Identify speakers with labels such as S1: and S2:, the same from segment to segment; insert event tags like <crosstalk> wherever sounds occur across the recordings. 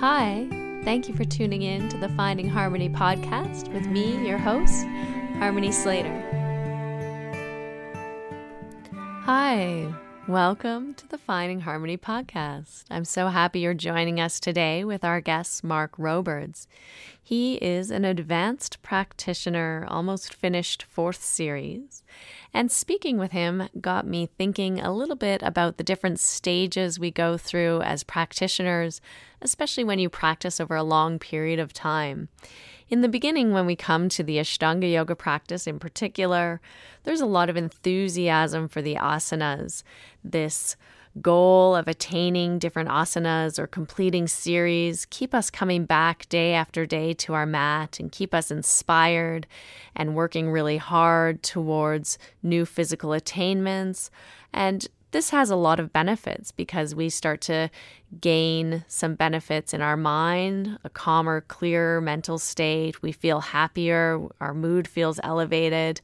S1: Hi, thank you for tuning in to the Finding Harmony podcast with me, your host, Harmony Slater. Hi, welcome to the Finding Harmony podcast. I'm so happy you're joining us today with our guest, Mark Robberds. He is an advanced practitioner, almost finished fourth series. And speaking with him got me thinking a little bit about the different stages we go through as practitioners, especially when you practice over a long period of time. In the beginning, when we come to the Ashtanga yoga practice in particular, there's a lot of enthusiasm for the asanas, this goal of attaining different asanas or completing series keep us coming back day after day to our mat and keep us inspired and working really hard towards new physical attainments. And this has a lot of benefits because we start to gain some benefits in our mind, a calmer, clearer mental state. We feel happier, our mood feels elevated.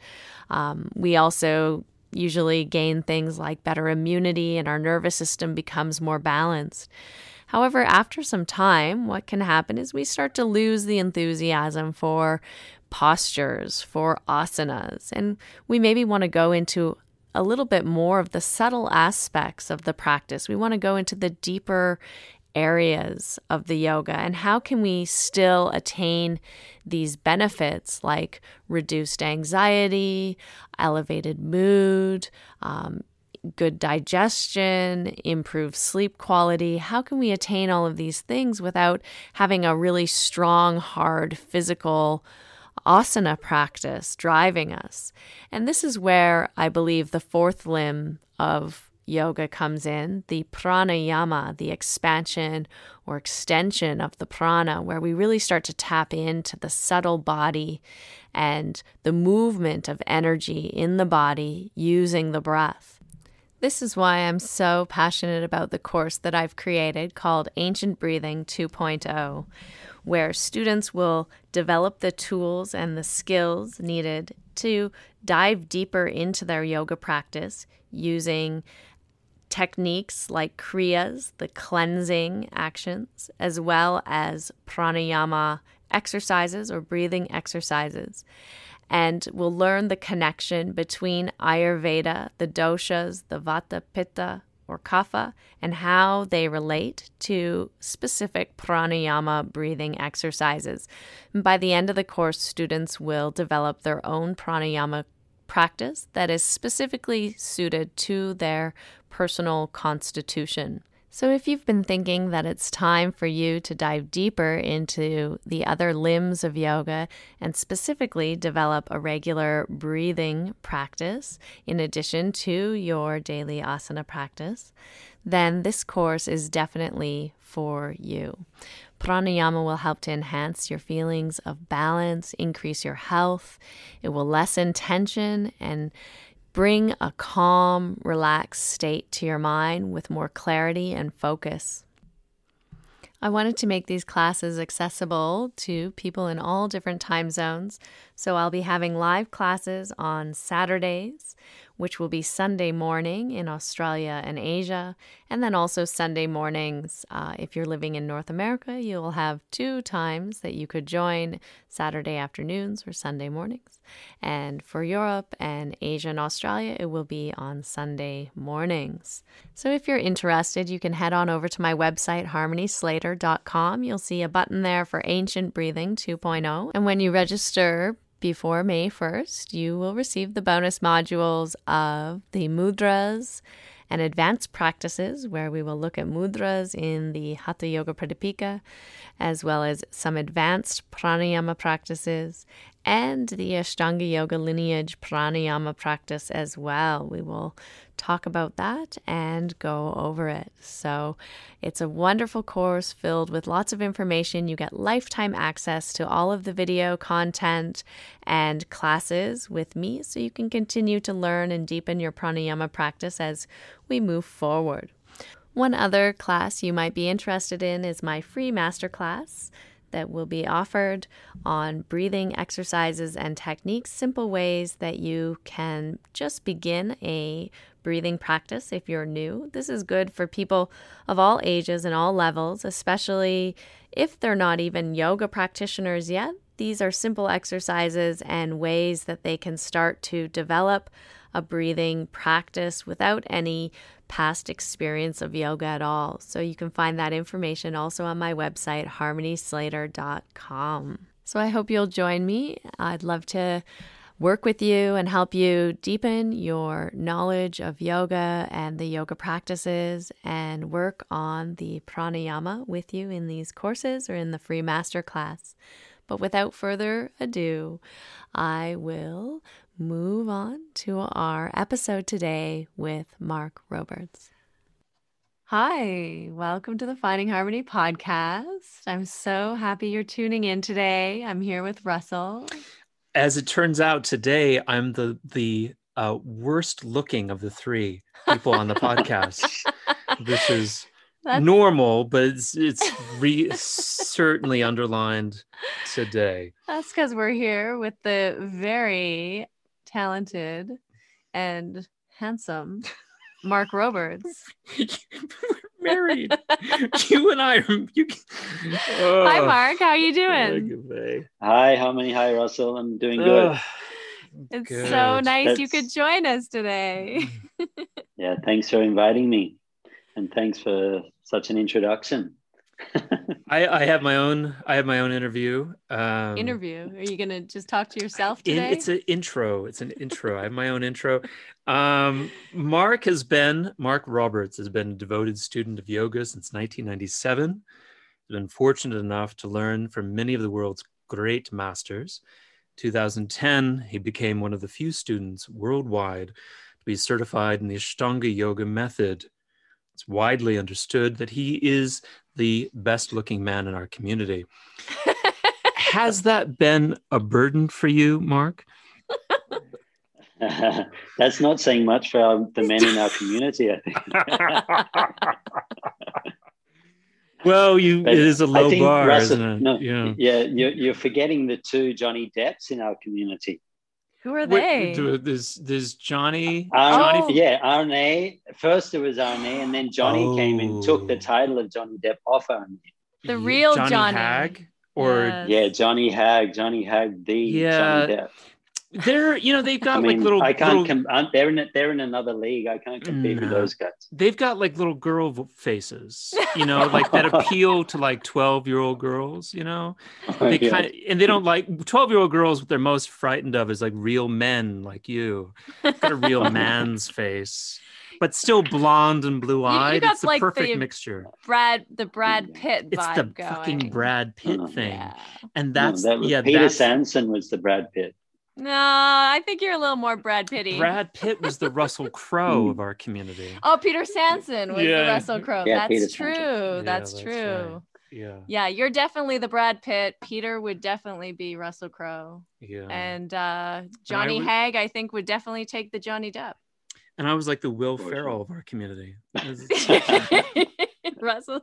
S1: Um, we also usually gain things like better immunity and our nervous system becomes more balanced. However, after some time, what can happen is we start to lose the enthusiasm for postures, for asanas, and we maybe want to go into a little bit more of the subtle aspects of the practice. We want to go into the deeper areas of the yoga and how can we still attain these benefits like reduced anxiety, elevated mood, um, good digestion, improved sleep quality. How can we attain all of these things without having a really strong, hard physical asana practice driving us? And this is where I believe the fourth limb of yoga comes in, the pranayama, the expansion or extension of the prana, where we really start to tap into the subtle body and the movement of energy in the body using the breath. This is why I'm so passionate about the course that I've created called Ancient Breathing 2.0, where students will develop the tools and the skills needed to dive deeper into their yoga practice using techniques like kriyas, the cleansing actions, as well as pranayama exercises or breathing exercises. And we'll learn the connection between Ayurveda, the doshas, the vata, pitta, or kapha, and how they relate to specific pranayama breathing exercises. And by the end of the course, students will develop their own pranayama practice that is specifically suited to their personal constitution. So, if you've been thinking that it's time for you to dive deeper into the other limbs of yoga and specifically develop a regular breathing practice in addition to your daily asana practice, then this course is definitely for you. Pranayama will help to enhance your feelings of balance, increase your health. It will lessen tension and bring a calm, relaxed state to your mind with more clarity and focus. I wanted to make these classes accessible to people in all different time zones, so I'll be having live classes on Saturdays which will be Sunday morning in Australia and Asia, and then also Sunday mornings. Uh, if you're living in North America, you'll have two times that you could join Saturday afternoons or Sunday mornings. And for Europe and Asia and Australia, it will be on Sunday mornings. So if you're interested, you can head on over to my website, harmonyslater.com. You'll see a button there for Ancient Breathing 2.0. And when you register, before May 1st, you will receive the bonus modules of the mudras and advanced practices, where we will look at mudras in the Hatha Yoga Pradipika, as well as some advanced pranayama practices and the Ashtanga Yoga lineage pranayama practice as well. We will talk about that and go over it. So, it's a wonderful course filled with lots of information. You get lifetime access to all of the video content and classes with me so you can continue to learn and deepen your pranayama practice as we move forward. One other class you might be interested in is my free masterclass that will be offered on breathing exercises and techniques, simple ways that you can just begin a breathing practice if you're new. This is good for people of all ages and all levels, especially if they're not even yoga practitioners yet. These are simple exercises and ways that they can start to develop a breathing practice without any past experience of yoga at all. So you can find that information also on my website, harmonyslater.com. So I hope you'll join me. I'd love to work with you and help you deepen your knowledge of yoga and the yoga practices and work on the pranayama with you in these courses or in the free masterclass. But without further ado, I will move on to our episode today with Mark Robberds. Hi, welcome to the Finding Harmony podcast. I'm so happy you're tuning in today. I'm here with Russell.
S2: As it turns out, today I'm the the uh, worst looking of the three people on the podcast. <laughs> this is That's... normal, but it's it's re- certainly underlined today.
S1: That's because we're here with the very talented and handsome Mark Robberds. <laughs>
S2: married. you and I are. You,
S1: oh. Hi, Mark. How are you doing?
S3: Hi, how many? Hi, Russell. I'm doing good.
S1: it's good. so nice That's... you could join us today.
S3: yeah, thanks for inviting me, and thanks for such an introduction. <laughs>
S2: I, I have my own. I have my own interview.
S1: Um, interview? Are you gonna just talk to yourself today?
S2: In, it's an intro. It's an intro. I have my own intro. Um, Mark has been Mark Robberds has been a devoted student of yoga since 1997. He's been fortunate enough to learn from many of the world's great masters. 2010, he became one of the few students worldwide to be certified in the Ashtanga Yoga method. It's widely understood that he is the best looking man in our community. Has <laughs> that been a burden for you, Mark?
S3: Uh, <laughs> that's not saying much for our, the men in our community, I think. <laughs>
S2: well, you but it is a low bar, Russell, isn't it?
S3: No, yeah, yeah you're, you're forgetting the two Johnny Depps in our community.
S1: Who are they?
S2: Wait, there's there's Johnny.
S3: Um,
S2: Johnny.
S3: Oh. Yeah, Arne. First it was Arne, and then Johnny oh. came and took the oh. title of Johnny Depp off Arne.
S1: The real Johnny,
S2: Johnny. Hag, or
S3: yes. yeah, Johnny Hag, Johnny Hag, the yeah. Johnny Depp
S2: they're you know they've got
S3: I mean,
S2: like little.
S3: I can't.
S2: Little,
S3: com- they're in they're in another league. I can't compete no. with those guys.
S2: They've got like little girl faces, you know, like that <laughs> appeal to like twelve year old girls. You know, oh, they yeah. kind of and they don't like twelve year old girls. What they're most frightened of is like real men like you. Got a real <laughs> man's face but still blonde and blue eyed. It's the like perfect the mixture.
S1: Brad, the Brad Pitt.
S2: It's the going. fucking Brad Pitt oh, thing, yeah. and that's
S3: no, that
S2: yeah.
S3: Peter
S2: that's,
S3: Sanson was the Brad Pitt.
S1: No, I think you're a little more Brad Pitty.
S2: Brad Pitt was the Russell <laughs> Crowe of our community.
S1: Oh, Peter Sanson was yeah. the Russell Crowe. Yeah, that's Peter true. Yeah, that's, that's, true. Right.
S2: Yeah.
S1: Yeah, you're definitely the Brad Pitt. Peter would definitely be Russell Crowe.
S2: Yeah.
S1: And uh, Johnny and I would... I think, would definitely take the Johnny Depp.
S2: And I was like the Will Ferrell of our community. <laughs> <laughs> <laughs>
S1: Russell,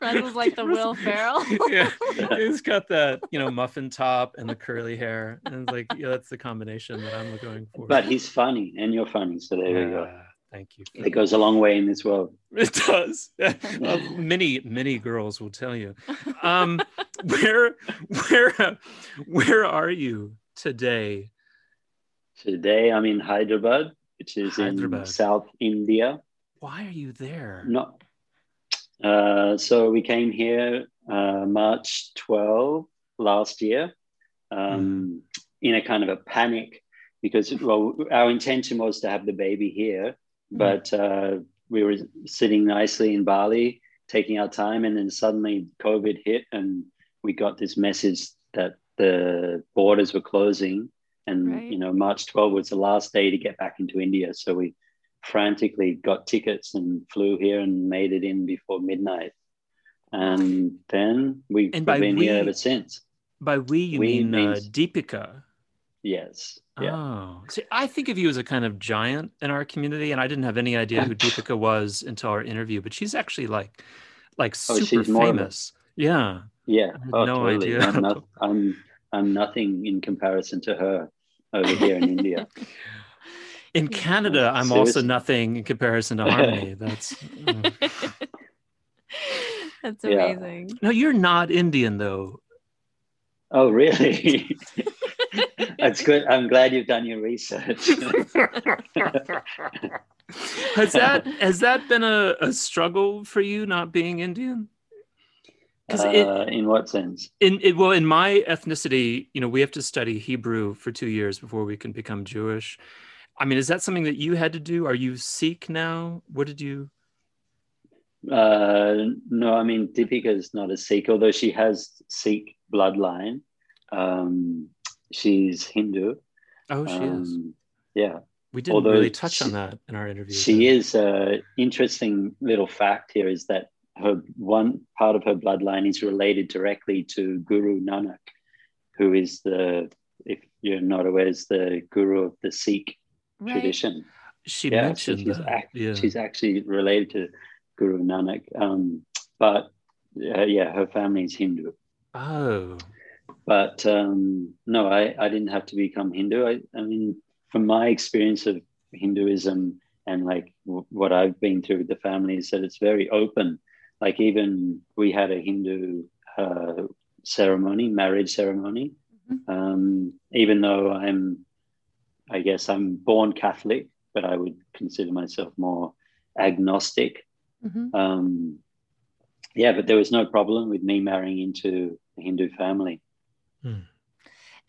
S1: Russell's like the Will Ferrell. <laughs>
S2: yeah, he's got that <laughs> you know muffin top and the curly hair, and it's like yeah, that's the combination that I'm going for.
S3: But he's funny, and you're funny, so there yeah, you go.
S2: Thank you.
S3: It goes a long way in this world.
S2: It does. well, many many girls will tell you. Um, where where where are you today?
S3: Today I'm in Hyderabad, which is Hyderabad. in South India.
S2: Why are you there?
S3: Not uh, so we came here uh, March 12 last year um, mm. in a kind of a panic because well our intention was to have the baby here, mm. but uh, we were sitting nicely in Bali taking our time, and then suddenly COVID hit, and we got this message that the borders were closing, and right. you know March 12 was the last day to get back into India, so we frantically got tickets and flew here and made it in before midnight. And then we've and been we, here ever since.
S2: By we, you we mean uh, Deepika?
S3: Yes.
S2: Yeah. Oh, see, I think of you as a kind of giant in our community, and I didn't have any idea who <laughs> Deepika was until our interview. But she's actually like, like oh, super famous. Yeah.
S3: Yeah. Oh, no totally. idea. I'm, not, <laughs> I'm I'm nothing in comparison to her over here in India. <laughs>
S2: In Canada, I'm
S3: Seriously?
S2: also nothing in comparison to <laughs> Harmony. That's uh, <laughs>
S1: That's
S3: Yeah.
S1: amazing.
S2: no, you're not Indian though.
S3: Oh, really? <laughs> That's good. I'm glad you've done your research.
S2: has that has that been a, a struggle for you not being Indian? Because
S3: uh, in what sense?
S2: in it, well, in my ethnicity, you know, we have to study Hebrew for two years before we can become Jewish. I mean, is that something that you had to do? Are you Sikh now? What did you?
S3: Uh, no, I mean, Deepika is not a Sikh, although she has Sikh bloodline. Um, she's Hindu.
S2: Oh, she is.
S3: Um, Yeah,
S2: We didn't
S3: although
S2: really touch
S3: she-
S2: on that in our interview.
S3: she is. Uh, interesting little fact here is that her one part of her bloodline is related directly to Guru Nanak, who is the, if you're not aware, is the guru of the Sikh
S1: Right.
S3: tradition.
S2: She
S3: yeah, so
S2: mentioned
S3: she's,
S2: that.
S3: act-
S2: yeah.
S3: she's actually related to Guru Nanak. Um, but uh, yeah, her family is Hindu.
S2: oh,
S3: But um, no, I, I didn't have to become Hindu. I, I mean, from my experience of Hinduism and like w- what I've been through with the family is that it's very open. Like even we had a Hindu uh, ceremony, marriage ceremony.
S1: Mhm.
S3: Um, even though I'm, I guess I'm born Catholic, but I would consider myself more agnostic.
S1: Mhm.
S3: Um, yeah, but there was no problem with me marrying into a Hindu family.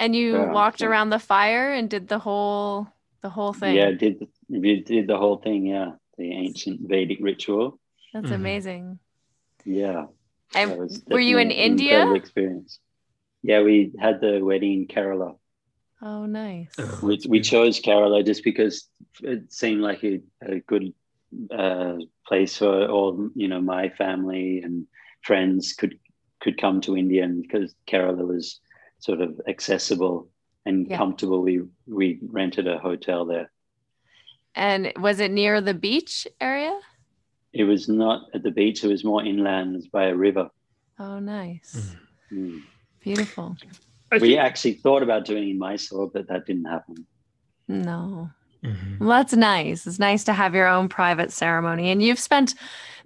S1: And you
S3: Yeah,
S1: walked
S3: so-
S1: around the fire and did the whole the whole thing.
S3: Yeah, did we did the whole thing? Yeah, the ancient Vedic ritual.
S1: That's
S2: Mhm.
S1: amazing.
S3: Yeah,
S1: And
S3: was
S1: were you in India?
S3: Experience. Yeah, we had the wedding in Kerala.
S1: Oh, nice.
S3: We, we chose Kerala just because it seemed like a, a good uh, place for all you know my family and friends could could come to India, and because Kerala was sort of accessible and
S1: Yeah.
S3: comfortable, we we rented a hotel there.
S1: And was it near the beach area?
S3: It was not at the beach; it was more inland, it was by a river.
S1: Oh, nice.
S3: Mm.
S1: Beautiful.
S2: I
S3: We
S2: think-
S3: actually thought about doing in Mysore, but that didn't happen.
S1: No.
S2: Mhm.
S1: Well, that's nice. It's nice to have your own private ceremony. And you've spent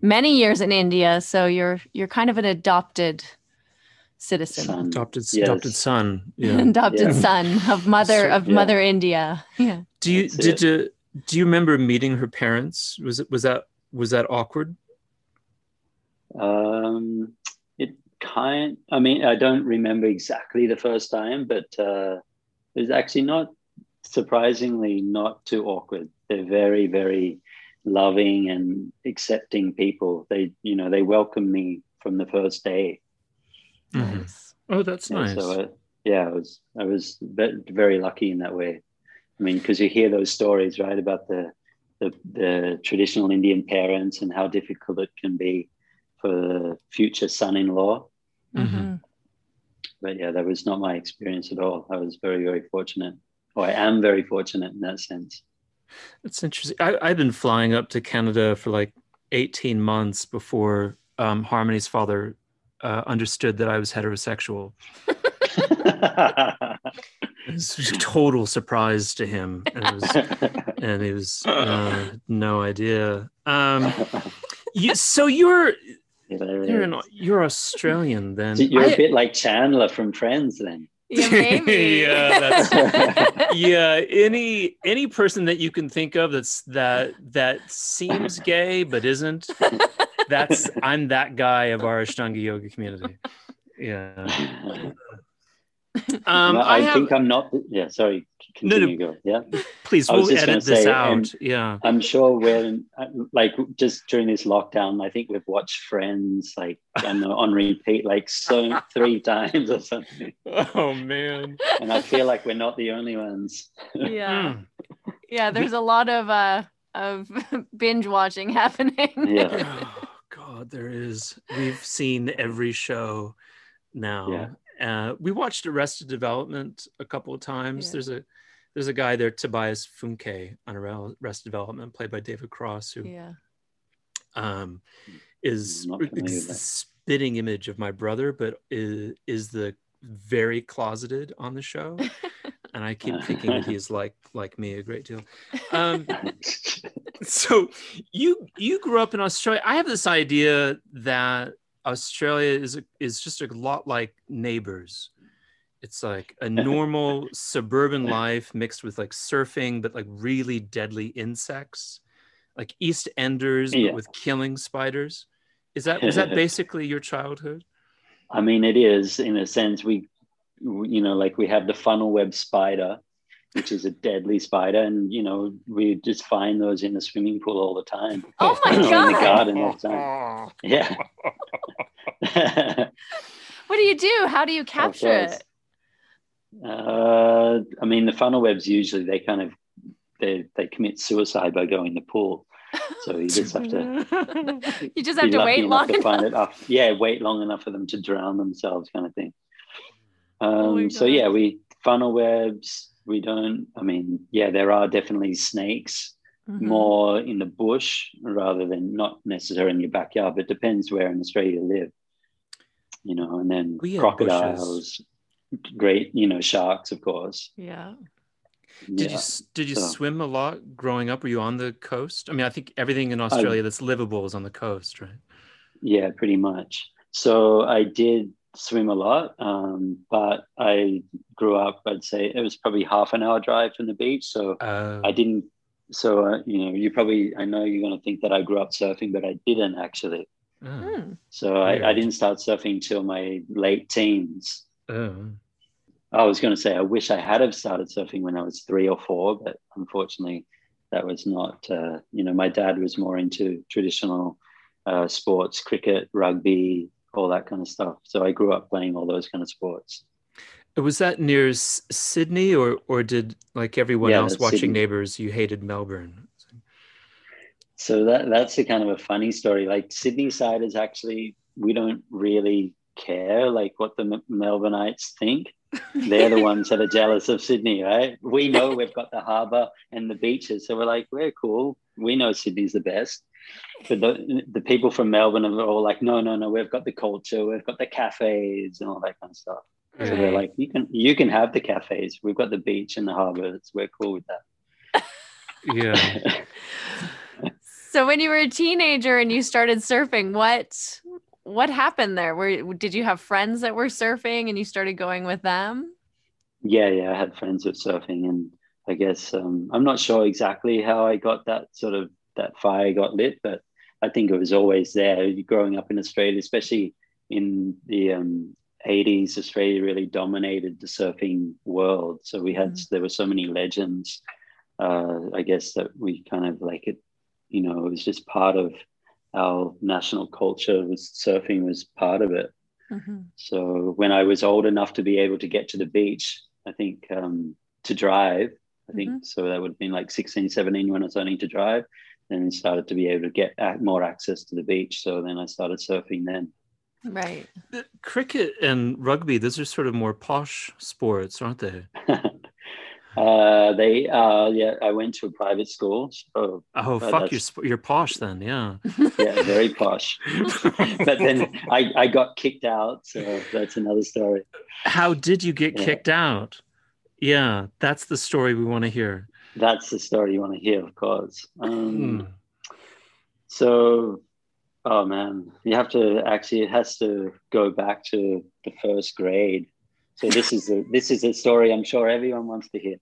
S1: many years in India, so you're you're kind of an adopted citizen.
S3: Son.
S2: adopted
S3: Yes.
S2: adopted son. Yeah. <laughs>
S1: adopted
S3: Yeah.
S1: son of mother
S2: So-
S1: of
S3: yeah.
S1: mother India. Yeah.
S2: Do you
S3: That's
S2: did you do you remember meeting her parents? Was it was that was that awkward?
S3: Um, it kind. I mean, I don't remember exactly the first time, but uh, it was actually not surprisingly not too awkward. They're very, very loving and accepting people. They, you know, they welcomed me from the first day.
S2: Mhm.
S1: Nice.
S2: Oh, that's
S3: Yeah,
S2: nice.
S3: So uh, yeah, I was I was very lucky in that way. I mean, because you hear those stories, right, about the, the the traditional Indian parents and how difficult it can be for the future son-in-law.
S2: Mhm.
S1: Mhm.
S3: But yeah, that was not my experience at all. I was very, very fortunate. Or I am very fortunate in that sense.
S2: That's interesting. I, I've been flying up to Canada for like 18 months before um, Harmony's father uh, understood that I was heterosexual. <laughs> It was a total surprise to him. And it was, and it was uh, no idea. Um, you, so you're you're an, you're Australian then.
S3: So you're
S2: I-
S3: a bit like Chandler from Friends, then.
S1: Yeah, maybe. <laughs>
S2: Yeah, that's- <laughs> yeah any any person that you can think of that's that that seems gay but isn't that's i'm that guy of our ashtanga yoga community yeah <laughs> um
S3: No,
S2: i,
S3: I,
S2: have
S3: think I'm not. Yeah, sorry.
S2: No, no.
S3: Go. Yeah.
S2: please
S3: I was
S2: we'll
S3: just
S2: edit
S3: gonna
S2: this
S3: say,
S2: out
S3: and-
S2: yeah
S3: I'm sure we're like just during this lockdown. I think we've watched Friends like I know, on repeat like so three <laughs> times or something,
S2: oh man
S3: and I feel like we're not the only ones.
S1: yeah.
S2: Mm.
S1: Yeah, there's a lot of uh of <laughs> binge watching happening.
S3: Yeah.
S2: oh god there is we've seen every show now
S3: Yeah.
S2: Uh, we watched arrested development a couple of times
S1: Yeah.
S2: there's a there's a guy there tobias funke on arrested development played by david cross who
S1: Yeah.
S2: um, is
S3: Not familiar with
S2: is the spitting image of my brother but is, is the very closeted on the show <laughs> and I keep thinking that he's like like me a great deal. Um, <laughs> so you you grew up in Australia. I have this idea that Australia is a, is just a lot like neighbors. It's like a <laughs> normal suburban life mixed with like surfing, but like really deadly insects, like East Enders
S3: Yeah.
S2: but with killing spiders. Is that is that <laughs> basically your childhood?
S3: I mean, it is in a sense. We, we- you know, like we have the funnel web spider, which is a deadly spider, and you know, we just find those in the swimming pool all the time.
S1: Oh my god! <clears throat>
S3: in the garden all the time. <laughs> Yeah. <laughs>
S1: What do you do? How do you capture it?
S3: uh, I mean, the funnel webs usually they kind of they they commit suicide by going in the pool. So you just have to <laughs>
S1: you just have to
S3: lucky
S1: wait
S3: enough
S1: long
S3: to find
S1: enough.
S3: it up. Yeah, wait long enough for them to drown themselves, kind of thing.
S1: Oh
S3: Um, so yeah, we funnel webs. We don't. I mean, yeah, there are definitely snakes
S1: Mhm.
S3: more in the bush rather than not necessarily in your backyard. But depends where in Australia you live. You know, and then
S2: We have
S3: crocodiles, great. You know, sharks, of course.
S1: Yeah.
S2: Did
S3: Yeah.
S2: you did you
S3: so-
S2: swim a lot growing up? Were you on the coast? I mean, I think everything in Australia that's livable is on the coast, right?
S3: Yeah, pretty much. So I did swim a lot, um, but I grew up. I'd say it was probably half an hour drive from the beach. So
S2: Uh,
S3: I didn't. So uh, you know, you probably. I know you're going to think that I grew up surfing, but I didn't actually.
S2: oh,
S1: Hmm.
S3: So I, I didn't start surfing till my late teens.
S2: oh.
S3: I was going to say I wish I had have started surfing when I was three or four, but unfortunately, that was not. Uh, you know, my dad was more into traditional uh, sports, cricket, rugby, all that kind of stuff. So I grew up playing all those kind of sports.
S2: Was that near S- Sydney, or or did like everyone
S3: Yeah,
S2: else watching
S3: Sydney.
S2: Neighbours, you hated Melbourne?
S3: So that that's a kind of a funny story. Like Sydney side is actually we don't really care like what the M- Melbourneites think. They're the ones that are jealous of Sydney, right? We know we've got the harbour and the beaches, so we're like, we're cool. We know Sydney's the best. But the, the people from Melbourne are all like, no, no, no, we've got the culture, we've got the cafes and all that kind of stuff. So they're like, you can you can have the cafes. We've got the beach and the harbour. It's, we're cool with that.
S2: Yeah. <laughs>
S1: So when you were a teenager and you started surfing, what what happened there? Were did you have friends that were surfing and you started going with them?
S3: Yeah, yeah, I had friends with surfing, and I guess um, I'm not sure exactly how I got that sort of that fire got lit, but I think it was always there. Growing up in Australia, especially in the um, 80s, Australia really dominated the surfing world. So we had there were so many legends. Uh, I guess that we kind of like it, you know, it was just part of our national culture. Was surfing was part of it.
S1: Mhm.
S3: So when I was old enough to be able to get to the beach, I think um, to drive, I think so that would have been like 16, 17 when I was learning to drive. Then started to be able to get more access to the beach. So then I started surfing then.
S1: Right.
S2: The cricket and rugby, those are sort of more posh sports, aren't they? <laughs>
S3: uh, they, uh, yeah, I went to a private school. So
S2: Oh,
S3: Uh,
S2: fuck, you're, sp- you're posh then, yeah. <laughs>
S3: yeah, very posh. <laughs> but then I, I got kicked out. So that's another story.
S2: How did you get
S3: Yeah.
S2: kicked out? Yeah, that's the story we want to hear.
S3: That's the story you want to hear, of course. Um,
S2: Hmm.
S3: So, oh man, you have to actually, it has to go back to the first grade. So this is a, this is a story I'm sure everyone wants to hear.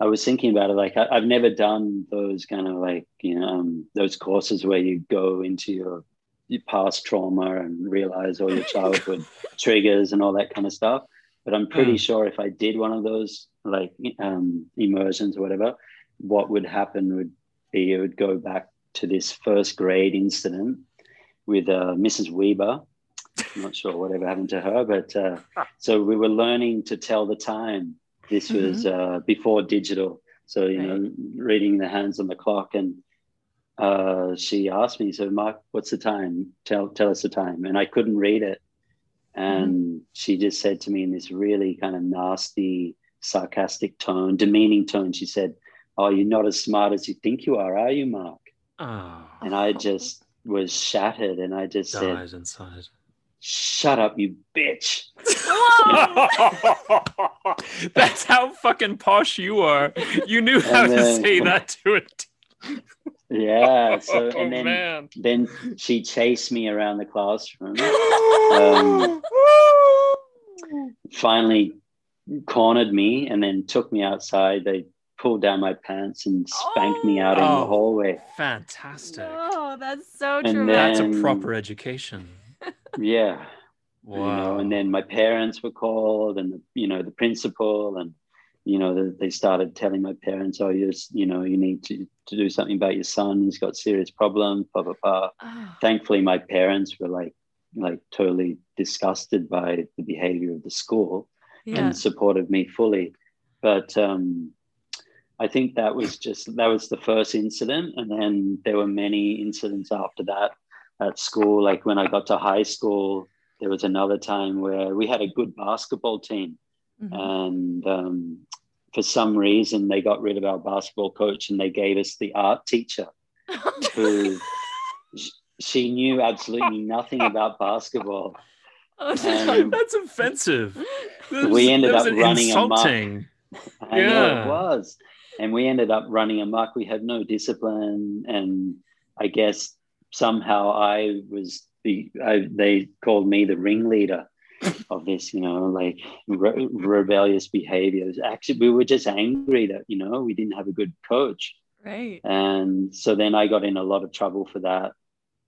S3: I was thinking about it, like I, I've never done those kind of like you know um, those courses where you go into your, your past trauma and realize all your childhood triggers and all that kind of stuff. But I'm pretty
S2: Hmm.
S3: sure if I did one of those like um, immersions or whatever, what would happen would be it would go back to this first grade incident with uh, Mrs. Weber. I'm not sure whatever happened to her, but uh, so we were learning to tell the time. This was uh, before digital, so you know, reading the hands on the clock, and uh, she asked me, "So, Mark, what's the time? Tell tell us the time." And I couldn't read it, Mm-hmm. and she just said to me in this really kind of nasty, sarcastic tone, demeaning tone. She said, "Oh, you're not as smart as you think you are, are you, Mark?"
S2: Oh,
S3: And I just was shattered, and I just said,
S2: inside.
S3: shut up, you bitch. <laughs>
S2: That's how fucking posh you are. You knew how
S3: And
S2: to say that to it.
S3: Yeah. <laughs> So
S2: oh,
S3: and then
S2: man.
S3: then she chased me around the classroom. <laughs>
S2: Um,
S3: finally cornered me and then took me outside. They pulled down my pants and spanked me out in
S2: Oh.
S3: the hallway.
S2: Fantastic.
S1: Oh, that's so true.
S2: That's a proper education. <laughs>
S3: Yeah.
S2: Wow.
S3: You know, and then my parents were called and the, you know the principal and you know they started telling my parents oh you you know you need to, to do something about your son he's got serious problems blah blah blah
S1: Oh,
S3: thankfully my parents were like like totally disgusted by the behavior of the school
S1: yeah.
S3: and supported me fully. But um, I think that was just that was the first incident, and then there were many incidents after that at school. Like when I got to high school, there was another time where we had a good basketball team,
S1: Mhm.
S3: and um, for some reason they got rid of our basketball coach and they gave us the art teacher who. <laughs> She knew absolutely nothing about basketball. <laughs>
S1: oh,
S3: Um,
S2: That's offensive. That
S3: We ended up
S2: an
S3: running amok.
S2: insulting.
S3: I know
S2: Yeah.
S3: it was. And we ended up running amok. We had no discipline. And I guess somehow I was the, I, they called me the ringleader of this, you know, like re- rebellious behaviors. Actually, we were just angry that, you know, we didn't have a good coach.
S1: right.
S3: And so then I got in a lot of trouble for that.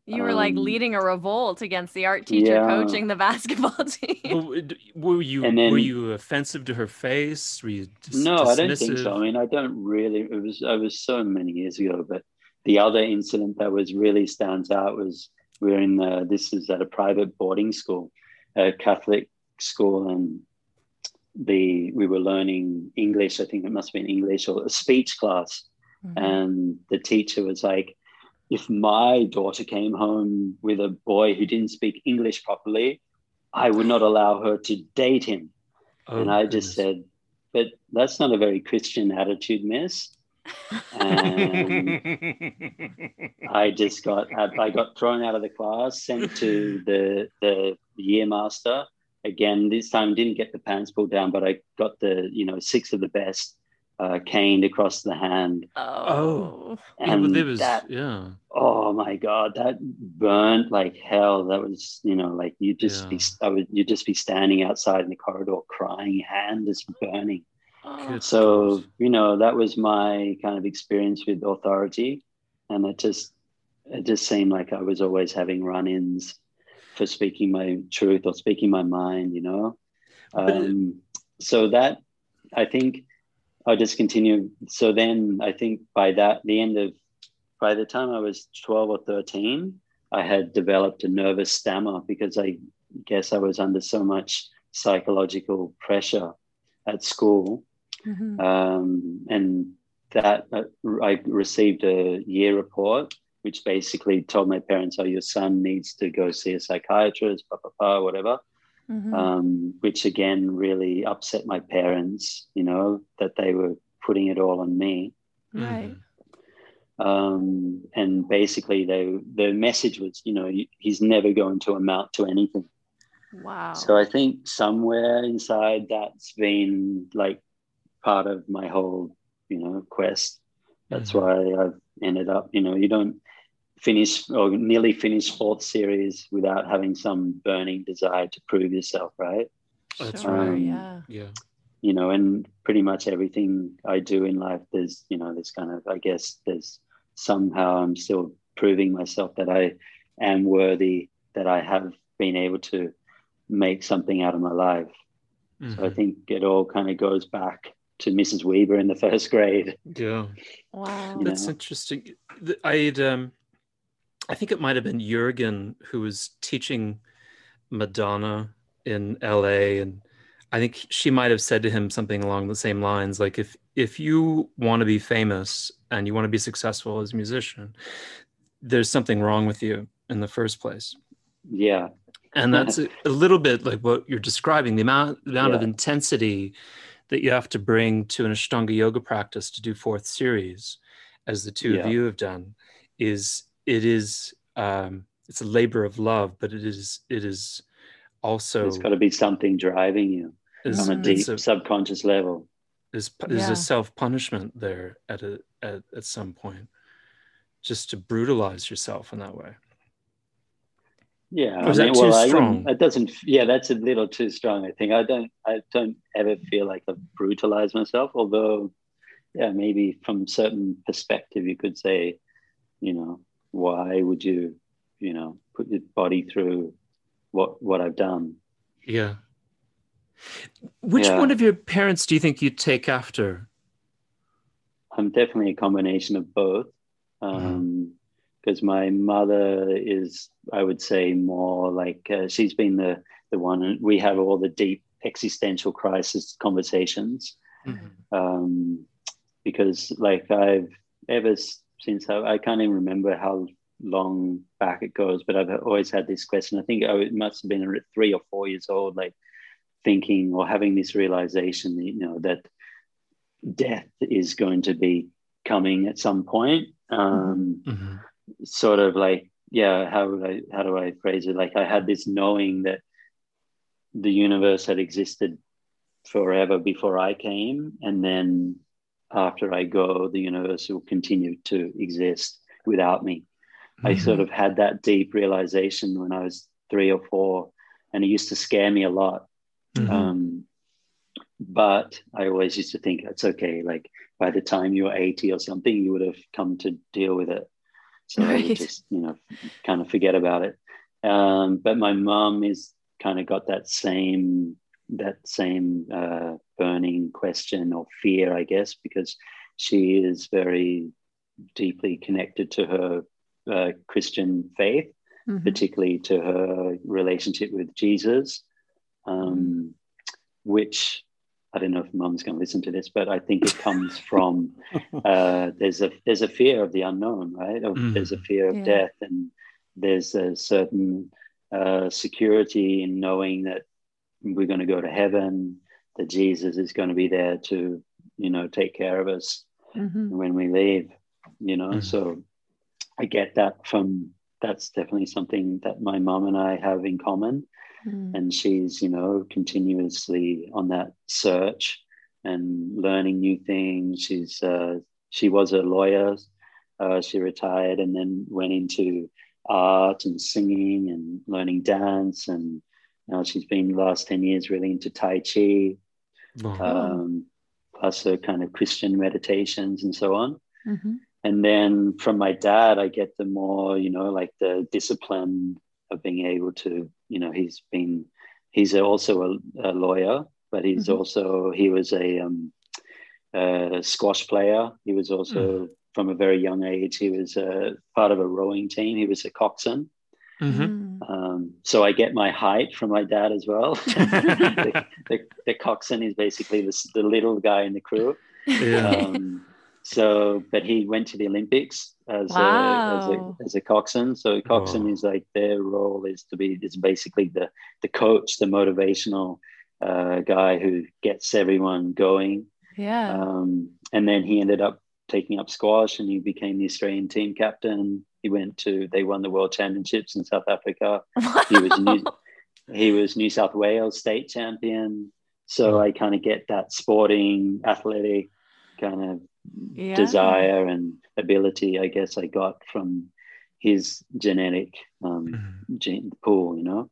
S1: You were like
S3: um,
S1: leading a revolt against the art teacher
S3: yeah.
S1: coaching the <laughs> basketball team.
S2: Were you
S3: And then-
S2: were you offensive to her face? Were you dis-
S3: No, I don't think so. I mean, I don't really. It was it was so many years ago. But the other incident that was really stands out was we were in the, this is at a private boarding school, a Catholic school, and the we were learning English. I think it must have been English or a speech class,
S1: Mhm.
S3: and the teacher was like. If my daughter came home with a boy who didn't speak English properly, I would not allow her to date him.
S2: Oh,
S3: and I just said, but that's not a very Christian attitude, miss. And <laughs> I just got I got thrown out of the class, sent to the the year master. Again, this time didn't get the pants pulled down, but I got the you know six of the best uh, caned across the hand,
S1: Oh.
S2: Yeah,
S3: and
S2: but there was
S3: that
S2: yeah.
S3: oh my god, that burnt like hell. That was you know like you just be I would you just be standing outside in the corridor crying, hand is burning.
S1: Oh.
S3: So, you know, that was my kind of experience with authority. And it just it just seemed like I was always having run-ins for speaking my truth or speaking my mind, you know. Um, so that I think I'll just continue. So then I think by that the end of by the time I was 12 or 13, I had developed a nervous stammer because I guess I was under so much psychological pressure at school
S1: Mhm.
S3: um, and that uh, I received a year report, which basically told my parents, "Oh, your son needs to go see a psychiatrist, blah blah blah, whatever."
S1: Mhm.
S3: Um, which again really upset my parents. You know that they were putting it all on me,
S1: Right.
S3: um, and basically they the message was, you know, he's never going to amount to anything.
S1: Wow.
S3: So I think somewhere inside that's been like part of my whole, you know, quest. That's
S2: Mhm.
S3: why I've ended up, you know, you don't finish or nearly finish fourth series without having some burning desire to prove yourself, right?
S2: That's
S1: Sure,
S3: right.
S1: yeah.
S2: Yeah.
S3: You know, and pretty much everything I do in life, there's, you know, there's kind of, I guess, there's somehow I'm still proving myself that I am worthy, that I have been able to make something out of my life. So I
S2: Mhm.
S3: think it all kind of goes back to Mrs. Weber in the first grade.
S2: Yeah.
S1: Wow.
S3: You
S2: That's
S3: know?
S2: interesting. I'd um I think it might have been Jurgen who was teaching Madonna in LA and I think she might have said to him something along the same lines like if if you want to be famous and you want to be successful as a musician there's something wrong with you in the first place.
S3: Yeah,
S2: And that's a, a little bit like what you're describing the amount the amount of intensity that you have to bring to an Ashtanga yoga practice to do fourth series, as the two
S3: Yeah.
S2: of you have done, is it is um, it's a labor of love, but it is it is also
S3: it's got to be something driving you
S2: is,
S3: on a deep
S2: a-
S3: subconscious level.
S2: is there's
S1: Yeah.
S2: a self punishment there at a at, at some point, just to brutalize yourself in that way.
S3: Yeah,
S2: Or is that too
S3: I wouldn't-
S2: strong?
S3: It doesn't. Yeah, that's a little too strong. I think I don't. I don't ever feel like I've brutalized myself. Although, yeah, maybe from certain perspective, you could say, you know, why would you, you know, put your body through what what I've done?
S2: Yeah. Which
S3: Yeah.
S2: one of your parents do you think you'd take after?
S3: I'm definitely a combination of both. Um, because my mother is, I would say, more like uh, she's been the the one. We have all the deep existential crisis conversations. um, because like I've ever since I, I can't even remember how long back it goes, but I've always had this question. I think I it must have been three or four years old, like thinking or having this realization, you know, that death is going to be coming at some point. Um,
S2: Mhm.
S3: sort of like yeah how would i how do i phrase it like i had this knowing that the universe had existed forever before i came and then after i go the universe will continue to exist without me i
S2: Mhm.
S3: sort of had that deep realization when i was three or four and it used to scare me a lot
S2: Mhm.
S3: um, but I always used to think it's okay. Like by the time you're 80 or something, you would have come to deal with it. So I
S1: Right.
S3: would just, you know, kind of forget about it. Um, but my mom is kind of got that same that same uh, burning question or fear, I guess, because she is very deeply connected to her uh, Christian faith
S1: Mhm.
S3: particularly to her relationship with Jesus, um, which I don't know if Mum's going to listen to this, but I think it comes <laughs> from uh, there's a there's a fear of the unknown, right? Of,
S2: Mm.
S3: There's a fear of
S1: Yeah.
S3: death, and there's a certain uh, security in knowing that we're going to go to heaven, that Jesus is going to be there to you know take care of us
S1: Mhm.
S3: when we leave, you know.
S2: Mhm.
S3: So I get that from that's definitely something that my mom and I have in common.
S1: Mhm.
S3: And she's, you know, continuously on that search and learning new things. She's uh, she was a lawyer. Uh, she retired and then went into art and singing and learning dance. And now she's been the last 10 years really into Tai Chi
S2: Wow.
S3: um, plus her kind of Christian meditations and so on.
S1: Mhm.
S3: And then from my dad, I get the more, you know, like the discipline of being able to, you know, he's been, he's also a, a lawyer, but he's
S1: Mhm.
S3: also, he was a, um, a squash player. He was also, from a very young age, he was a part of a rowing team. He was a coxswain.
S2: Mhm.
S3: Um, so I get my height from my dad as well. <laughs> the, the, the coxswain is basically the, the little guy in the crew.
S2: Yeah.
S3: Um, so, but he went to the Olympics as, a, as,
S1: Wow.
S3: a, as a coxswain. So, coxswain
S2: Wow.
S3: is like their role is to be is basically the the coach, the motivational uh, guy who gets everyone going.
S1: Yeah.
S3: Um, and then he ended up taking up squash, and he became the Australian team captain. He went to they won the world championships in South Africa. He was New, <laughs> he was New South Wales state champion. So I kind of get that sporting, athletic kind of
S1: Yeah.
S3: desire and ability. I guess I got from his genetic um,
S2: Mhm.
S3: gene pool. You know.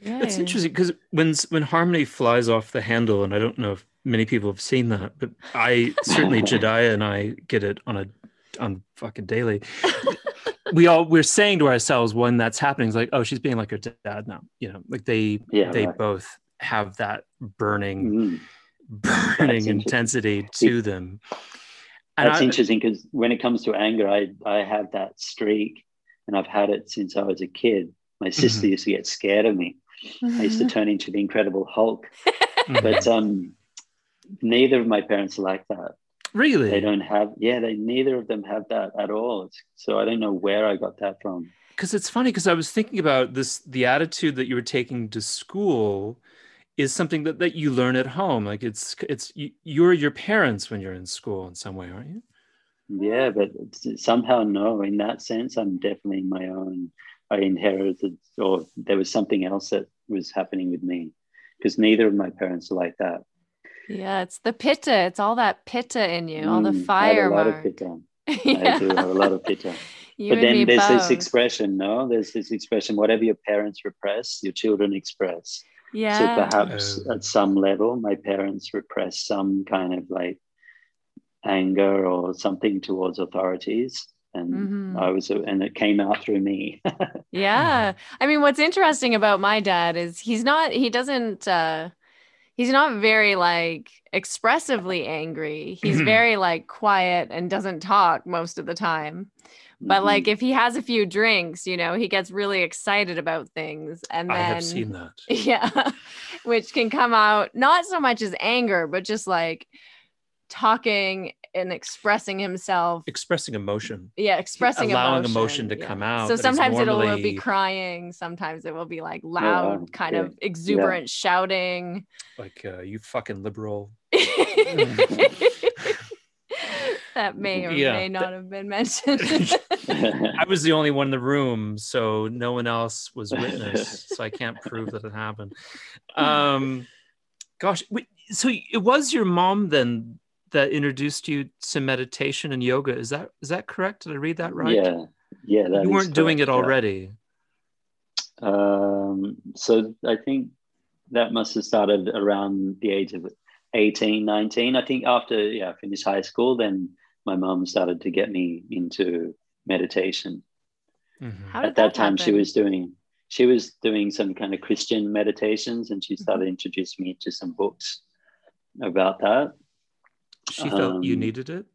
S1: Yeah.
S2: It's interesting because when when Harmony flies off the handle, and I don't know if many people have seen that, but I certainly <laughs> Jediah and I get it on a on fucking daily. we all we're saying to ourselves when that's happening, it's like, oh, she's being like her dad now. You know, like they
S3: Yeah,
S2: they
S3: right.
S2: both have that burning
S3: Mhm.
S2: burning intensity to them. And
S3: That's
S2: I-
S3: interesting because when it comes to anger, I I have that streak, and I've had it since I was a kid. My sister
S2: Mm-hmm.
S3: used to get scared of me. I used to turn into the Incredible Hulk. <laughs> But um, neither of my parents are like that.
S2: really,
S3: They don't have, yeah, they neither of them have that at all. It's, so I don't know where I got that from.
S2: because it's funny because I was thinking about this the attitude that you were taking to school is something that, that you learn at home like it's it's you, you're your parents when you're in school in some way aren't you
S3: Yeah, but somehow, no, in that sense, I'm definitely my own. I inherited, or there was something else that was happening with me because neither of my parents are like that.
S1: Yeah, it's the pitta. It's all that pitta in you, all the
S3: Mm, I
S1: fire. <laughs>
S3: have a lot of pitta.
S1: yeah.
S3: I do have a lot of pitta.
S1: You
S3: but then there's this expression, no? There's this expression: whatever your parents repress, your children express.
S1: yeah.
S3: So perhaps
S2: Oh.
S3: at some level, my parents repressed some kind of like anger or something towards authorities, and
S1: Mhm.
S3: I was, and it came out through me. <laughs>
S1: Yeah. I mean, what's interesting about my dad is he's not, he doesn't, uh, he's not very like expressively angry. He's very like quiet and doesn't talk most of the time. But like
S3: Mhm.
S1: if he has a few drinks, you know, he gets really excited about things. And then,
S2: I have seen that. <laughs>
S1: yeah, which can come out not so much as anger, but just like talking and expressing himself
S2: Expressing emotion.
S1: yeah expressing
S2: allowing
S1: emotion,
S2: emotion to
S1: yeah.
S2: come out
S1: so
S2: that is
S1: sometimes it'll be crying sometimes it will be like loud
S3: wow.
S1: kind
S3: Yeah.
S1: of exuberant shouting
S2: Like uh, you fucking liberal. <laughs>
S1: that may or
S2: Yeah.
S1: may not have been mentioned <laughs>
S2: I was the only one in the room, so no one else was witness. <laughs> so I can't prove that it happened. Um, gosh, wait, so it was your mom then that introduced you to meditation and yoga. Is that is that correct? Did I read that right?
S3: Yeah, yeah. that
S2: you weren't doing it
S3: correct, yeah.
S2: already.
S3: Um, so I think that must have started around the age of 18, 19. I think after yeah, I finished high school, then my mom started to get me into meditation.
S2: Mhm.
S1: How did
S3: At that time, she was doing she was doing some kind of Christian meditations, and she
S1: Mm-hmm.
S3: started introducing me to some books about that.
S2: She felt you
S3: Um,
S2: needed it.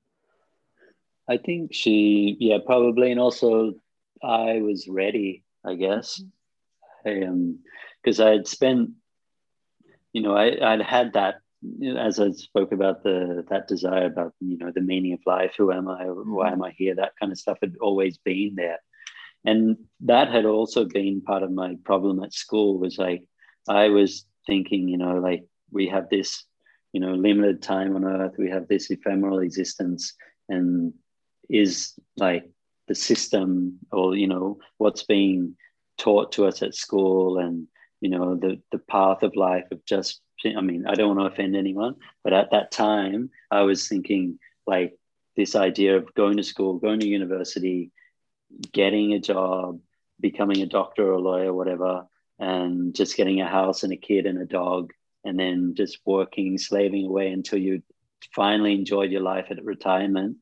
S3: I think she, yeah, probably, and also I was ready, I guess. I um, because I had spent, you know, I I'd had that as I spoke about the that desire about you know the meaning of life, who am I, why am I here, that kind of stuff had always been there, and that had also been part of my problem at school. Was like I was thinking, you know, like we have this, you know, limited time on earth, we have this ephemeral existence, and is like the system or you know what's being taught to us at school and you know the the path of life of just i mean i don't want to offend anyone but at that time i was thinking like this idea of going to school going to university getting a job becoming a doctor or a lawyer whatever and just getting a house and a kid and a dog and then just working slaving away until you finally enjoyed your life at retirement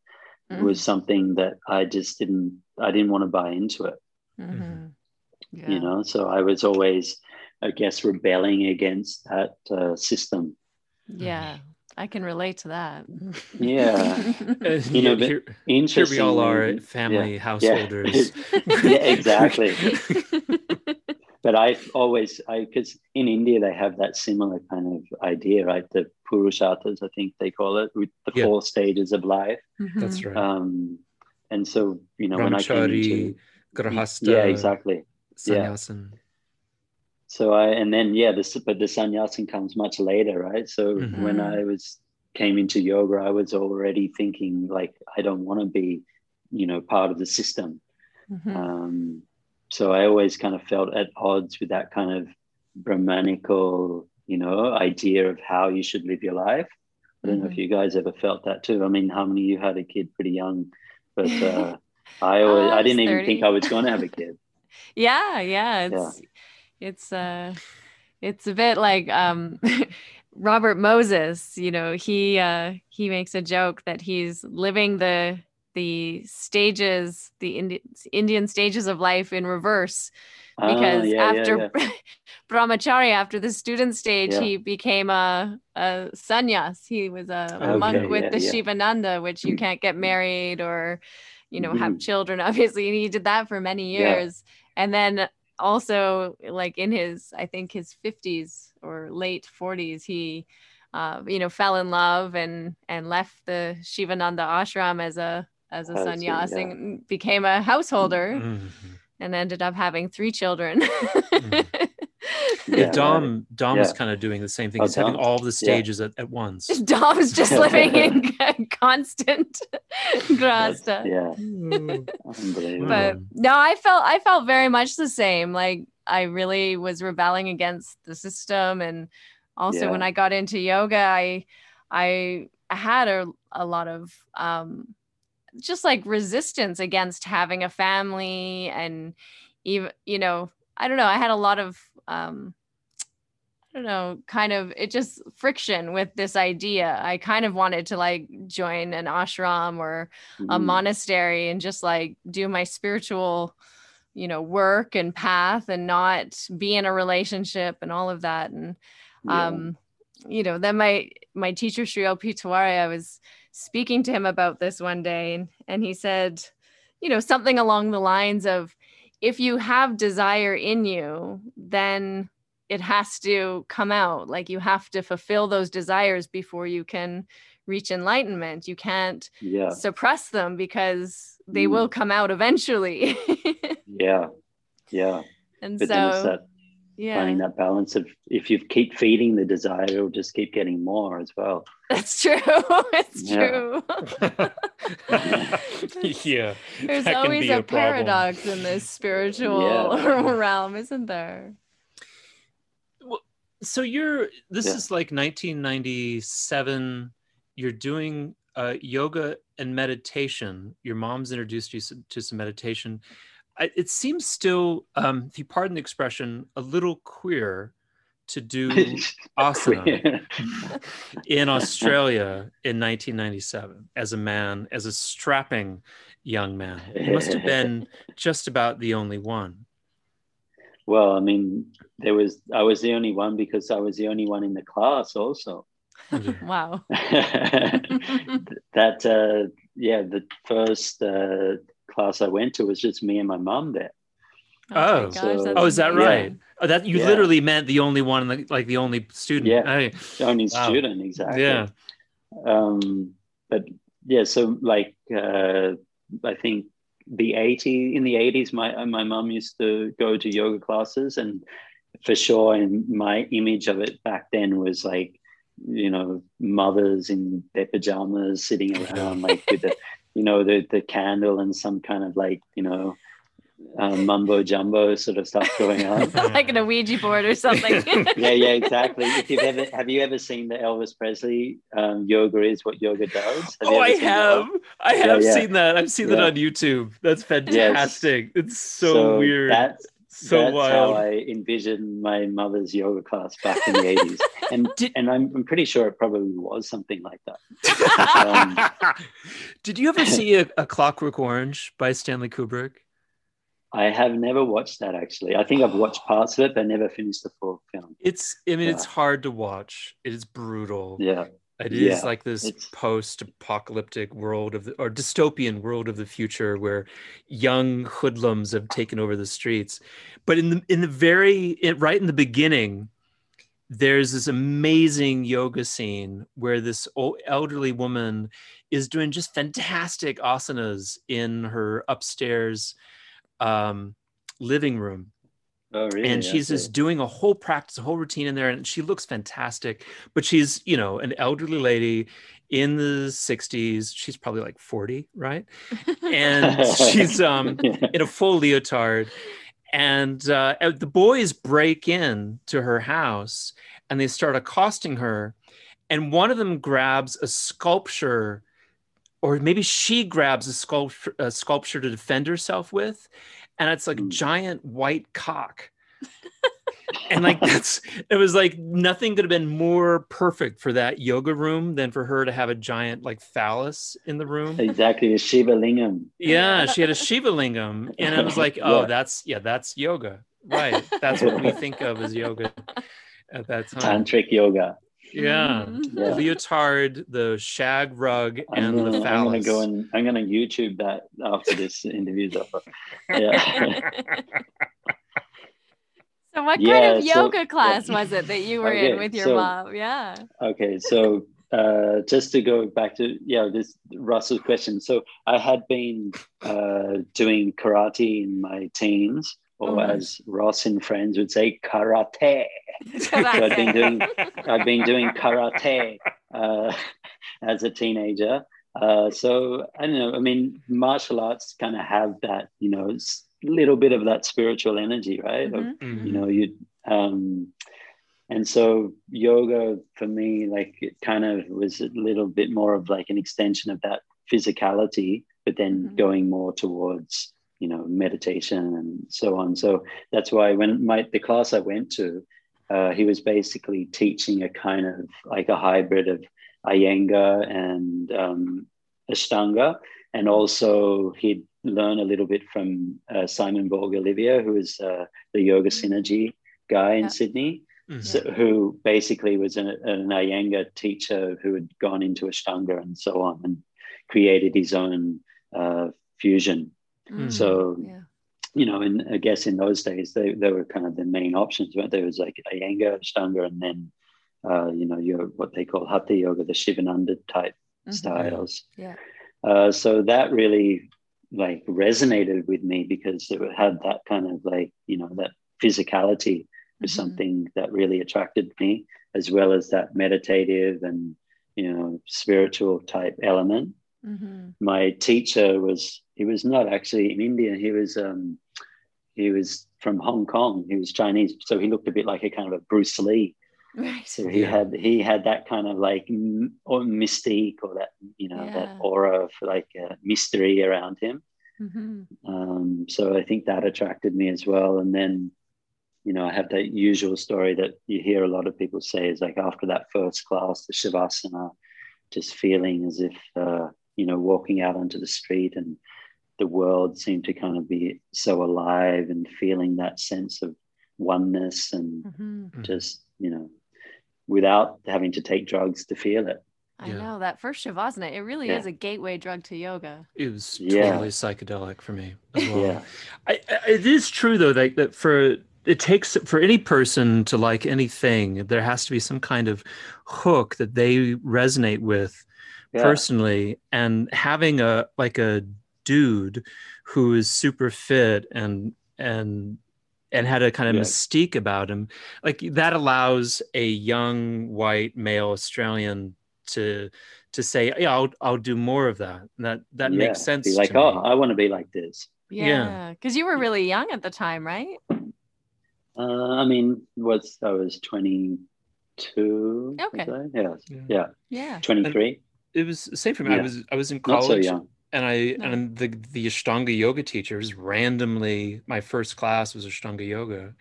S1: Mhm.
S3: was something that I just didn't I didn't want to buy into it,
S1: Mhm. Yeah.
S3: you know. So I was always, I guess, rebelling against that uh, system.
S1: yeah i can relate to that
S3: Yeah. <laughs> You know,
S2: here, here we all are family <laughs> householders.
S3: yeah, exactly. <laughs> But I always, I because in India they have that similar kind of idea, right? The purusharthas, I think they call it, with the
S2: Yeah.
S3: four stages of life.
S2: That's
S1: Mhm.
S2: right.
S3: Um, and so you know when I came
S2: Brahmachari,
S3: into
S2: Grahasta,
S3: yeah, exactly. yeah. So I and then yeah, this but the sannyasin comes much later, right? So
S2: Mhm.
S3: when I was came into yoga, I was already thinking like I don't want to be, you know, part of the system.
S1: Mhm.
S3: Um, so I always kind of felt at odds with that kind of Brahmanical, you know, idea of how you should live your life. I don't know if
S1: Mhm.
S3: you guys ever felt that too. I mean, how many of you had a kid pretty young? But uh, <laughs> I always,
S1: Uh, I
S3: I didn't even think I was going to have a kid. <laughs>
S1: yeah yeah it's it's uh it's a bit like um <laughs> robert moses you know he uh he makes a joke that he's living the the stages the Indi- indian stages of life in reverse
S3: Ah,
S1: because
S3: yeah, yeah,
S1: after
S3: yeah. <laughs>
S1: brahmachari after the student stage
S3: Yeah.
S1: he became a, a sannyas he was a, a
S2: Okay,
S1: monk with
S3: yeah,
S1: the
S3: yeah.
S1: shivananda which you can't get married or you know have
S3: Mhm.
S1: children <laughs> obviously and he did that for many
S3: Yeah.
S1: years and then also like in his i think his 50s or late 40s he uh, you know fell in love and and left the shivananda ashram as a as a
S3: see,
S1: sannyas
S3: yeah.
S1: and became a householder
S2: Mhm.
S1: and ended up having three children <laughs>
S2: Yeah,
S3: Yeah,
S2: Dom Dom is kind of doing the same thing.
S3: Oh,
S2: He's having all the
S3: Yeah.
S2: stages at, at once. <laughs>
S1: Dom's just living in <laughs> constant
S3: That's-
S1: grasta.
S3: Yeah,
S2: Mm.
S1: But no, I felt I felt very much the same. Like I really was rebelling against the system. And also
S3: Yeah.
S1: when I got into yoga, I I had a, a lot of um just like resistance against having a family and even you know, I don't know, I had a lot of um I don't know, kind of it just friction with this idea. I kind of wanted to like join an ashram or a
S3: Mhm.
S1: monastery and just like do my spiritual you know work and path and not be in a relationship and all of that and
S3: Yeah.
S1: um you know then my my teacher Sri O.P. Tiwari I was speaking to him about this one day and and he said you know something along the lines of if you have desire in you then it has to come out like you have to fulfill those desires before you can reach enlightenment you can't
S3: yeah.
S1: suppress them because they
S3: Mm.
S1: will come out eventually. <laughs>
S3: Yeah. Yeah.
S1: and
S3: But
S1: so,
S3: that finding that balance of if you keep feeding the desire, it'll just keep getting more as well.
S1: that's true. <laughs> it's
S3: Yeah.
S1: true. <laughs>
S2: yeah. <laughs>
S1: There's always a,
S2: a
S1: paradox in this spiritual
S3: Yeah.
S1: realm, isn't there?
S2: So you're this
S3: Yeah.
S2: is like 1997. You're doing uh, yoga and meditation. Your mom's introduced you to some meditation. I, it seems still, um, if you pardon the expression, a little queer to do <laughs> asana <laughs> in Australia in 1997 as a man, as a strapping young man. You must have been <laughs> just about the only one.
S3: well, I mean, there was I was the only one because I was the only one in the class also.
S1: wow.
S3: that uh yeah, the first uh class I went to was just me and my mum there.
S2: Oh.
S1: my
S3: So-
S1: that's
S2: Oh, is that
S3: Yeah.
S2: right? Oh, that you
S3: Yeah.
S2: literally meant the only one, like, like the only student.
S3: Yeah.
S2: Hey,
S3: The only
S2: Wow.
S3: student, exactly.
S2: yeah.
S3: um but yeah so like uh i think the 80 in the 80s my my mum used to go to yoga classes and for sure and my image of it back then was like you know mothers in their pajamas sitting around like with the you know the the candle and some kind of like you know um, mumbo jumbo sort of stuff going on <laughs>
S1: like an Ouija board or something. <laughs>
S3: yeah, yeah, exactly. If you've ever have you ever seen the Elvis Presley um, yoga is what yoga does? Have
S2: Oh, I
S3: seen that
S2: have. I have
S3: yeah.
S2: seen that. I've seen that on YouTube. That's fantastic. It's so, weird.
S3: That's
S2: so
S3: that's
S2: wild.
S3: how I envisioned my mother's yoga class back in the eighties, <laughs> and
S2: Did-
S3: and I'm, I'm pretty sure it probably was something like that. <laughs> um,
S2: Did you ever see a, <laughs> a Clockwork Orange by Stanley Kubrick?
S3: I have never watched that actually. I think I've watched <gasps> parts of it, but never finished the full film.
S2: It's. I mean, it's hard to watch. It is brutal.
S3: Yeah,
S2: It is
S3: Yeah,
S2: like this post-apocalyptic world of the, or dystopian world of the future where young hoodlums have taken over the streets. But in the in the very it, right in the beginning, there's this amazing yoga scene where this old, elderly woman is doing just fantastic asanas in her upstairs um, living room
S3: oh really?
S2: and she's
S3: Okay.
S2: just doing a whole practice a whole routine in there and she looks fantastic but she's you know an elderly lady in the 60s she's probably like 40 right and she's <laughs> um
S3: Yeah.
S2: in a full leotard and uh, uh, the boys break in to her house and they start accosting her and one of them grabs a sculpture or maybe she grabs a sculpture, a sculpture to defend herself with and it's like
S3: Mm.
S2: giant white cock <laughs> and like that's it was like nothing could have been more perfect for that yoga room than for her to have a giant like phallus in the room
S3: exactly a Shiva Lingam.
S2: yeah, she had a Shiva lingam, and I was like, <laughs> "Oh,
S3: Yeah.
S2: that's yeah, that's yoga, right? That's what we think of as yoga at that <laughs> time."
S3: Tantric yoga.
S2: Yeah,
S1: Mhm.
S3: Yeah.
S2: leotard, the shag rug,
S3: I'm
S2: and
S3: gonna,
S2: the
S3: I'm gonna go and I'm gonna YouTube that after this interview's over. <laughs> Yeah.
S1: So what
S3: Yeah,
S1: kind of
S3: so-
S1: yoga class was it that you were
S3: Okay,
S1: in with your
S3: so-
S1: mom? Yeah.
S3: okay, so uh, just to go back to yeah, this Russell's question. So I had been uh, doing karate in my teens, or
S1: Oh, nice.
S3: as Ross and friends would say, karate. <laughs> I've been doing- <laughs> I've been doing karate uh, <laughs> as a teenager. Uh, so I don't know. I mean, martial arts kind of have that, you know, little bit of that spiritual energy, right? Of,
S1: Mhm.
S3: you know, you um and so yoga for me, like it kind of was a little bit more of like an extension of that physicality, but then
S1: Mhm.
S3: going more towards, you know, meditation and so on. So that's why when my the class I went to, uh, he was basically teaching a kind of like a hybrid of Iyengar and um, Ashtanga, and also he'd learn a little bit from uh, Simon Borg Olivia, who is uh, the Yoga Synergy guy in
S1: Yeah.
S3: Sydney,
S2: Mhm.
S3: so, who basically was an, an Iyengar teacher who had gone into Ashtanga and so on, and created his own uh, fusion.
S1: Mm.
S3: So
S1: yeah.
S3: You know, and I guess in those days they, they were kind of the main options. Right? There was like Iyengar, Ashtanga, and then uh, you know your what they call Hatha Yoga, the Shivananda type
S1: Mhm.
S3: styles.
S1: Yeah.
S3: Uh, so that really like resonated with me because it had that kind of like you know that physicality was
S1: Mhm.
S3: something that really attracted me, as well as that meditative and you know spiritual type element
S1: Mhm.
S3: my teacher was he was not actually in India. He was um, he was from Hong Kong. He was Chinese, so he looked a bit like a kind of a Bruce Lee.
S1: Right.
S3: So he
S2: Yeah.
S3: had he had that kind of like m- or mystique or that you know
S1: Yeah.
S3: that aura of like uh, mystery around him.
S1: Mhm.
S3: Um, so I think that attracted me as well. And then you know I have that usual story that you hear a lot of people say is like after that first class, the shavasana, just feeling as if uh, you know walking out onto the street and the world seemed to kind of be so alive and feeling that sense of oneness and
S1: Mhm.
S2: Mhm.
S3: just you know without having to take drugs to feel it
S1: I
S2: Yeah.
S1: know that first shavasana. It really
S3: Yeah.
S1: is a gateway drug to yoga.
S2: It was
S3: Yeah.
S2: totally psychedelic for me as well.
S3: yeah
S2: I, I, it is true though that, that for it takes for any person to like anything, there has to be some kind of hook that they resonate with
S3: yeah
S2: personally, and having a like a dude who is super fit and and and had a kind of
S3: Yeah.
S2: mystique about him, like that allows a young white male Australian to to say, yeah, I'll I'll do more of that. And that that
S3: Yeah.
S2: makes sense.
S3: be like
S2: to
S3: oh
S2: me.
S3: i want to be like this
S2: Yeah.
S1: Yeah. Because you were really young at the time, right?
S3: uh, i mean was i was 22
S1: Okay.
S3: Yeah
S2: Yeah.
S3: yeah
S1: Yeah.
S3: 23
S2: it was the same for me. I was I was in
S3: not so
S2: college and I
S1: No.
S2: and the the Ashtanga yoga teachers randomly my first class was Ashtanga yoga,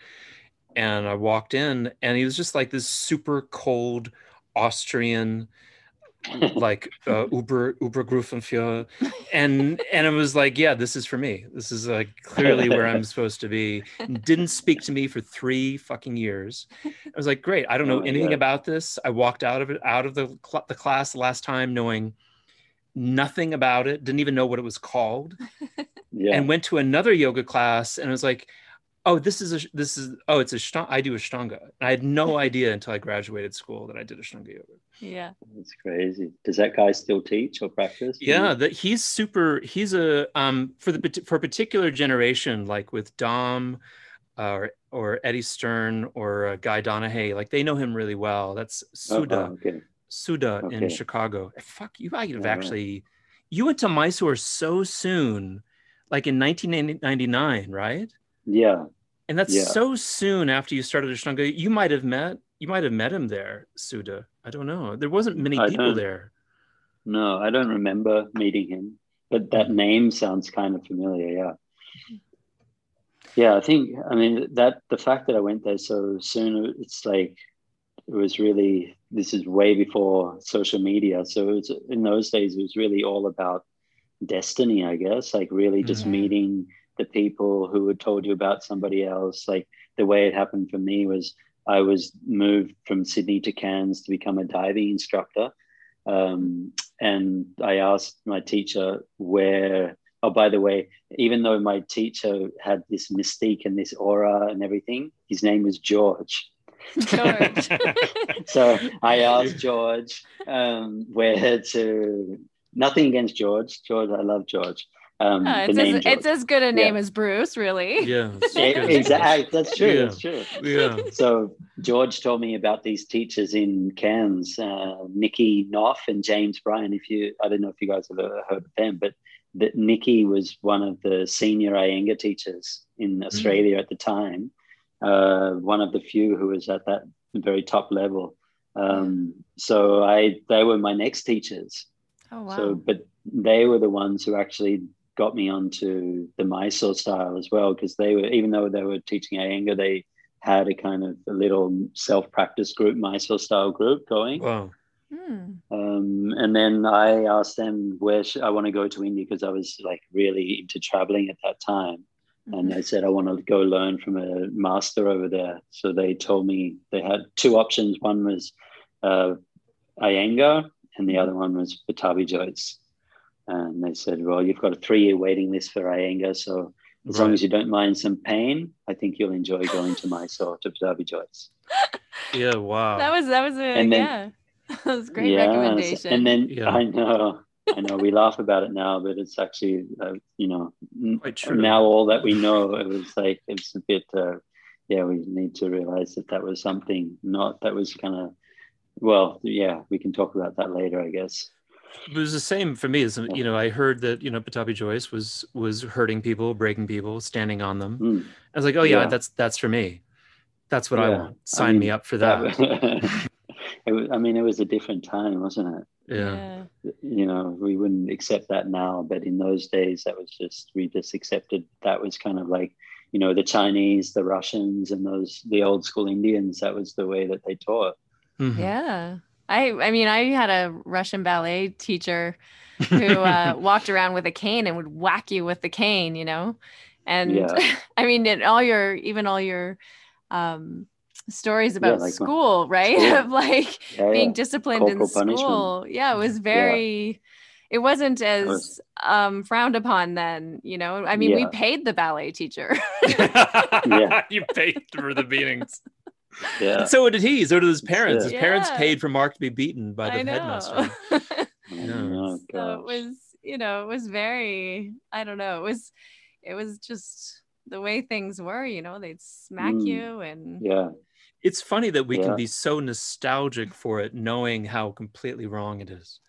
S2: and I walked in and he was just like this super cold Austrian like uh, Uber Uber Gruppenführer, and and it was like yeah this is for me this is like clearly where I'm <laughs> supposed to be. Didn't speak to me for three fucking years. I was like great I don't
S3: Oh
S2: know
S3: my
S2: anything
S3: God.
S2: about this. I walked out of it out of the cl- the class the last time knowing nothing about it. Didn't even know what it was called
S3: yeah
S2: and went to another yoga class and it was like oh this is a this is oh it's a ashtanga i do ashtanga and i had no <laughs> idea until i graduated school that i did ashtanga yoga
S1: Yeah.
S3: That's crazy. Does that guy still teach or practice?
S2: yeah that he's super he's a um for the for a particular generation like with dom uh, or or eddie stern or uh, guy donahaye like they know him really well that's
S3: Oh,
S2: suddha
S3: oh, okay.
S2: Suddha in Chicago. Fuck, you might have
S3: Yeah, right.
S2: actually, you went to Mysore so soon, like in 1999, right?
S3: Yeah.
S2: And that's
S3: Yeah.
S2: so soon after you started Ashtanga. You might have met, you might have met him there, Suddha. I don't know. There wasn't many
S3: I
S2: people there.
S3: No, I don't remember meeting him, but that name sounds kind of familiar. Yeah. Yeah, I think, I mean, that the fact that I went there so soon, it's like, it was really, this is way before social media. So it was, in those days, it was really all about destiny, I guess, like really just
S1: Mhm.
S3: meeting the people who had told you about somebody else. Like the way it happened for me was I was moved from Sydney to Cairns to become a diving instructor. Um, and I asked my teacher where, oh, by the way, even though my teacher had this mystique and this aura and everything, his name was George.
S1: George. <laughs>
S3: So I asked George um, where to, nothing against George. George, I love George. Um,
S1: Yeah, it's, as, it's as good a name
S3: Yeah.
S1: as Bruce, really.
S2: Yeah. it's <laughs>
S3: exactly. That's true.
S2: Yeah.
S3: That's true. <laughs>
S2: Yeah.
S3: So George told me about these teachers in Cairns, uh, Nikki Knopf and James Bryan. If you, I don't know if you guys have ever heard of them, but that Nikki was one of the senior Iyengar teachers in Australia at the time. Uh, one of the few who was at that very top level. Um, so I, they were my next teachers.
S1: Oh wow.
S3: So, but they were the ones who actually got me onto the Mysore style as well, because they were, even though they were teaching Iyengar, they had a kind of a little self-practice group, Mysore style group going.
S2: Wow.
S1: Hmm.
S3: Um, and then I asked them where sh- I want to go to India because I was like really into traveling at that time. And they said, I want to go learn from a master over there. So they told me they had two options. One was uh, Iyengar, and the other one was Pattabhi Jois. And they said, Well, you've got a three year waiting list for Iyengar. So as long as you don't mind some pain, I think you'll enjoy going to Mysore to Pattabhi Jois. <laughs>
S2: Yeah. Wow.
S1: That was that was a
S3: And then-
S1: yeah. <laughs> That was a great
S3: Yes.
S1: recommendation.
S3: And then
S2: Yeah.
S3: I know, I know we laugh about it now, but it's actually, uh, you know, n-
S2: Quite true.
S3: now all that we know, it was like, it's a bit, uh, yeah, we need to realize that that was something not, that was kind of, well, yeah, we can talk about that later, I guess.
S2: It was the same for me. As you know, I heard that you know Pattabhi Jois was was hurting people, breaking people, standing on them.
S3: Mm,
S2: I was like, oh yeah,
S3: Yeah.
S2: that's that's for me. That's what I
S3: Yeah.
S2: want.
S3: I
S2: Sign me up for that. <laughs>
S3: it was, I mean, it was a different time, wasn't it?
S2: yeah.
S3: you know we wouldn't accept that now but in those days that was just we just accepted that was kind of like you know the chinese the russians and those the old school indians that was the way that they taught
S2: Mhm.
S1: Yeah. I I mean I had a Russian ballet teacher <laughs> who uh, walked around with a cane and would whack you with the cane, you know. And
S3: Yeah. <laughs>
S1: I mean in all your even all your um stories about
S3: like my-
S1: school, right?
S3: School. <laughs>
S1: of like
S3: yeah,
S1: being
S3: yeah.
S1: disciplined in
S3: Corporal punishment.
S1: school. Yeah, it was very it wasn't as
S3: was-
S1: um frowned upon then, you know. I mean, we paid the ballet teacher.
S3: Yeah.
S2: you paid for the beatings.
S3: Yeah
S2: And so did he. So did his parents. His
S1: Yeah.
S2: parents paid for Mark to be beaten by the
S1: I know.
S2: headmaster. <laughs>
S3: oh,
S1: so it was you know it was very i don't know it was it was just the way things were you know they'd smack
S3: Mm.
S1: you and
S3: yeah
S2: It's funny that we
S3: Yeah.
S2: can be so nostalgic for it, knowing how completely wrong it is.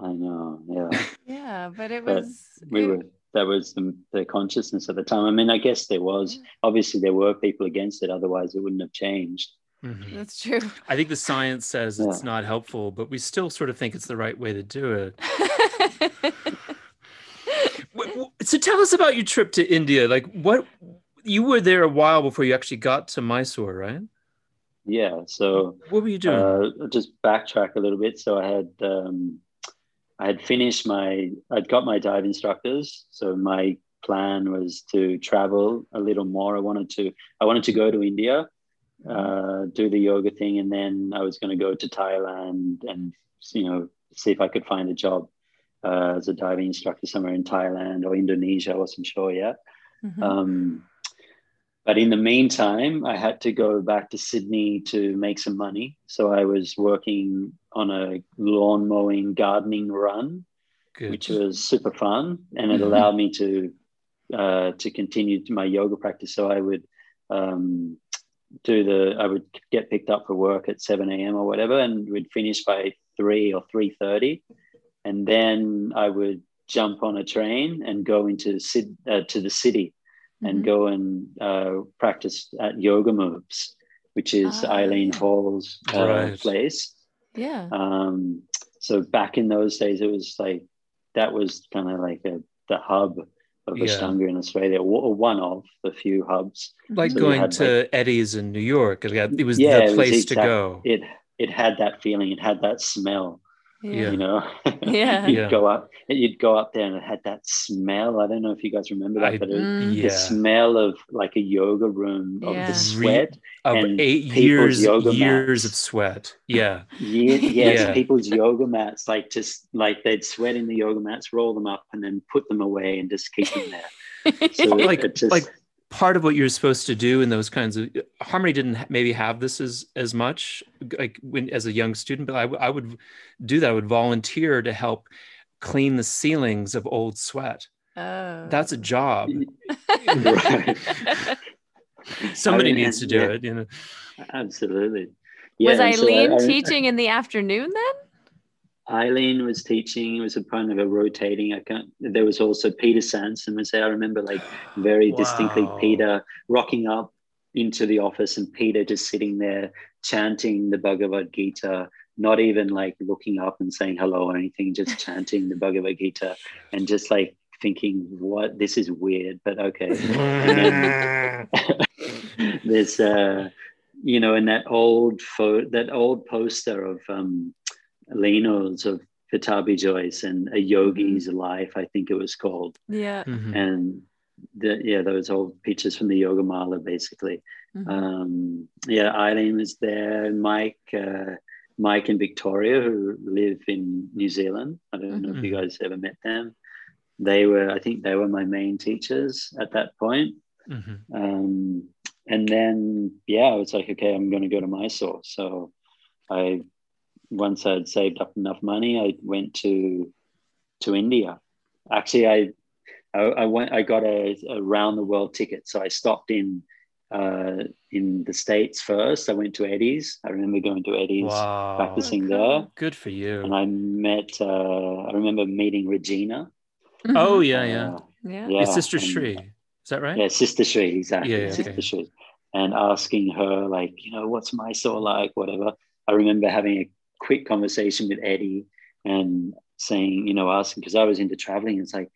S3: i know yeah <laughs>
S1: yeah but it
S3: But
S1: was
S3: we
S1: it-
S3: were that was the, the consciousness at the time i mean i guess there was obviously there were people against it otherwise it wouldn't have changed
S2: Mhm.
S1: that's true
S2: I think the science says it's not helpful, but we still sort of think it's the right way to do it. <laughs> W- w- So tell us about your trip to India. Like what you were there a while before you actually got to Mysore, right?
S3: yeah so
S2: What were you doing?
S3: Uh, just backtrack a little bit. So I had um, I had finished my I'd got my dive instructors. So my plan was to travel a little more. I wanted to I wanted to go to India, uh, do the yoga thing, and then I was going to go to Thailand and you know see if I could find a job uh, as a diving instructor somewhere in Thailand or Indonesia. I wasn't sure yet.
S1: Mhm.
S3: Um, but in the meantime, I had to go back to Sydney to make some money. So I was working on a lawn mowing gardening run,
S2: Good.
S3: which was super fun, and it
S2: Mhm.
S3: allowed me to uh, to continue my yoga practice. So I would um, do the I would get picked up for work at seven a.m. or whatever, and we'd finish by three or three thirty, and then I would jump on a train and go into uh, to the city and
S1: Mhm.
S3: go and uh, practice at Yoga Moves, which is
S1: Ah.
S3: Eileen Hall's uh,
S2: Right.
S3: place.
S1: yeah
S3: Um, so back in those days, it was like that was kind of like a, the hub of
S2: Yeah.
S3: Ashtanga in Australia, or one of the few hubs.
S2: like
S3: So
S2: going
S3: had,
S2: to Eddie's in New York. It got- it was
S3: Yeah, it
S2: the
S3: was
S2: place to go.
S3: It it had that feeling, it had that smell.
S2: Yeah.
S3: You know, <laughs>
S1: Yeah.
S3: you'd
S2: Yeah.
S3: go up, you'd go up there, and it had that smell. I don't know if you guys remember that,
S2: I-
S3: but it,
S1: Mm.
S2: yeah.
S3: the smell of like a yoga room of the sweat
S2: of
S3: and
S2: eight years
S3: yoga
S2: years
S3: mats.
S2: of sweat. Yeah.
S3: Ye- yes, <laughs>
S2: Yeah.
S3: people's yoga mats, like just like they'd sweat in the yoga mats, roll them up, and then put them away and just keep them there. <laughs> So
S2: Like-
S3: it just,
S2: like Part of what you're supposed to do in those kinds of Harmony didn't maybe have this as as much like when as a young student, but I, I would do that. I would volunteer to help clean the ceilings of old sweat.
S1: Oh.
S2: That's a job. <laughs> <laughs> Somebody
S3: I mean,
S2: needs to do
S3: yeah.
S2: it. You know.
S3: Absolutely.
S1: was
S3: and so I-
S1: Eileen
S3: I-
S1: teaching in the afternoon then?
S3: Eileen was teaching. It was a kind of a rotating. I can't. There was also Peter Sanson was there. I remember like very <gasps> distinctly Peter rocking up into the office and Peter just sitting there chanting the Bhagavad Gita, not even like looking up and saying hello or anything, just <laughs> chanting the Bhagavad Gita and just like thinking, what this is weird, but okay. Then <laughs> <laughs> there's uh you know in that old photo that old poster of um Leno's of Pattabhi Jois and a yogi's life I think it was called
S1: Yeah.
S2: Mhm.
S3: and the, yeah those old pictures from the yoga mala basically
S1: Mhm.
S3: um yeah Eileen was there Mike uh Mike and Victoria who live in New Zealand I don't know if you
S2: Mhm.
S3: guys ever met them they were I think they were my main teachers at that point
S2: Mhm.
S3: um, and then yeah, I was like, okay, I'm going to go to Mysore. So I once I'd saved up enough money, I went to to India. Actually, I I, I went. I got a, a round the world ticket. So I stopped in uh, in the states first. I went to Eddie's. I remember going to Eddie's,
S2: Wow.
S3: practicing
S1: Oh,
S3: there.
S2: Good for you.
S3: and I met. Uh, I remember meeting Regina.
S2: oh
S1: Mhm.
S2: yeah, yeah.
S3: Uh,
S1: yeah.
S3: yeah,
S2: It's Sister
S3: and-
S2: Shri. Is that right?
S3: Yeah, Sister Shri, exactly.
S2: Yeah, yeah,
S3: Sister
S2: okay.
S3: Shri. And asking her, like, you know, what's Mysore like, whatever. I remember having a quick conversation with Eddie and saying, you know, asking, because I was into traveling. It's like,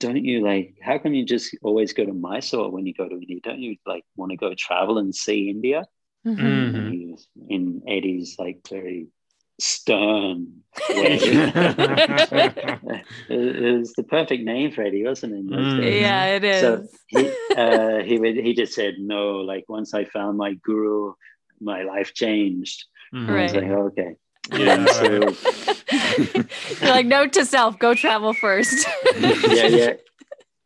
S3: don't you like, how come you just always go to Mysore when you go to India? Don't you like want to go travel and see India?
S1: Mhm.
S2: Mhm.
S3: And he was in Eddie's like very stern way. <laughs> <laughs> it, it was the perfect name for Eddie, wasn't it? in those
S2: Mm.
S3: days?
S1: Yeah, it is.
S3: So he, uh, he would, he just said no. Like once I found my guru, my life changed.
S2: Mhm.
S1: Right.
S3: like, okay.
S2: Yeah,
S3: And <laughs> so, <laughs>
S1: You're like, note to self, go travel first. <laughs>
S3: yeah, yeah,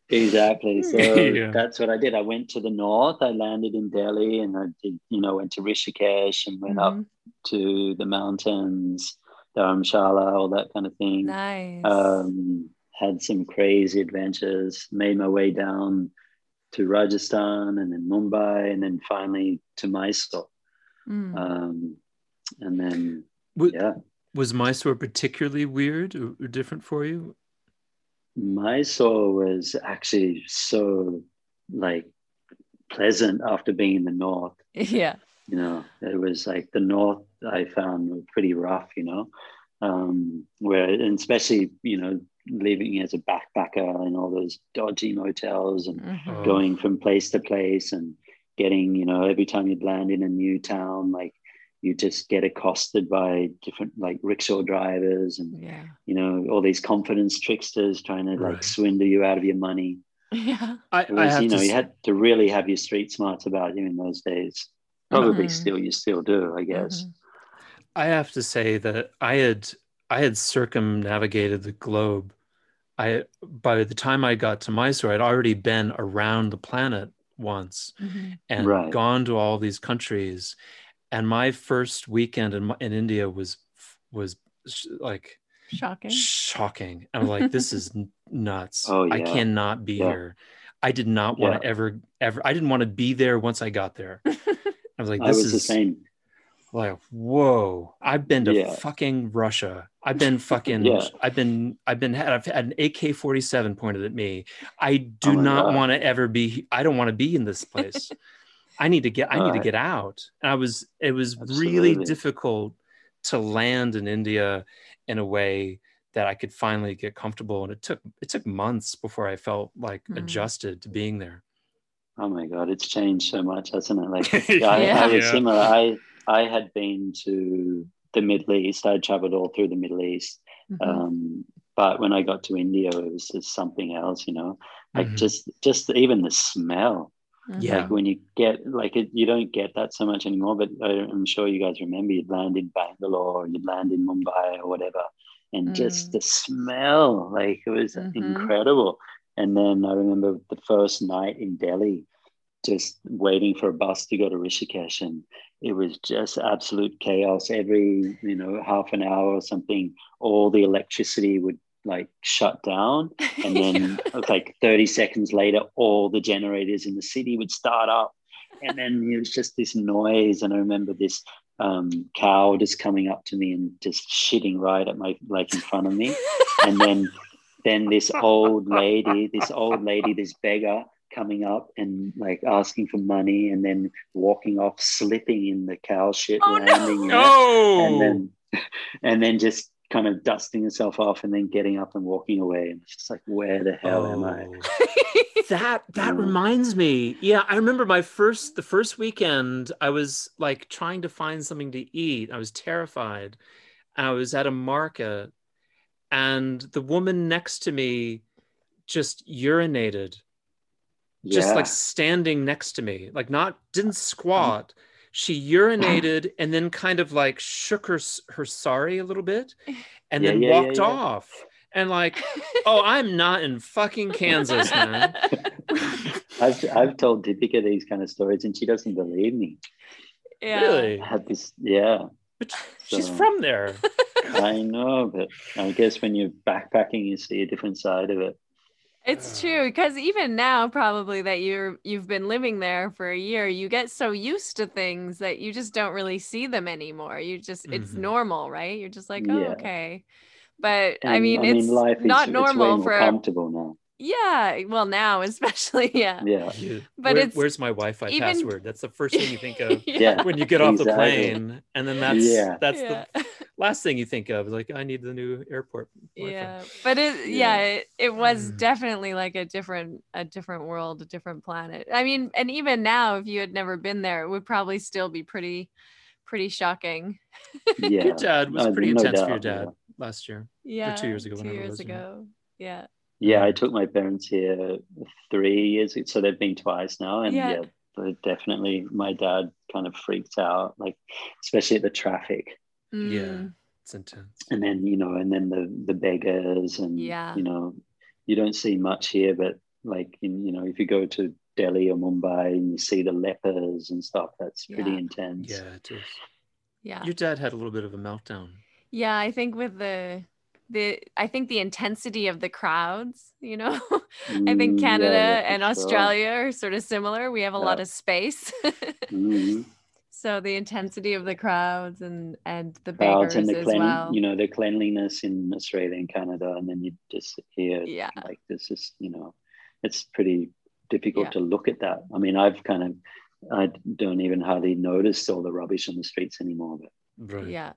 S3: exactly. So
S2: Yeah.
S3: that's what I did. I went to the north. I landed in Delhi, and I did, you know, went to Rishikesh and went up
S1: Mhm.
S3: to the mountains, Dharamshala, all that kind of thing.
S1: Nice.
S3: um, had some crazy adventures, made my way down to Rajasthan and then Mumbai and then finally to Mysore.
S1: Mm.
S3: Um, and then,
S2: Wa-
S3: yeah,
S2: Was Mysore particularly weird or, or different for you?
S3: Mysore was actually so like pleasant after being in the north. <laughs>
S1: yeah.
S3: You know, it was like the north I found were pretty rough, you know, um, where, and especially, you know, living as a backpacker in all those dodgy motels and
S1: Mhm.
S2: Oh.
S3: going from place to place and getting, you know, every time you'd land in a new town, like you just get accosted by different like rickshaw drivers and,
S1: Yeah.
S3: you know, all these confidence tricksters trying to like swindle you out of your money. <laughs>
S1: Yeah.
S2: I,
S3: It
S2: I have
S3: you know,
S2: to
S3: you had to really have your street smarts about you in those days. Probably
S1: Mhm.
S3: still, you still do, I guess.
S1: Mhm.
S2: I have to say that I had I had circumnavigated the globe. I by the time I got to Mysore, I'd already been around the planet once
S1: Mhm.
S2: and
S3: Right.
S2: gone to all these countries. And my first weekend in, in India was was sh- like
S1: Shocking.
S2: shocking. I'm like, this is <laughs> nuts.
S3: Oh,
S2: I cannot be
S3: Yeah.
S2: here. I did not want to
S3: Yeah.
S2: ever ever. I didn't want to be there once I got there. <laughs> I was like, this
S3: was
S2: is
S3: the same.
S2: like whoa i've been to
S3: Yeah.
S2: fucking russia i've been fucking
S3: Yeah.
S2: i've been i've been had i've had an ak-47 pointed at me i do
S3: Oh
S2: not want to ever be i don't want to be in this place <laughs> i need to get i need to get out and i was it was really difficult to land in india in a way that i could finally get comfortable and it took it took months before i felt like
S1: Hmm.
S2: adjusted to being there
S3: Oh my god, it's changed so much, hasn't it? Like <laughs> yeah, I,
S1: Yeah.
S3: I was
S2: Yeah.
S3: similar. I I had been to the Middle East. I'd traveled all through the Middle East.
S1: Mhm.
S3: Um, but when I got to India, it was just something else, you know. Like
S2: Mhm.
S3: just just even the smell.
S2: Yeah.
S3: Like when you get like it, you don't get that so much anymore. But I, I'm sure you guys remember you'd land in Bangalore, you'd land in Mumbai or whatever, and
S1: Mm.
S3: just the smell, like it was
S1: Mhm.
S3: incredible. And then I remember the first night in Delhi, just waiting for a bus to go to Rishikesh, and it was just absolute chaos. Every you know half an hour or something, all the electricity would like shut down. And then <laughs> like 30 seconds later all the generators in the city would start up. And then it was just this noise. And i remember this um, cow just coming up to me and just shitting right at my like in front of me. And then then this old lady this old lady this beggar coming up and like asking for money and then walking off slipping in the cow shit
S1: Oh, no.
S3: landing in it,
S2: Oh,
S3: and then and then just kind of dusting herself off and then getting up and walking away. And it's just like where the hell am i?
S2: Oh. <laughs> that that
S3: Yeah.
S2: reminds me. Yeah i remember my first the first weekend i was like trying to find something to eat. I was terrified. I was at a market and the woman next to me just urinated. Just like standing next to me. Like not didn't squat she urinated <clears throat> and then kind of like shook her her sorry a little bit eh. and
S3: Yeah,
S2: then
S3: yeah,
S2: walked
S3: yeah.
S2: off and like <laughs> oh i'm not in fucking kansas man <laughs>
S3: I've, I've told Deepika these kind of stories and she doesn't believe me.
S1: yeah.
S2: really
S3: I had this, yeah,
S2: but she's
S3: So-
S2: from there
S3: I know, but I guess when you're backpacking, you see a different side of it.
S1: It's true because even now, probably that you're you've been living there for a year, you get so used to things that you just don't really see them anymore. You just it's
S2: Mhm.
S1: normal, right? You're just like, oh,
S3: Yeah.
S1: okay. But I
S3: And,
S1: mean, it's
S3: life is
S1: not
S3: it's way
S1: normal
S3: more
S1: for
S3: comfortable now.
S1: Yeah. Well, now especially, <laughs> yeah.
S3: Yeah,
S1: But
S2: where-
S1: it's
S2: where's my wi-fi
S1: even-
S2: password that's the <laughs> first thing you think of
S3: yeah,
S2: when you get off the plane and then that's
S3: Yeah.
S2: that's
S1: yeah.
S2: the <laughs> last thing you think of like i need the new airport Wi-Fi.
S1: yeah but it yeah,
S3: Yeah.
S1: it, it was
S2: Mm.
S1: definitely like a different a different world a different planet i mean and even now if you had never been there it would probably still be pretty pretty shocking
S3: yeah.
S2: your dad was
S3: No-
S2: pretty
S3: no
S2: intense for your
S3: doubt, yeah.
S2: dad last year
S1: yeah
S2: two years ago,
S1: two years
S2: was,
S1: ago yeah
S3: Yeah, I took my parents here three years ago, so they've been twice now, and
S1: Yeah.
S3: yeah, but definitely my dad kind of freaked out, like especially at the traffic,
S2: Yeah.
S1: Mm,
S2: it's intense
S3: and then you know, and then the the beggars, and
S1: Yeah.
S3: you know, you don't see much here, but like in, you know, if you go to Delhi or Mumbai and you see the lepers and stuff, that's pretty
S1: Yeah.
S3: intense.
S2: yeah it is
S1: yeah
S2: your dad had a little bit of a meltdown
S1: yeah i think with the the i think the intensity of the crowds you know? <laughs> I think
S3: Mm, yeah,
S1: canada
S3: yeah, for
S1: and
S3: sure.
S1: australia are sort of similar. We have a lot of space. <laughs>
S3: Mhm.
S1: so the intensity of the crowds and and the
S3: Crowds and the
S1: as
S3: clean,
S1: well.
S3: you know, the cleanliness in Australia and Canada, and then you just hear
S1: yeah.
S3: Like this is you know it's pretty difficult
S1: Yeah.
S3: to look at that. I mean i've kind of i don't even hardly notice all the rubbish on the streets anymore but
S2: right.
S1: Yeah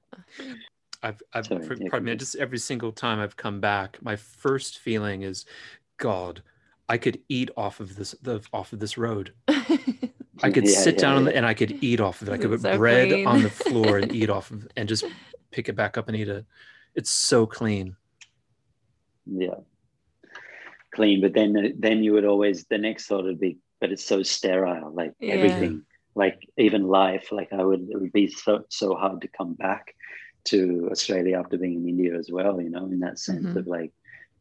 S2: I've, I've
S3: Sorry,
S2: for-
S3: yeah,
S2: pardon me,
S3: continue.
S2: just every single time I've come back, my first feeling is, God, I could eat off of this the off of this road. <laughs> I could
S3: Yeah,
S2: sit
S3: yeah,
S2: down on the,
S3: yeah.
S2: and I could eat off of it. I could
S1: It's
S2: put
S1: so
S2: bread
S1: clean.
S2: on the floor and <laughs> eat off of and just pick it back up and eat it. It's so clean.
S3: yeah clean but then then you would always the next thought would be but it's so sterile like
S1: Yeah.
S3: everything like even life like i would it would be so so hard to come back to australia after being in india as well you know in that sense
S1: Mhm.
S3: of like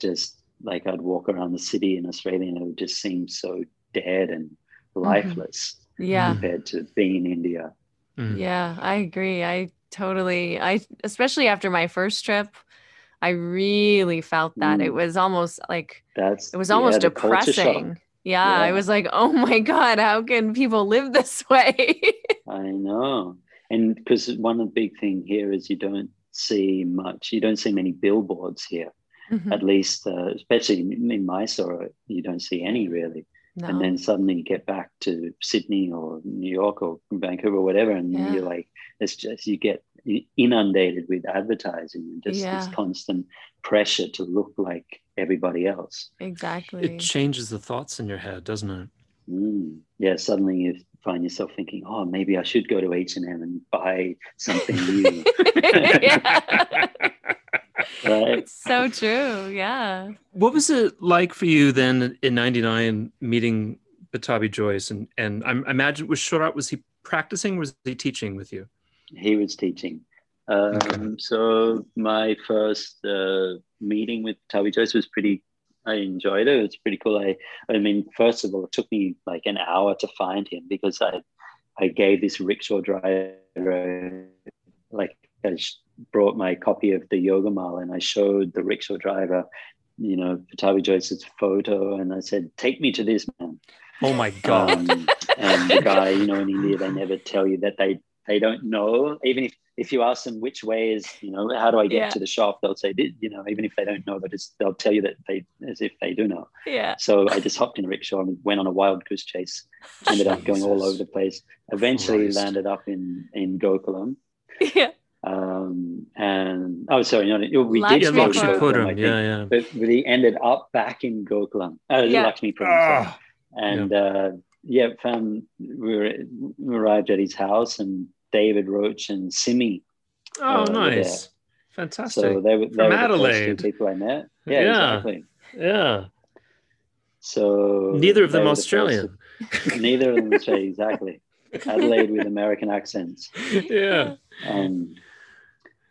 S3: just like i'd walk around the city in australia and it would just seem so dead and lifeless
S1: yeah
S3: compared to being in india
S2: Mm.
S1: Yeah, I agree. I totally I especially after my first trip, I really felt that. It
S3: Mm.
S1: was almost like
S3: that's
S1: it was almost
S3: the culture shock.
S1: depressing. Yeah, I was like, "Oh my <laughs> god, how can people live this <laughs> way?"
S3: I know. And because one of the big thing here is you don't see much, you don't see many billboards here,
S1: Mhm.
S3: at least, uh, especially in, in Mysore, you don't see any really.
S1: no.
S3: And then suddenly you get back to Sydney or New York or Vancouver or whatever, and
S1: Yeah.
S3: you're like, it's just, you get inundated with advertising and just
S1: Yeah.
S3: this constant pressure to look like everybody else.
S1: exactly.
S2: It changes the thoughts in your head, doesn't it?
S3: Mm. Yeah, suddenly you find yourself thinking, oh, maybe I should go to H&M and buy something <laughs> new.
S1: yeah.
S3: right?
S1: It's so true. Yeah.
S2: What was it like for you then in '99 meeting Pattabhi Jois? And and I imagine was Sharath was he practicing? Was he teaching with you?
S3: He was teaching. Um,
S2: Okay.
S3: So my first uh, meeting with Tavi Jois was pretty. I enjoyed it. It was pretty cool. I, I mean, first of all, it took me like an hour to find him because I, I gave this rickshaw driver like I brought my copy of the Yoga Mala and I showed the rickshaw driver, you know, Pattabhi Jois's photo, and I said, "Take me to this man."
S2: Oh my god!
S3: Um, and the guy, you know, in India, they never tell you that they they don't know. Even if if you ask them which way is, you know, how do I get
S1: Yeah.
S3: to the shop, they'll say, you know, even if they don't know, but it's, they'll tell you that they as if they do know.
S1: Yeah.
S3: So I just hopped in a rickshaw and went on a wild goose chase. Ended up going all over the place. Eventually
S2: Christ.
S3: landed up in in Gokulam.
S1: Yeah.
S3: Um, and oh, sorry, no, no, we
S1: Lakshmi
S3: did
S2: Yeah,
S3: go to
S1: Puram.
S3: Gokulam, I think,
S2: Yeah, yeah.
S3: but we ended up back in Gokulam. Uh,
S1: Yeah.
S3: Lakshmi Puram, sorry
S2: Ah,
S3: and uh, yeah, found we, were, we arrived at his house, and David Roach and Simi.
S2: oh,
S3: Uh,
S2: nice. Fantastic.
S3: So they were, they
S2: From
S3: were the first
S2: Adelaide.
S3: two people I met. Yeah,
S2: Yeah.
S3: exactly.
S2: yeah.
S3: So
S2: Neither of them
S3: were the first-
S2: Australian.
S3: neither of them Australian, exactly. <laughs> Adelaide with American accents.
S2: yeah.
S3: Um,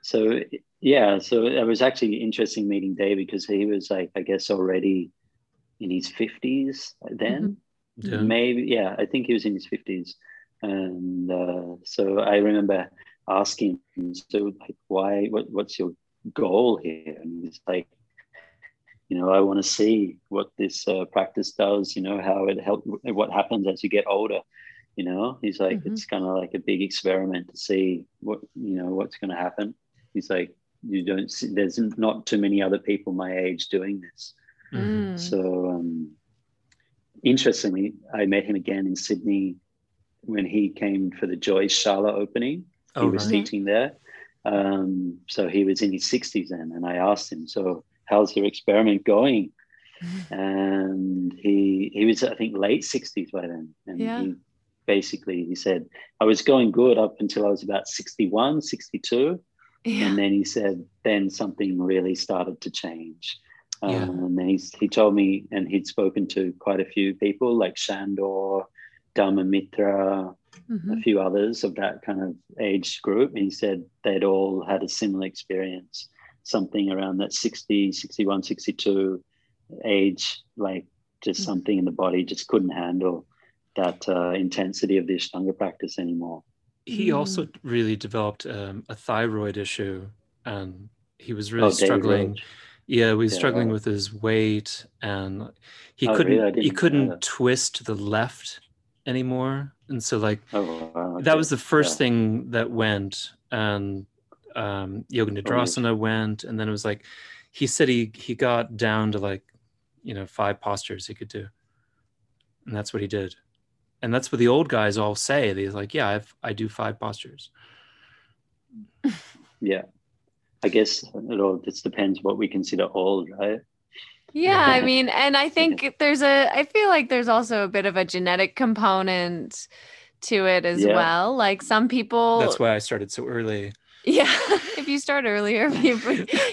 S3: so yeah, so it was actually interesting meeting David because he was like, I guess, already in his fifties then.
S2: Yeah.
S3: maybe yeah i think he was in his 50s and uh, so i remember asking him so like why what, what's your goal here and he's like you know i want to see what this uh, practice does you know how it help what happens as you get older you know he's like
S1: Mhm.
S3: it's kind of like a big experiment to see what you know what's going to happen he's like you don't see there's not too many other people my age doing this
S1: Mm.
S3: so, um, interestingly, I met him again in Sydney when he came for the Jois Shala opening. He
S2: Oh,
S3: was
S2: right.
S3: teaching there. Um, so he was in his 60s then. And I asked him, So, how's your experiment going? And he, he was, I think, late 60s by then. And
S1: Yeah.
S3: he basically he said, I was going good up until I was about 61, 62
S1: Yeah.
S3: and then he said then something really started to change um,
S2: Yeah.
S3: and then he's, he told me and he'd spoken to quite a few people like shandor Dharma Mittra
S1: Mhm.
S3: a few others of that kind of age group and he said they'd all had a similar experience something around that 60 61 62 age like just
S1: Mhm.
S3: something in the body just couldn't handle that uh, intensity of the ashtanga practice anymore
S2: He
S1: Mm.
S2: also really developed um, a thyroid issue, and he was really
S3: Oh,
S2: struggling. Yeah, he was
S3: Yeah,
S2: struggling
S3: right.
S2: with his weight, and he
S3: Oh,
S2: couldn't
S3: really?
S2: He couldn't twist the left anymore, and so like
S3: oh, wow,
S2: that was the first
S3: Yeah.
S2: thing that went, and um, Yoga Nidrasana went, and then it was like he said he he got down to like you know five postures he could do, and that's what he did, and that's what the old guys all say. They're like, yeah, I've, I do five postures. <laughs>
S3: Yeah. I guess it all just depends what we consider old, right?
S1: Yeah, I <laughs> mean, and I think there's a, I feel like there's also a bit of a genetic component to it as
S3: Yeah.
S1: well. Like some people,
S2: That's why I started so early.
S1: yeah, <laughs> if you start earlier, <laughs> you,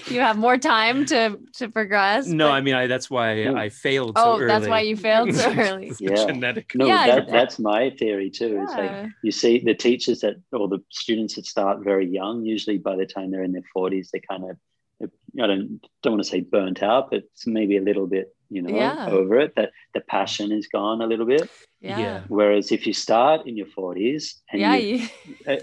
S1: you have more time to to progress.
S2: No,
S1: but-
S2: I mean I, that's why
S3: Yeah.
S2: I failed so
S1: oh,
S2: early.
S1: that's why you failed so early.
S3: Yeah.
S2: genetic.
S3: No,
S1: Yeah,
S3: that, that's my theory too. It's like you see the teachers that or the students that start very young, usually by the time they're in their 40s, they kind of I don't don't want to say burnt out, but it's maybe a little bit, you know,
S1: Yeah.
S3: over it. That the passion is gone a little bit.
S1: yeah,
S2: Yeah.
S3: Whereas if you start in your 40s and
S1: yeah,
S3: you
S1: you,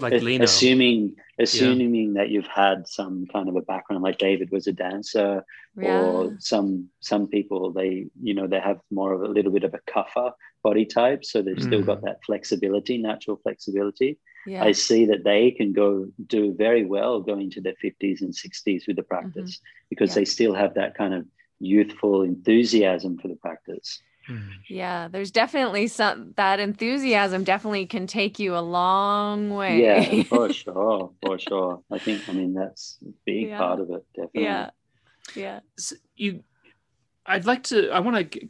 S2: Like
S3: a-
S2: Lino.
S3: assuming assuming that you've had some kind of a background like david was a dancer
S1: yeah,
S3: or some some people they you know they have more of a little bit of a kapha body type so they've still
S2: Mm.
S3: got that flexibility natural flexibility
S1: yeah,
S3: i see that they can go do very well going to their 50s and 60s with the practice because
S1: Mm-hmm. Yeah.
S3: they still have that kind of youthful enthusiasm for the practice
S2: Mm.
S1: yeah. There's definitely some that enthusiasm definitely can take you a long way.
S3: yeah for <laughs> sure for sure i think i mean that's a big
S1: Yeah.
S3: part of it definitely
S1: yeah, yeah.
S2: So you, I'd like to. I want to.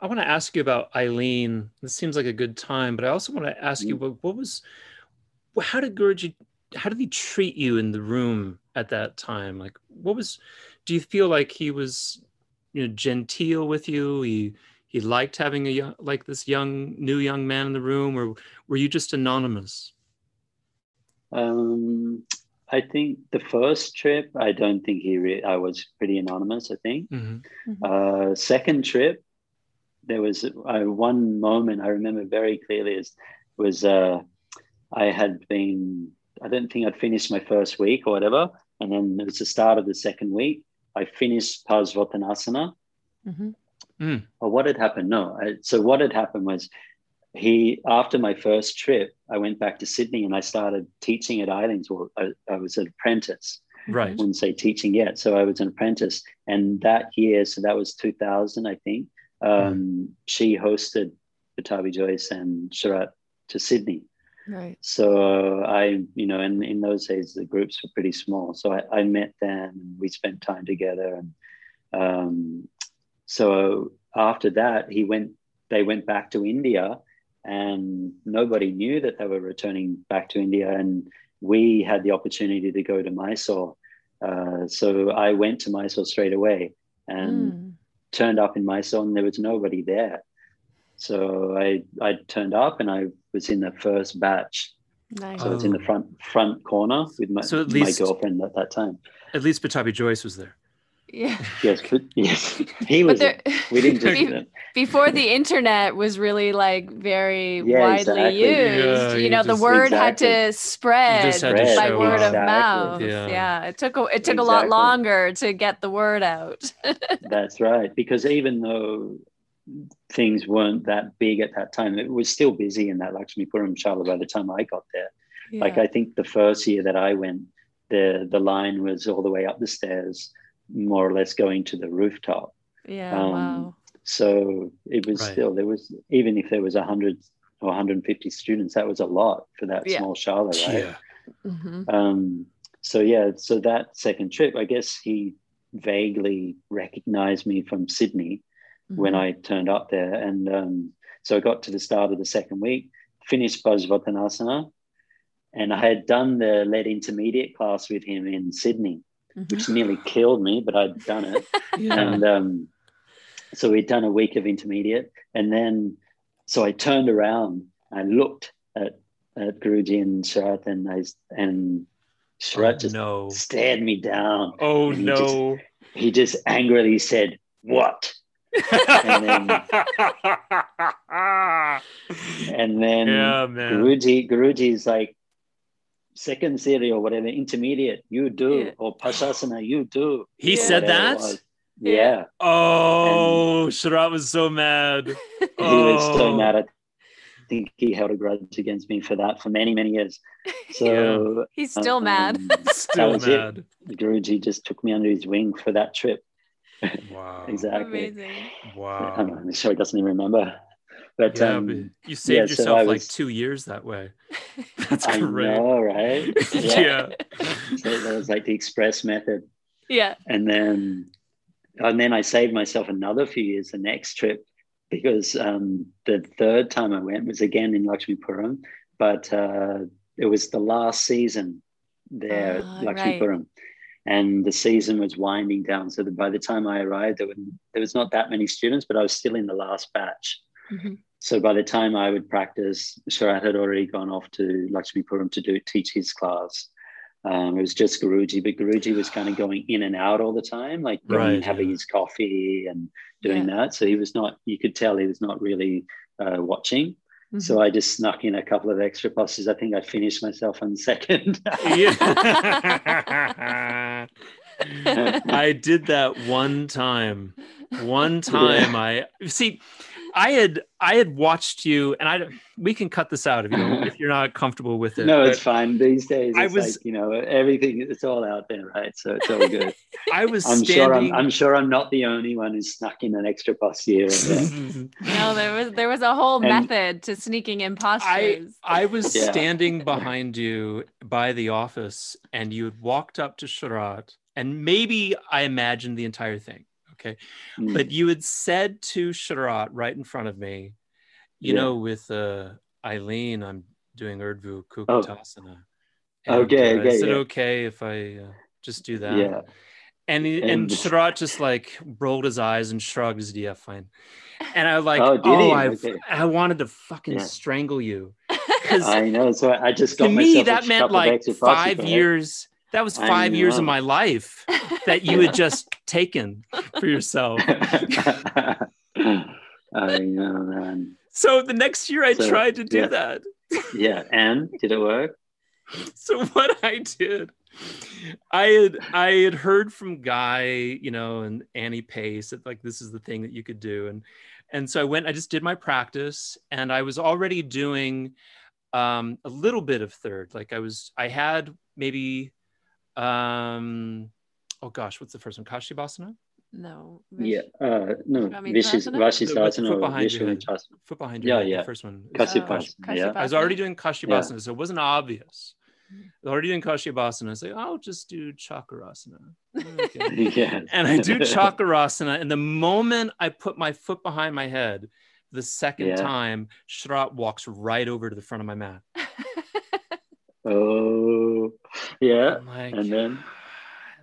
S2: I want to ask you about Eileen. This seems like a good time, but I also want to ask you
S3: Mm.
S2: what, what was, how did Guruji, how did he treat you in the room at that time? Like, what was? Do you feel like he was, you know, genteel with you? He he liked having a young, like this young new young man in the room, or were you just anonymous?
S3: Um, I think the first trip, I don't think he. Re- I was pretty anonymous. I think.
S2: Mhm.
S3: Uh, second trip, there was uh, one moment I remember very clearly. Is was uh, I had been. I don't think I'd finished my first week or whatever, and then it was the start of the second week. I finished Parsvottanasana.
S1: Mm-hmm.
S2: Mm.
S3: Or what had happened? No. I, so what had happened was he after my first trip, I went back to Sydney and I started teaching at Eileen's. Well, I, I was an apprentice.
S2: Right.
S3: I wouldn't say teaching yet. So I was an apprentice. And that year, so that was 2000, I think, um, she hosted Pattabhi Jois and Sharath to Sydney.
S1: Right.
S3: So I, you know, and in those days the groups were pretty small. So I, I met them and we spent time together. And um, so after that, he went. They went back to India, and nobody knew that they were returning back to India. And we had the opportunity to go to Mysore. Uh, so I went to Mysore straight away and
S1: Mm.
S3: turned up in Mysore, and there was nobody there. So I I turned up and I was in the first batch.
S1: Nice.
S3: So it's in the
S2: Oh.
S3: front front corner with my,
S2: So at
S3: my
S2: least-
S3: girlfriend at that time.
S2: At least Pattabhi Jois was there.
S1: Yeah.
S3: Yes, yes, <laughs> he
S1: But
S3: was.
S1: there,
S3: we didn't <laughs>
S1: be-
S3: just.
S1: before the internet was really like very
S3: Yeah,
S1: widely
S3: exactly.
S1: used.
S2: Yeah,
S1: you
S2: you
S1: know, the
S2: just-
S1: word had to spread
S2: had to
S3: Spread,
S1: by
S2: show
S1: word
S2: up.
S1: of mouth. Yeah.
S2: Yeah.
S1: it took a it took a lot longer to get the word out. <laughs>
S3: That's right. Because even though things weren't that big at that time, it was still busy in that Lakshmi Puram Shala by the time I got there. Like I think the first year that I went, the the line was all the way up the stairs, more or less going to the rooftop.
S1: yeah,
S3: um,
S1: wow.
S3: So it was
S2: Right.
S3: still there was even if there was a hundred or 150 students, that was a lot for that
S1: Yeah.
S3: small Shala, right?
S2: Yeah.
S1: hmm
S3: Um, so yeah, so that second trip, I guess he vaguely recognized me from Sydney when
S1: Mm-hmm.
S3: I turned up there, and um, so I got to the start of the second week, finished Bhajvatanasana, and I had done the lead intermediate class with him in Sydney,
S1: Mhm.
S3: which nearly killed me, but I'd done it. <laughs>
S2: Yeah.
S3: And um, so we'd done a week of intermediate, and then so I turned around, I looked at at Guruji and Sharath, and I and Sharath
S2: Oh,
S3: just
S2: no.
S3: stared me down.
S2: Oh
S3: he
S2: no.
S3: He just angrily said, "What?" And then- <laughs> And then
S2: yeah, man.
S3: Guruji, Guruji's like second series or whatever, intermediate, you do,
S1: Yeah.
S3: or Pashasana, you do.
S2: He
S1: Yeah.
S2: said that?
S1: Yeah.
S3: Yeah.
S2: Oh, Sharath was so mad. <laughs>
S3: He was so
S2: Oh.
S3: mad. I think he held a grudge against me for that for many, many years. <laughs> So
S1: He's still mad.
S3: um,
S2: Still
S3: was it.
S2: mad.
S3: Guruji just took me under his wing for that trip.
S2: Wow. <laughs>
S3: Exactly.
S1: Amazing.
S2: Wow.
S3: I'm, I'm sure he doesn't even remember. But
S2: Yeah,
S3: um,
S2: but you
S3: yeah,
S2: saved
S3: so
S2: yourself
S3: I
S2: like
S3: was-
S2: two years that way. <laughs> That's
S3: I
S2: great.
S3: know, right? <laughs>
S2: Yeah.
S3: So <laughs> that was like the express method.
S1: Yeah.
S3: and then and then I saved myself another few years the next trip because um, the third time I went was again in Lakshmipuram, but uh, it was the last season there at Lakshmipuram. And the season was winding down. So that by the time I arrived, there, were, there was not that many students, but I was still in the last batch.
S1: Mhm.
S3: So by the time I would practice, Sharath had already gone off to Lakshmipuram to do teach his class. Um, it was just Guruji, but Guruji was kind of going in and out all the time, like going,
S2: Right,
S3: having
S2: yeah.
S3: his coffee and doing that. So he was not, you could tell he was not really uh, watching.
S1: Mhm.
S3: So I just snuck in a couple of extra passes. I think I finished myself on second. <laughs> <laughs>
S2: I did that one time. One <laughs> time I see I had I had watched you and I we can cut this out if you <laughs> if you're not comfortable with it.
S3: no, it's fine. These days,
S2: I
S3: it's
S2: was-
S3: like, you know, everything, it's all out there, right? So it's all good. <laughs>
S2: I was
S3: I'm
S2: standing
S3: sure I'm, I'm sure I'm not the only one who snuck in an extra pass here. and there.
S1: No, there was there was a whole
S3: And-
S1: method to sneaking
S2: I
S1: imposters.
S2: I was
S3: Yeah.
S2: standing behind you by the office, and you had walked up to Sharath, and maybe I imagined the entire thing. Okay,
S3: Mm.
S2: but you had said to Sharath right in front of me, you
S3: Yeah.
S2: know, with uh, Eileen, I'm doing Urdhva Kukkutasana.
S3: Oh. Okay,
S2: uh,
S3: okay,
S2: Is it okay if I uh, just do that?
S3: yeah.
S2: And he, and,
S3: And-
S2: Sharath just like rolled his eyes and shrugged his yeah, fine. And I was like,
S3: Oh,
S2: oh. I,
S3: Okay.
S2: I wanted to fucking
S3: Yeah.
S2: strangle you. <laughs> Because
S3: I know. So I just got
S2: to me, that meant like five years. That was five years of my life that you had just taken for yourself. <laughs>
S3: I know, man.
S2: So the next year I
S3: So,
S2: tried to do
S3: yeah.
S2: that.
S3: Yeah, and did it work? <laughs>
S2: so what I did, I had I had heard from Guy, you know, and Annie Pace that like this is the thing that you could do, and and so I went. I just did my practice, and I was already doing um, a little bit of third. Like I was, I had maybe, um, oh gosh, what's the first one? Kashyapasana.
S1: No.
S3: Yeah. Uh, no.
S1: I mean,
S3: Vishis,
S1: Prasana?
S3: Vashis
S2: The- with the foot
S3: or
S2: behind your head.
S3: Vishwamachasana.
S2: Foot behind your
S3: Yeah,
S2: head,
S3: yeah.
S2: The first one. is
S3: Kashyapasana.
S1: Oh,
S3: yeah.
S2: I was already doing Kashyapasana, so it wasn't obvious.
S1: Mm-hmm.
S2: I was already doing Kashyapasana. I was like, I'll just do Chakorasana. <laughs> Okay. <laughs>
S3: yeah.
S2: and I do <laughs> Chakorasana. And the moment I put my foot behind my head, the second
S3: Yeah.
S2: time, Sharath walks right over to the front of my mat.
S3: Oh, yeah.
S2: Like,
S3: And then?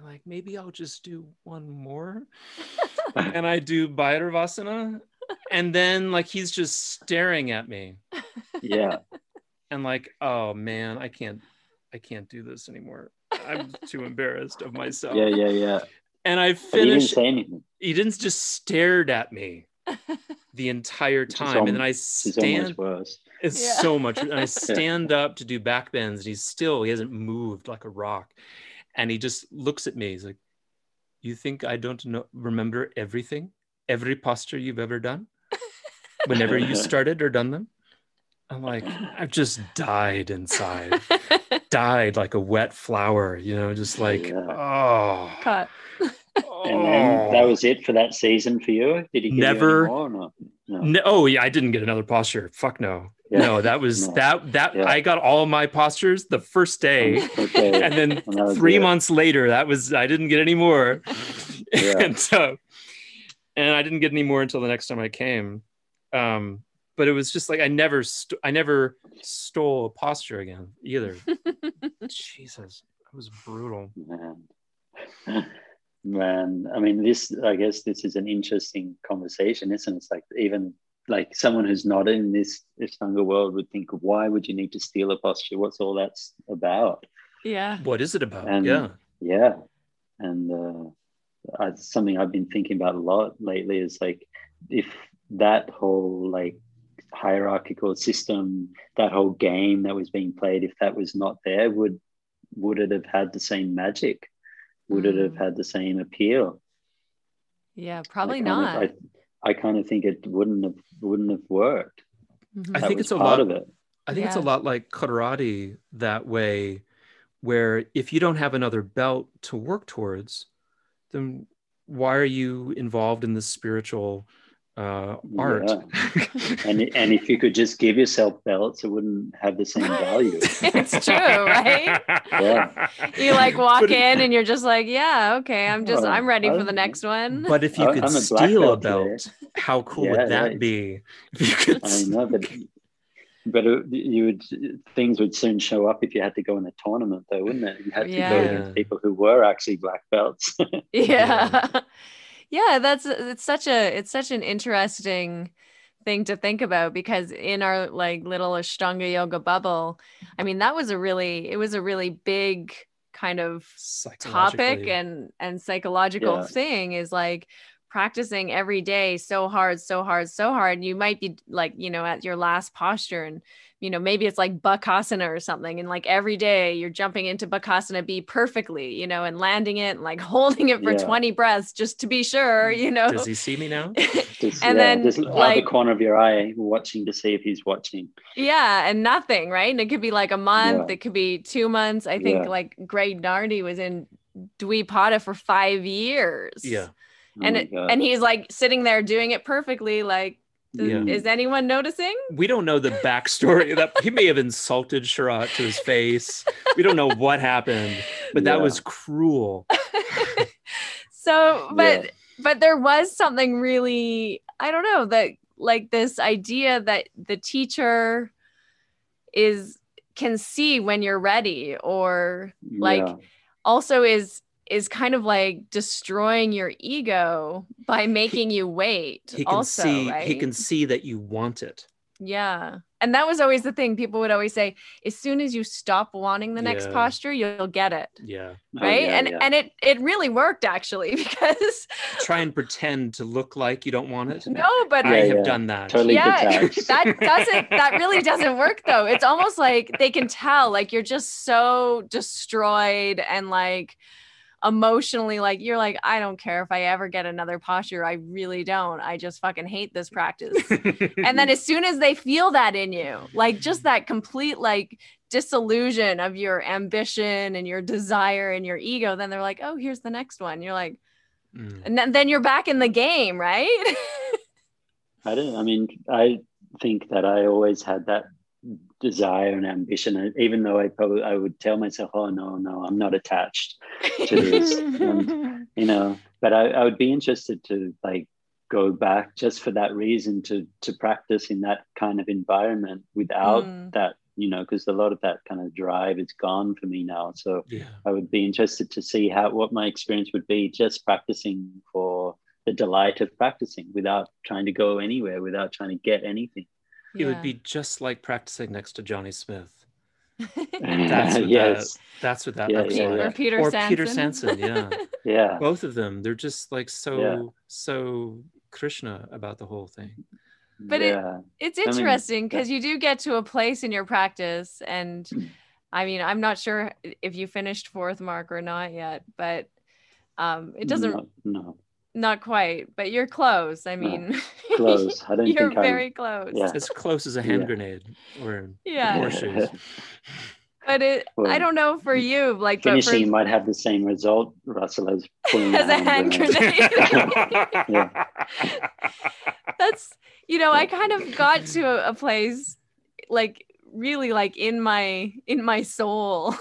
S2: like maybe I'll just do one more. <laughs> and I do Bhairavasana. And then like he's just staring at me.
S3: Yeah.
S2: and like oh man i can't i can't do this anymore i'm too embarrassed of myself
S3: Yeah. Yeah. Yeah.
S2: and i
S3: But he didn't
S2: finished
S3: say anything.
S2: he didn't just stared at me <laughs> the entire
S3: is
S2: time
S3: al-
S2: and then i stand
S3: almost worse.
S2: it's
S1: Yeah.
S2: so much and i <laughs> stand up to do back bends and he's still he hasn't moved like a rock and he just looks at me he's like you think i don't know remember everything every posture you've ever done whenever you <laughs> started or done them i'm like i've just died inside died like a wet flower, you know, just like,
S3: Yeah.
S2: oh,
S1: Cut.
S3: And then that
S2: oh.
S3: was it for that season for you. Did he give
S2: Never-
S3: you any more? or not? No.
S2: No, oh yeah, I didn't get another posture. Fuck no.
S3: Yeah.
S2: No, that was
S3: No.
S2: that that
S3: Yeah.
S2: I got all my postures the first day. <laughs>
S3: Okay.
S2: And then
S3: And
S2: three
S3: it.
S2: months later, that was I didn't get any more.
S3: Yeah. <laughs>
S2: and so and I didn't get any more until the next time I came. Um, but it was just like I never st- I never stole a posture again either. <laughs> Jesus, it was brutal.
S3: Man. Man, I mean, this, I guess this is an interesting conversation, isn't it? It's like even like someone who's not in this Ashtanga world would think, of why would you need to steal a posture? What's all that's about?
S1: Yeah.
S2: What is it about?
S3: And-
S2: yeah.
S3: Yeah. And uh, I, something I've been thinking about a lot lately is like, if that whole like hierarchical system, that whole game that was being played, if that was not there, would would it have had the same magic? Would it have
S1: Mm.
S3: had the same appeal?
S1: Yeah.
S3: I
S1: Probably
S3: of-
S1: not.
S3: I, I kind of think it wouldn't have wouldn't have worked.
S1: Mhm.
S2: I
S3: That
S2: think it's a
S3: part
S2: lot
S3: of it.
S2: I think it's a lot like karate that way, where if you don't have another belt to work towards, then why are you involved in this spiritual uh, art?
S3: And and if you could just give yourself belts, it wouldn't have the same value. <laughs>
S1: it's true, right?
S3: Yeah.
S1: You like walk
S2: But-
S1: in and you're just like, yeah, okay, I'm just,
S3: Well,
S1: I'm ready for the next one.
S2: But if you
S3: I-
S2: could
S3: a black
S2: steal a
S3: belt today.
S2: how cool
S3: Yeah,
S2: would that
S3: right.
S2: be? If you could
S3: I know, but but it, you would things would soon show up if you had to go in a tournament, though, wouldn't it? You had to go
S1: Yeah.
S3: against people who were actually black belts. <laughs>
S1: yeah yeah that's it's such a it's such an interesting thing to think about because in our like little ashtanga yoga bubble i mean that was a really it was a really big kind of topic and and psychological
S3: Yeah.
S1: thing is like practicing every day so hard so hard so hard you might be like you know at your last posture and you know maybe it's like bakasana or something and like every day you're jumping into bakasana b perfectly you know and landing it and like <laughs> holding it for
S3: Yeah.
S1: 20 breaths just to be sure mm. you know
S2: Does he see me now? <laughs>
S3: Just,
S1: And
S3: yeah,
S1: then,
S3: just out
S1: like-
S3: the corner of your eye, watching to see if he's watching.
S1: Yeah, and nothing, right? And it could be like a month,
S3: Yeah.
S1: it could be two months. I think
S3: Yeah.
S1: like Greg Nardi was in Dvipada for five years.
S2: Yeah.
S3: Oh
S1: and
S3: my
S1: it, and he's like sitting there doing it perfectly. Like,
S2: Yeah.
S1: is anyone noticing?
S2: We don't know the backstory. that he may have insulted Sharath to his face. We don't know what happened, but that was cruel. <laughs>
S1: So, but
S3: Yeah.
S1: but there was something really, I don't know, that like this idea that the teacher is can see when you're ready or like
S3: Yeah.
S1: also is is kind of like destroying your ego by making you wait
S2: He can
S1: also
S2: see
S1: right
S2: he can see that you want it.
S1: Yeah. And that was always the thing. People would always say, as soon as you stop wanting the next
S2: Yeah.
S1: posture, you'll get it.
S2: Yeah.
S3: Oh,
S1: Right.
S3: yeah,
S1: and
S3: yeah.
S1: and it it really worked actually <laughs> because
S2: Try and pretend to look like you don't want it.
S1: no, but
S2: I have
S3: yeah.
S2: done that.
S3: Totally
S1: yeah, <laughs> that doesn't that really doesn't work though. It's almost like they can tell like you're just so destroyed and like emotionally like you're like I don't care if I ever get another posture. I really don't. I just fucking hate this practice. <laughs> and then as soon as they feel that in you like just that complete like disillusion of your ambition and your desire and your ego then they're like oh here's the next one you're like
S2: Mm.
S1: and then, then you're back in the game right <laughs>
S3: I don't. I mean, I think that I always had that desire and ambition, and even though I probably I would tell myself, "Oh no, no, I'm not attached," to this, and- <laughs> you know. But I, I would be interested to like go back just for that reason to to practice in that kind of environment without
S1: Mm.
S3: that, you know, because a lot of that kind of drive is gone for me now. So
S2: Yeah.
S3: I would be interested to see how what my experience would be just practicing for the delight of practicing without trying to go anywhere, without trying to get anything.
S2: It would be just like practicing next to Johnny Smith.
S1: That's <laughs>
S2: That's what
S3: yes,
S2: That's what that
S3: Yeah,
S2: looks
S3: yeah,
S2: like.
S1: or Peter
S2: or
S1: Sanson.
S2: Peter Sanson, yeah. <laughs>
S3: yeah,
S2: Both of them. They're just like so
S3: Yeah.
S2: so Krishna about the whole thing.
S1: But it- it's interesting because you do get to a place in your practice and i mean i'm not sure if you finished fourth mark or not yet but um it doesn't
S3: no, no
S1: not quite but you're close i
S3: No,
S1: mean
S3: close. I <laughs> don't
S1: you're
S3: think I'm-
S1: very close
S3: Yeah.
S2: As close as a hand
S3: Yeah.
S2: grenade or
S1: yeah
S2: horseshoes. <laughs>
S1: but it i don't know for you like but for,
S3: finishing might have the same result, Russell, as pulling
S1: As a hand
S3: grenade. <laughs> Yeah.
S1: that's you know i kind of got to a, a place like really like in my in my soul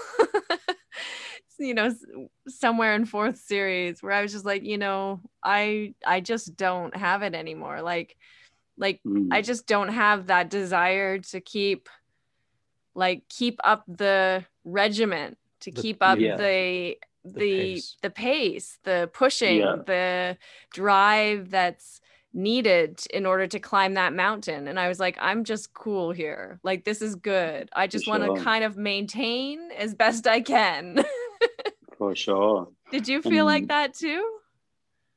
S1: you know somewhere in fourth series where i was just like you know i i just don't have it anymore. Like like
S3: Mm,
S1: i just don't have that desire to keep like keep up the regiment to
S2: The-
S1: keep up
S3: Yeah.
S1: the
S2: The
S1: the
S2: pace.
S1: the pace the pushing
S3: Yeah.
S1: the drive that's needed in order to climb that mountain. And i was like i'm just cool here. Like this is good. I just want to kind of maintain as best i can <laughs>
S3: for sure.
S1: did you feel like
S3: Um,
S1: that too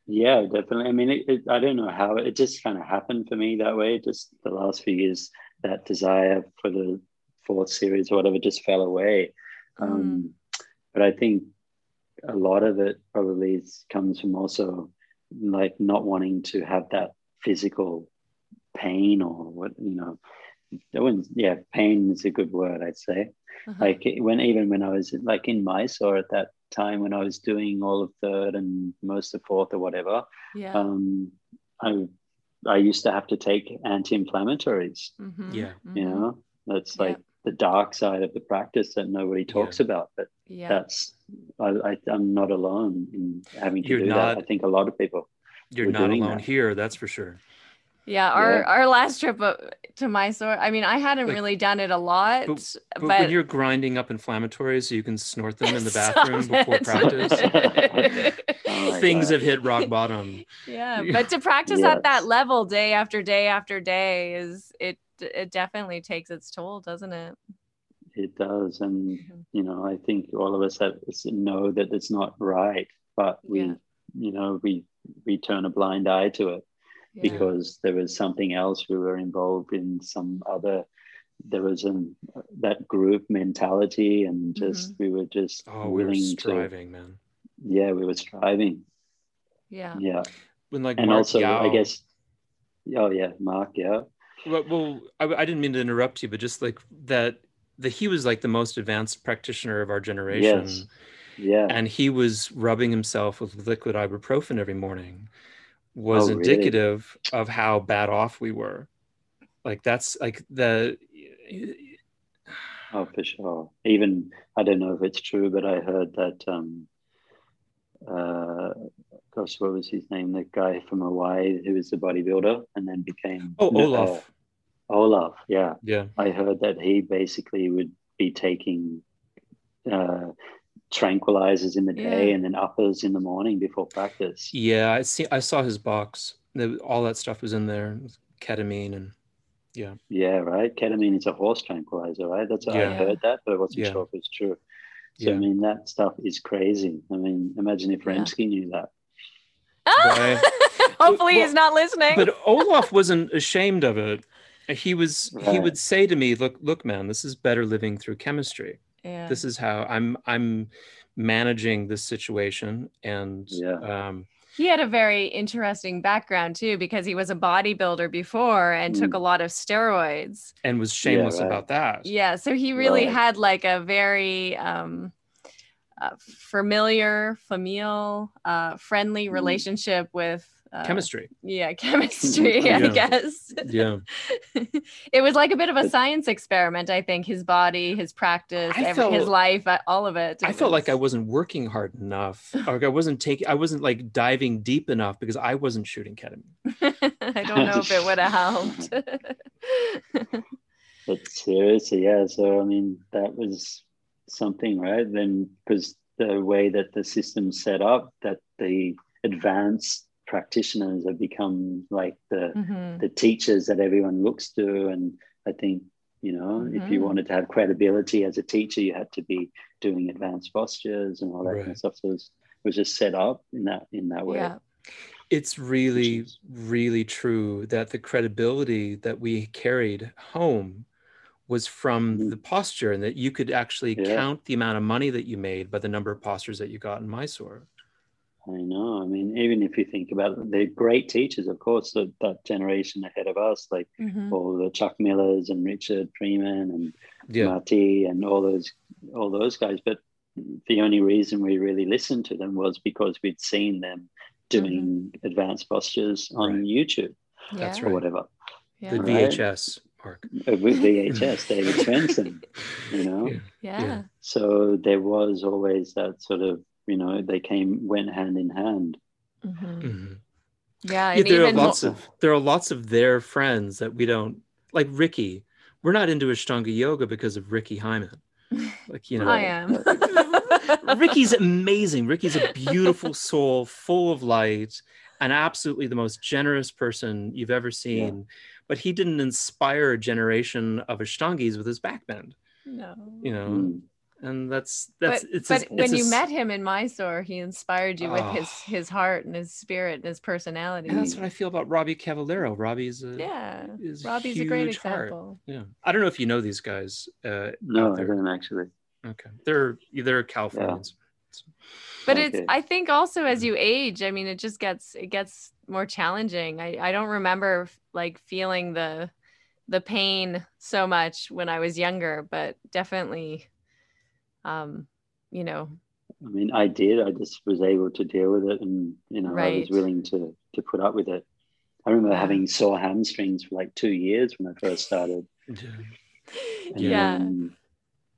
S3: Yeah, definitely. I mean, it, it, I don't know how it just kind of happened for me that way. Just the last few years, that desire for the fourth series or whatever just fell away. Um, But I think a lot of it probably comes from also like not wanting to have that physical pain or what you know. Wouldn't, yeah, pain is a good word, I'd say.
S1: Uh-huh.
S3: Like when even when I was like in Mysore at that time when I was doing all of third and most of fourth or whatever,
S1: yeah
S3: um, I I used to have to take anti-inflammatories.
S1: Mhm,
S2: Yeah.
S3: You
S1: mhm.
S3: know, that's
S1: Yeah.
S3: like the dark side of the practice that nobody talks about. But
S1: yeah
S3: that's I, I I'm not alone in having to
S2: You're
S3: do
S2: not-
S3: that. I think a lot of people.
S2: You're not
S3: doing
S2: alone
S3: that.
S2: here, that's for sure.
S1: Yeah, our
S3: Yeah.
S1: our last trip uh, to Mysore. I mean, I hadn't
S2: Like-
S1: really done it a lot,
S2: But,
S1: but,
S2: but when you're grinding up inflammatories so you can snort them in the <laughs>
S1: Stop
S2: bathroom before
S1: it.
S2: practice,
S3: Oh <laughs>
S2: things
S3: God.
S2: have hit rock bottom.
S1: yeah,
S2: Yeah. <laughs>
S1: but to practice at that level day after day after day is it it definitely takes its toll, doesn't it?
S3: It does, and
S1: Mhm.
S3: you know, I think all of us have, know that it's not right, but we,
S1: Yeah.
S3: you know, we we turn a blind eye to it.
S1: Yeah.
S3: because there was something else. We were involved in some other there was an that group mentality and mm-hmm. just we were just
S2: Oh, we were
S3: willing to
S2: striving, man.
S3: yeah we were striving.
S1: Yeah.
S3: yeah.
S2: When like
S3: and
S2: Mark
S3: also i guess oh yeah mark yeah
S2: Well, well I, I didn't mean to interrupt you, but just like that, that he was like the most advanced practitioner of our generation,
S3: yes. Yeah.
S2: And he was rubbing himself with liquid ibuprofen every morning, was
S3: Oh, really?
S2: indicative of how bad off we were. Like that's like the.
S3: oh for sure even i don't know if it's true but i heard that um uh gosh what was his name the guy from hawaii who was a bodybuilder and then became
S2: Oh, Olaf.
S3: uh, olaf yeah
S2: Yeah.
S3: I heard that he basically would be taking uh, tranquilizers in the day
S1: Yeah.
S3: and then uppers in the morning before practice.
S2: Yeah, I see. I saw his box. All that stuff was in there, ketamine and Yeah.
S3: Yeah, right. Ketamine is a horse tranquilizer, right? That's I heard that, but I wasn't
S2: Yeah.
S3: sure if it's true. So
S2: Yeah.
S3: I mean, that stuff is crazy. I mean, imagine if
S1: Yeah.
S3: Knew that.
S2: Right. <laughs>
S1: Hopefully
S2: Well,
S1: he's not listening.
S2: but Olaf wasn't ashamed of it. He was he would say to me, "Look, look, man, this is better living through chemistry.
S1: Yeah.
S2: This is how I'm I'm managing this situation." And
S3: Yeah.
S2: um,
S1: he had a very interesting background too because he was a bodybuilder before and took
S3: Mm.
S1: a lot of steroids.
S2: and was shameless
S3: right.
S2: about that.
S1: Yeah, so he really
S3: Right.
S1: had like a very um uh, familiar, familial, uh friendly
S3: Mm.
S1: relationship with uh,
S2: Chemistry.
S1: Yeah, <laughs> chemistry, <laughs> I guess.
S2: Yeah. <laughs>
S1: it was like a bit of a science experiment, I think. His body, his practice,
S2: I
S1: every, his life, uh, all of it.
S2: I
S1: It
S2: felt like I
S1: was-
S2: wasn't working hard enough. Like I wasn't taking I wasn't like diving deep enough because I wasn't shooting ketamine.
S1: I don't know if it would have helped.
S3: But seriously, yeah. So I mean, that was something, right? Then because the way that the system's set up, that the advanced practitioners have become like the
S1: Mhm.
S3: the teachers that everyone looks to, and I think you know, if you
S1: Mhm.
S3: wanted to have credibility as a teacher, you had to be doing advanced postures and all that kind of stuff. So it was, it was just set up in that in that way.
S1: Yeah.
S2: It's really, really true that the credibility that we carried home was from
S3: Mhm.
S2: the posture and that you could actually
S3: Yeah.
S2: count the amount of money that you made by the number of postures that you got in Mysore.
S3: I know. I mean, even if you think about it, they're great teachers, of course, that, that generation ahead of us, like
S1: Mhm.
S3: all the Chuck Millers and Richard Freeman and
S2: Yeah.
S3: Marty and all those all those guys. But the only reason we really listened to them was because we'd seen them doing advanced postures on
S2: Right.
S3: YouTube
S2: That's
S1: Yeah.
S3: or whatever.
S1: Yeah.
S2: The VHS, Mark.
S3: Uh, With VHS, David Swenson, you know. <laughs>
S2: Yeah.
S1: yeah.
S3: So there was always that sort of, you know, they came went hand in hand.
S1: Mhm.
S2: Mhm.
S1: Yeah.
S2: Yeah,
S1: And
S2: there are
S1: even
S2: lots of there are lots of their friends that we don't like Ricky. We're not into Ashtanga yoga because of Ricky Hyman. <laughs> Like, you know,
S1: I am. <laughs>
S2: Ricky's amazing. Ricky's a beautiful <laughs> soul, full of light, and absolutely the most generous person you've ever seen. But he didn't inspire a generation of Ashtangis with his backbend,
S1: no.
S2: you know,
S3: Mm.
S2: And that's that's
S1: but
S2: it's
S1: but
S2: a-
S1: when
S2: it's
S1: you
S2: s-
S1: met him in Mysore, he inspired you with his
S2: Oh.
S1: his heart and his spirit and his personality.
S2: and that's what I feel about Robbie Cavallero. Robbie's a
S1: yeah.
S2: is
S1: Robbie's a great
S2: huge heart.
S1: example.
S2: Yeah, I don't know if you know these guys. Uh,
S3: No,
S2: out
S3: I
S2: there.
S3: don't actually.
S2: Okay, they're they're Californians.
S1: But
S3: Okay.
S1: it's I think also as you age, I mean, it just gets it gets more challenging. I I don't remember like feeling the the pain so much when I was younger, but definitely, um, you know,
S3: I mean, I did. I just was able to deal with it, and you know, I was willing to to put up with it. I remember
S1: Yeah.
S3: having sore hamstrings for like two years when I first started.
S2: Yeah.
S3: And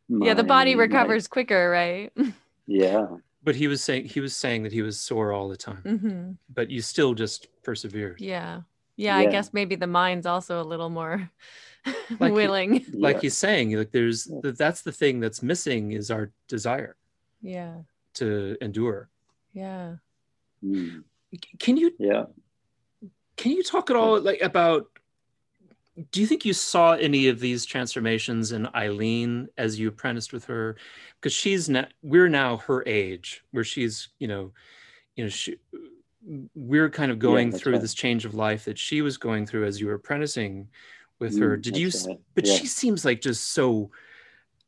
S1: yeah, the body
S3: my- my-
S1: recovers quicker, right? <laughs>
S3: yeah,
S2: But he was saying he was saying that he was sore all the time,
S1: hmm
S2: but you still just persevered.
S1: Yeah. Yeah, I guess maybe the mind's also a little more <laughs>
S2: Like-
S1: willing.
S2: Like
S3: yeah.
S2: he's saying, like there's that's the thing that's missing is our desire
S1: Yeah.
S2: to endure.
S1: Yeah.
S3: Mm,
S2: Can you
S3: yeah.
S2: can you talk at all like about do you think you saw any of these transformations in Eileen as you apprenticed with her? Because she's now we're now her age, where she's you know, you know, she, we're kind of going
S3: that's
S2: through
S3: right.
S2: this change of life that she was going through as you were apprenticing with her.
S3: Mm,
S2: Did you?
S3: right.
S2: But
S3: Yeah.
S2: she seems like just so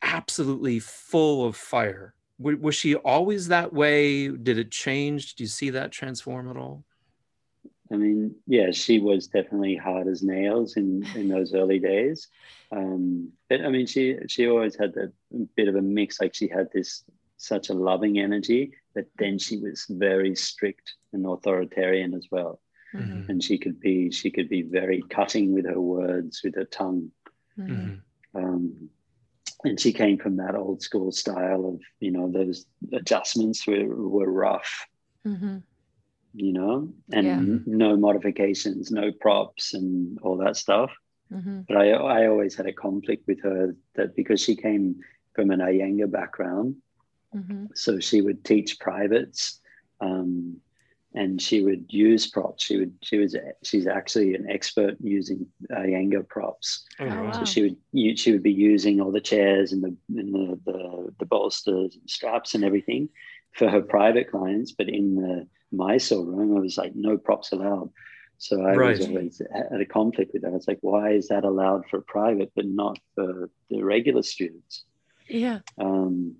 S2: absolutely full of fire. W- Was she always that way? Did it change? Do you see that transform at all?
S3: I mean, yeah, she was definitely hard as nails in in those early days. Um, but I mean, she she always had a bit of a mix. Like she had this such a loving energy, but then she was very strict and authoritarian as well.
S1: Mhm.
S3: And she could be she could be very cutting with her words, with her tongue.
S1: Mhm.
S2: Mhm.
S3: Um, and she came from that old school style of you know those adjustments were were rough
S1: Mhm.
S3: you know, and
S1: Yeah.
S3: n- no modifications, no props, and all that stuff.
S1: Mhm.
S3: But I, I always had a conflict with her that because she came from an Iyengar background,
S1: Mhm.
S3: so she would teach privates, um, and she would use props. She would she was she's actually an expert using Iyengar props.
S2: Oh,
S1: Oh,
S2: wow.
S1: wow.
S3: So she would she would be using all the chairs and the and the, the the bolsters and straps and everything for her private clients. But in the Mysore room, I was like, no props allowed. So I was always at a conflict with that. I was like, why is that allowed for private but not for the regular students?
S1: Yeah.
S3: Um,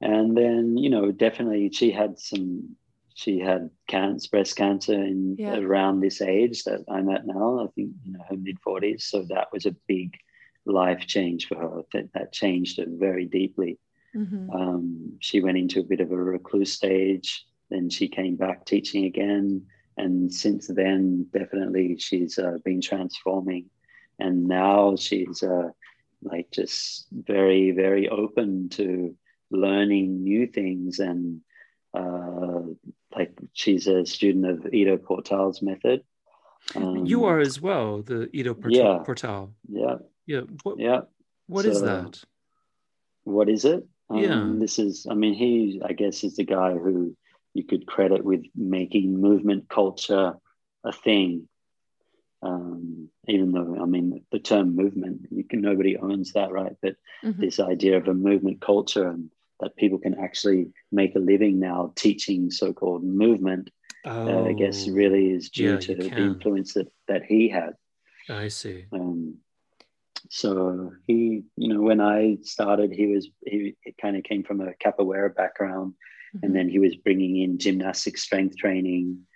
S3: and then you know definitely she had some she had cancer breast cancer in
S1: Yeah.
S3: around this age that i'm at now i think you know her mid 40s so that was a big life change for her. That, that changed her very deeply.
S1: Hmm
S3: um, she went into a bit of a recluse stage. Then she came back teaching again. And since then definitely she's uh, been transforming. And now she's uh, like just very very open to learning new things and uh, like she's a student of Ido Portal's method um,
S2: you are as well, the Ido Portal.
S3: Yeah.
S2: Portal.
S3: yeah
S2: Yeah. What,
S3: yeah
S2: what is
S3: So-
S2: that?
S3: what is it?
S2: Yeah.
S3: Um, this is, I mean, he, I guess, is the guy who you could credit with making movement culture a thing. Um, even though, I mean, the term movement, you can, nobody owns that, right? But
S1: Mhm.
S3: this idea of a movement culture and that people can actually make a living now teaching so called movement, uh, I guess,
S2: Oh,
S3: really is due
S2: yeah,
S3: to the influence that, that he had.
S2: I see.
S3: Um, so he, you know, when I started, he was he, kind of came from a capoeira background,
S1: Mhm.
S3: and then he was bringing in gymnastic strength training,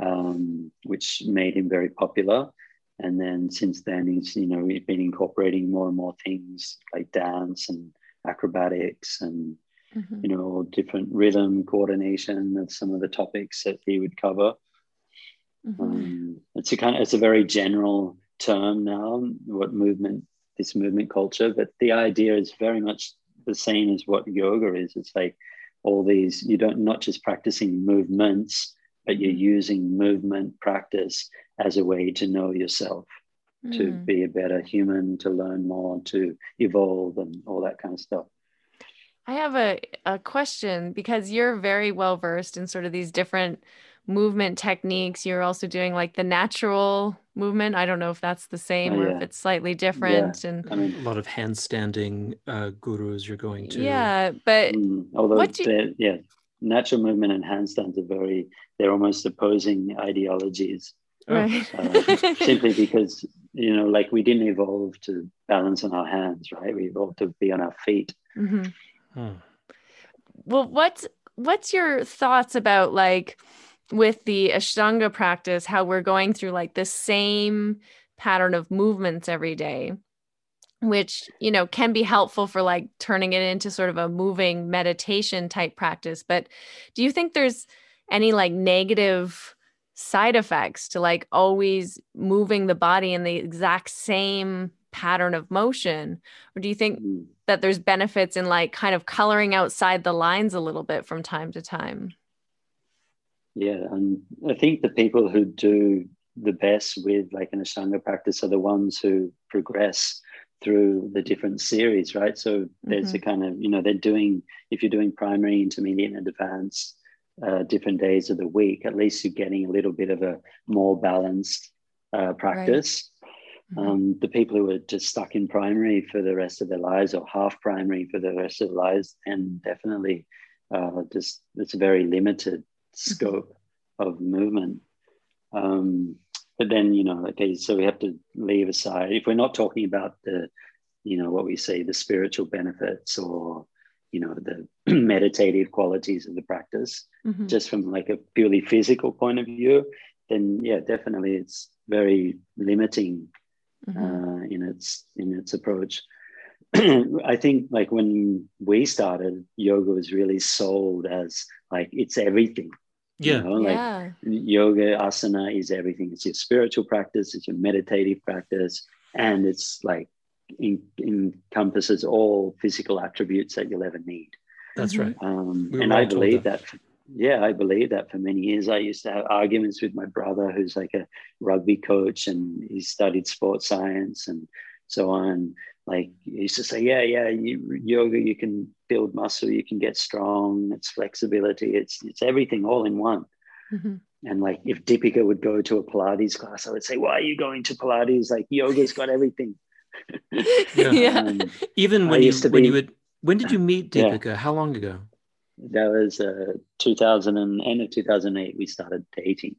S3: um, which made him very popular. And then since then, he's you know we've been incorporating more and more things like dance and acrobatics and
S1: Mhm.
S3: you know different rhythm coordination. That's some of the topics that he would cover.
S1: Mhm.
S3: Um, it's a kind of it's a very general term now. What movement this movement culture, but the idea is very much the same as what yoga is. It's like all these you don't not just practicing movements, but you're using movement practice as a way to know yourself, to
S1: Mm.
S3: be a better human, to learn more, to evolve, and all that kind of stuff.
S1: I have a, a question because you're very well versed in sort of these different movement techniques. You're also doing like the natural movement. I don't know if that's the same
S3: Oh,
S1: or if it's slightly different. And
S3: I mean,
S2: A lot of handstanding uh, gurus you're going to.
S1: yeah, but
S3: Mm, although
S1: what do you-
S3: yeah, natural movement and handstands are very they're almost opposing ideologies.
S2: Oh,
S1: right.
S3: uh, simply because you know, like we didn't evolve to balance on our hands, right? We evolved to be on our feet.
S1: Mhm.
S2: Huh.
S1: Well, what's what's your thoughts about like with the Ashtanga practice, how we're going through like the same pattern of movements every day, which you know can be helpful for like turning it into sort of a moving meditation type practice. But do you think there's any like negative side effects to like always moving the body in the exact same pattern of motion? Or do you think
S3: Mm.
S1: That there's benefits in like kind of coloring outside the lines a little bit from time to time.
S3: Yeah, and I think the people who do the best with like an Ashtanga practice are the ones who progress through the different series, right? So there's a kind of, you know, they're doing, if you're doing primary, intermediate, and advanced uh, different days of the week, at least you're getting a little bit of a more balanced uh, practice.
S1: Mhm.
S3: Um, the people who are just stuck in primary for the rest of their lives or half primary for the rest of their lives, and definitely uh, just it's a very limited scope of movement. Um, but then, you know, okay, so we have to leave aside, if we're not talking about the, you know, what we say, the spiritual benefits or, you know, the <clears throat> meditative qualities of the practice,
S1: Mhm.
S3: just from like a purely physical point of view, then yeah, definitely it's very limiting
S1: Mhm.
S3: uh, in its in its approach. <clears throat> I think like when we started, yoga was really sold as like it's everything. you
S2: Yeah.
S3: know, like
S1: yeah.
S3: yoga asana is everything. It's your spiritual practice, it's your meditative practice, and it's like in, encompasses all physical attributes that you'll ever need.
S2: That's right.
S3: Um,
S2: We
S3: and I believe
S2: that.
S3: that. Yeah, I believe that for many years. I used to have arguments with my brother, who's like a rugby coach, and he studied sports science and so on. Like he used to say, "Yeah, yeah, you, yoga, you can build muscle, you can get strong. It's flexibility. It's it's everything all in one." Mm-hmm. And like if Deepika would go to a Pilates class, I would say, Why are you going to Pilates? Like yoga's got everything. <laughs>
S2: yeah. yeah. Um, Even when you when be, you would when did you meet Deepika? Yeah. How long ago?
S3: That was uh 2000 and end of 2008 we started dating.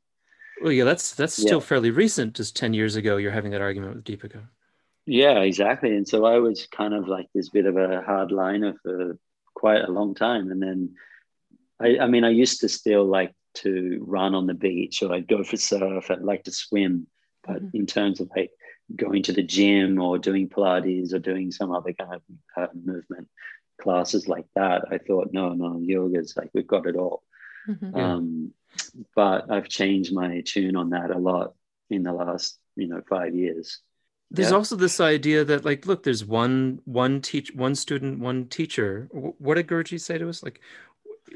S2: Well, yeah, that's that's still fairly recent. Just 10 years ago, you're having that argument with Deepika.
S3: Yeah, exactly. And so I was kind of like this bit of a hardliner for quite a long time. And then I, I mean, I used to still like to run on the beach or I'd go for surf. I'd like to swim. But mm-hmm. in terms of like going to the gym or doing Pilates or doing some other kind of uh, movement classes like that, I thought, no, no, yoga's like we've got it all. Mm-hmm. Um, but I've changed my tune on that a lot in the last, you know, five years
S2: there's yeah. also this idea that like look there's one one teach one student one teacher what did Guruji say to us like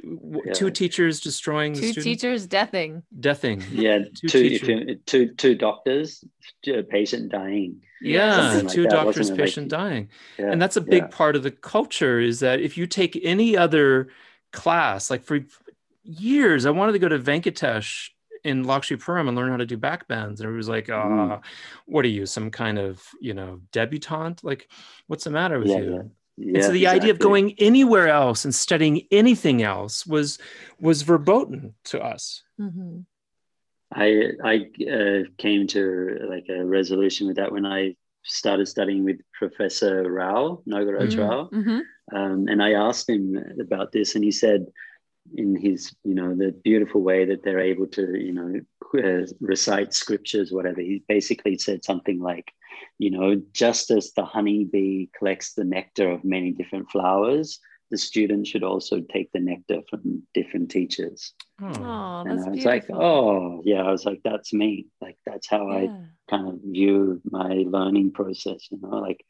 S2: yeah. two teachers destroying
S1: two teachers deathing
S3: deathing yeah <laughs> two two, two, two doctors patient dying
S2: yeah like two that, doctors patient like, dying yeah, and that's a big part of the culture is that if you take any other class like for years i wanted to go to venkatesh in Lakshmipuram and learn how to do back bends. And it was like, uh, mm. what are you, some kind of, you know, debutante? Like, what's the matter with
S3: yeah,
S2: you?
S3: Yeah.
S2: Yeah, and so the exactly. idea of going anywhere else and studying anything else was was verboten to us.
S3: Mm-hmm. I I uh, came to like a resolution with that when I started studying with Professor Rao Nagaraj mm-hmm. Rao, mm-hmm. Um, and I asked him about this, and he said in his you know the beautiful way that they're able to you know uh, recite scriptures whatever. He basically said something like you know just as the honeybee collects the nectar of many different flowers the student should also take the nectar from different teachers.
S1: Oh, and i
S3: was
S1: beautiful.
S3: like oh yeah. I was like that's me. Like that's how yeah. i kind of view my learning process you know? Like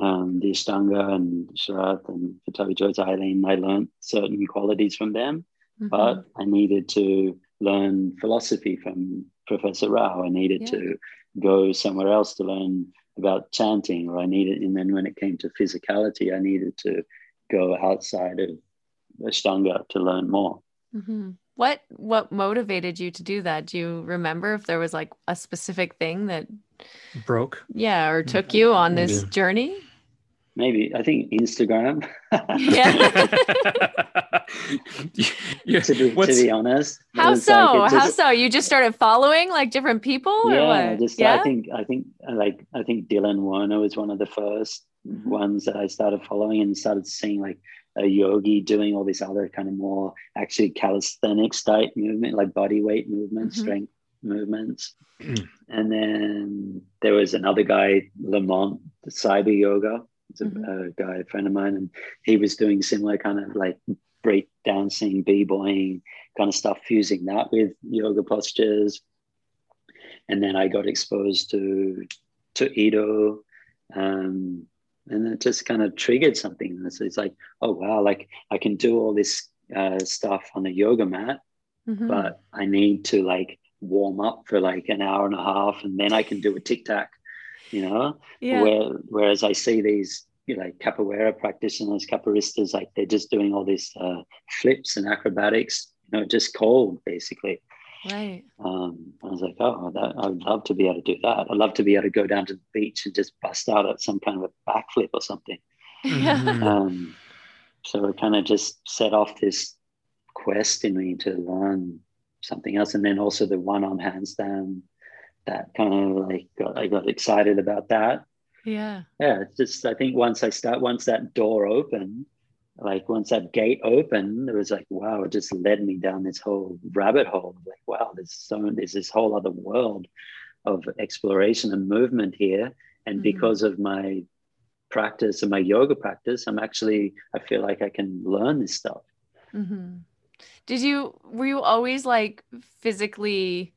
S3: um, the Ashtanga and Sharath and Pattabhi Jois Eileen, I learned certain qualities from them, mm-hmm. but I needed to learn philosophy from Professor Rao. I needed yeah. to go somewhere else to learn about chanting, or I needed, and then when it came to physicality, I needed to go outside of Ashtanga to learn more.
S1: Mm-hmm. What what motivated you to do that? Do you remember if there was like a specific thing that
S2: broke?
S1: Yeah, or took you on this journey?
S3: Maybe I think Instagram. yeah. <laughs> yeah. to, be, to be honest.
S1: How so? Like just, How so? You just started following like different people?
S3: Yeah, just yeah? I think I think like I think Dylan Werner was one of the 1st mm-hmm. ones that I started following and started seeing like a yogi doing all this other kind of more actually calisthenics type movement, like body weight movement, mm-hmm. strength movements. and then there was another guy, Lamont, the cyber yoga it's a, mm-hmm. a guy, a friend of mine, and he was doing similar kind of like break dancing, b-boying kind of stuff, fusing that with yoga postures. And then I got exposed to to Ido, um, and it just kind of triggered something. It's, it's like, oh wow, like I can do all this uh, stuff on a yoga mat, mm-hmm. but I need to like warm up for like an hour and a half, and then I can do a tic tac you know? Yeah. Where, whereas i see these you know capoeira practitioners capoeiristas like they're just doing all these uh, flips and acrobatics you know just cold basically.
S1: Right.
S3: Um, i was like oh that, i would love to be able to do that. I'd love to be able to go down to the beach and just bust out at some kind of a backflip or something. <laughs>
S1: Yeah.
S3: um, so it kind of just set off this quest in me to learn something else and then also the one-arm handstand that kind of like got, I got excited about that.
S1: Yeah.
S3: Yeah. It's just I think once I start once that door opened, like once that gate opened, it was like, wow, it just led me down this whole rabbit hole. Like, wow, there's so there's this whole other world of exploration and movement here. And mm-hmm. because of my practice and my yoga practice, I'm actually I feel like I can learn this stuff.
S1: Mm-hmm. Did you were you always like physically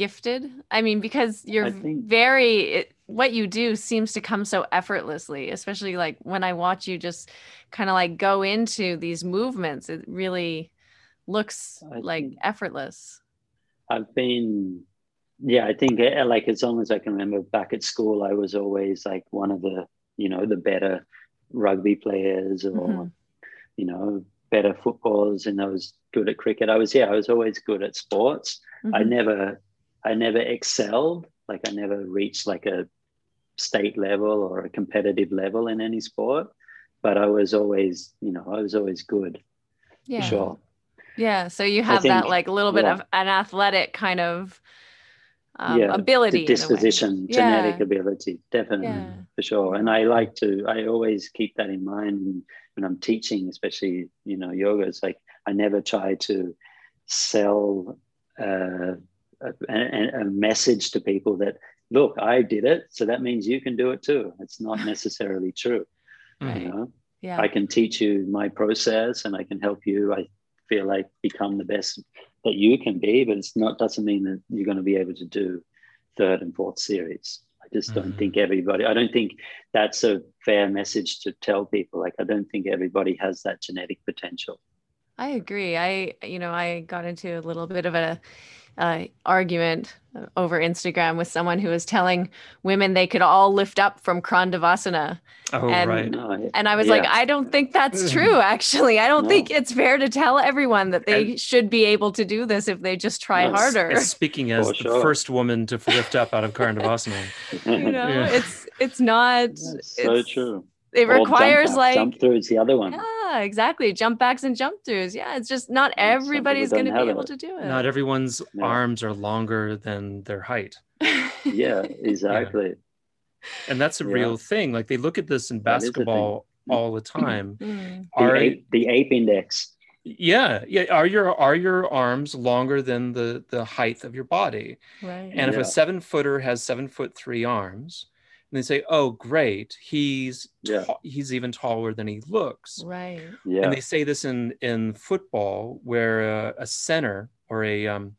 S1: gifted? I mean, because you're think... very, it, what you do seems to come so effortlessly, especially like when I watch you just kind of like go into these movements, it really looks I like effortless.
S3: I've been, yeah, I think eh, like as long as I can remember back at school, I was always like one of the, you know, the better rugby players or, mm-hmm. you know, better footballers and I was good at cricket. I was yeah, I was always good at sports.
S1: Mhm.
S3: I never I never excelled. Like I never reached like a state level or a competitive level in any sport. But I was always, you know, I was always good
S1: yeah.
S3: for sure.
S1: Yeah. So you have
S3: think-
S1: that like a little bit
S3: yeah.
S1: of an athletic kind of um,
S3: Yeah,
S1: ability.
S3: The
S1: in a way.
S3: disposition,
S1: Yeah.
S3: genetic ability, definitely
S1: Yeah.
S3: for sure. And I like to, I always keep that in mind when I'm teaching, especially, you know, yoga. It's like I never try to sell uh, a, a, a message to people that, look, I did it. So that means you can do it too. It's not <laughs> necessarily true.
S1: Right.
S3: You know,
S1: Yeah.
S3: I can teach you my process and I can help you. I feel like become the best that you can be, but it's not doesn't mean that you're going to be able to do third and fourth series. I just don't think mm-hmm. everybody. I don't think that's a fair message to tell people. Like I don't think everybody has that genetic potential.
S1: I agree. I, you know, I got into a little bit of a uh, argument over Instagram with someone who was telling women they could all lift up from Karandavasana.
S2: Oh,
S1: And-
S2: right.
S3: No, I-
S1: And I was like, I don't think that's <laughs> true, actually. I don't
S3: No.
S1: think it's fair to tell everyone that they should be able to do this if they just try
S3: No,
S1: harder.
S2: As speaking as
S3: For
S2: the first woman to lift up out of Karandavasana. <laughs>
S1: you know,
S2: Yeah.
S1: it's it's not
S3: That's so true.
S1: It
S3: Or jump
S1: requires
S3: back,
S1: like
S3: jump through is the other one.
S1: Yeah, exactly. Jump backs and jump throughs. Yeah, it's just not
S3: some
S1: everybody's going to be able
S3: it.
S1: to do it.
S2: Not everyone's
S3: No.
S2: arms are longer than their height. <laughs>
S3: Yeah, exactly.
S2: And that's a
S3: Yeah.
S2: real thing. Like they look at this in
S3: That is a thing.
S2: basketball all the time.
S1: Mm,
S3: The
S2: Are
S3: ape, the ape index.
S2: yeah, yeah. Are your are your arms longer than the the height of your body?
S1: right.
S2: And if a seven footer has seven foot three arms, and they say, "Oh, great, he's
S3: Yeah.
S2: ta- he's even taller than he looks."
S1: right.
S3: Yeah.
S2: And they say this in in football, where uh, a center or a um,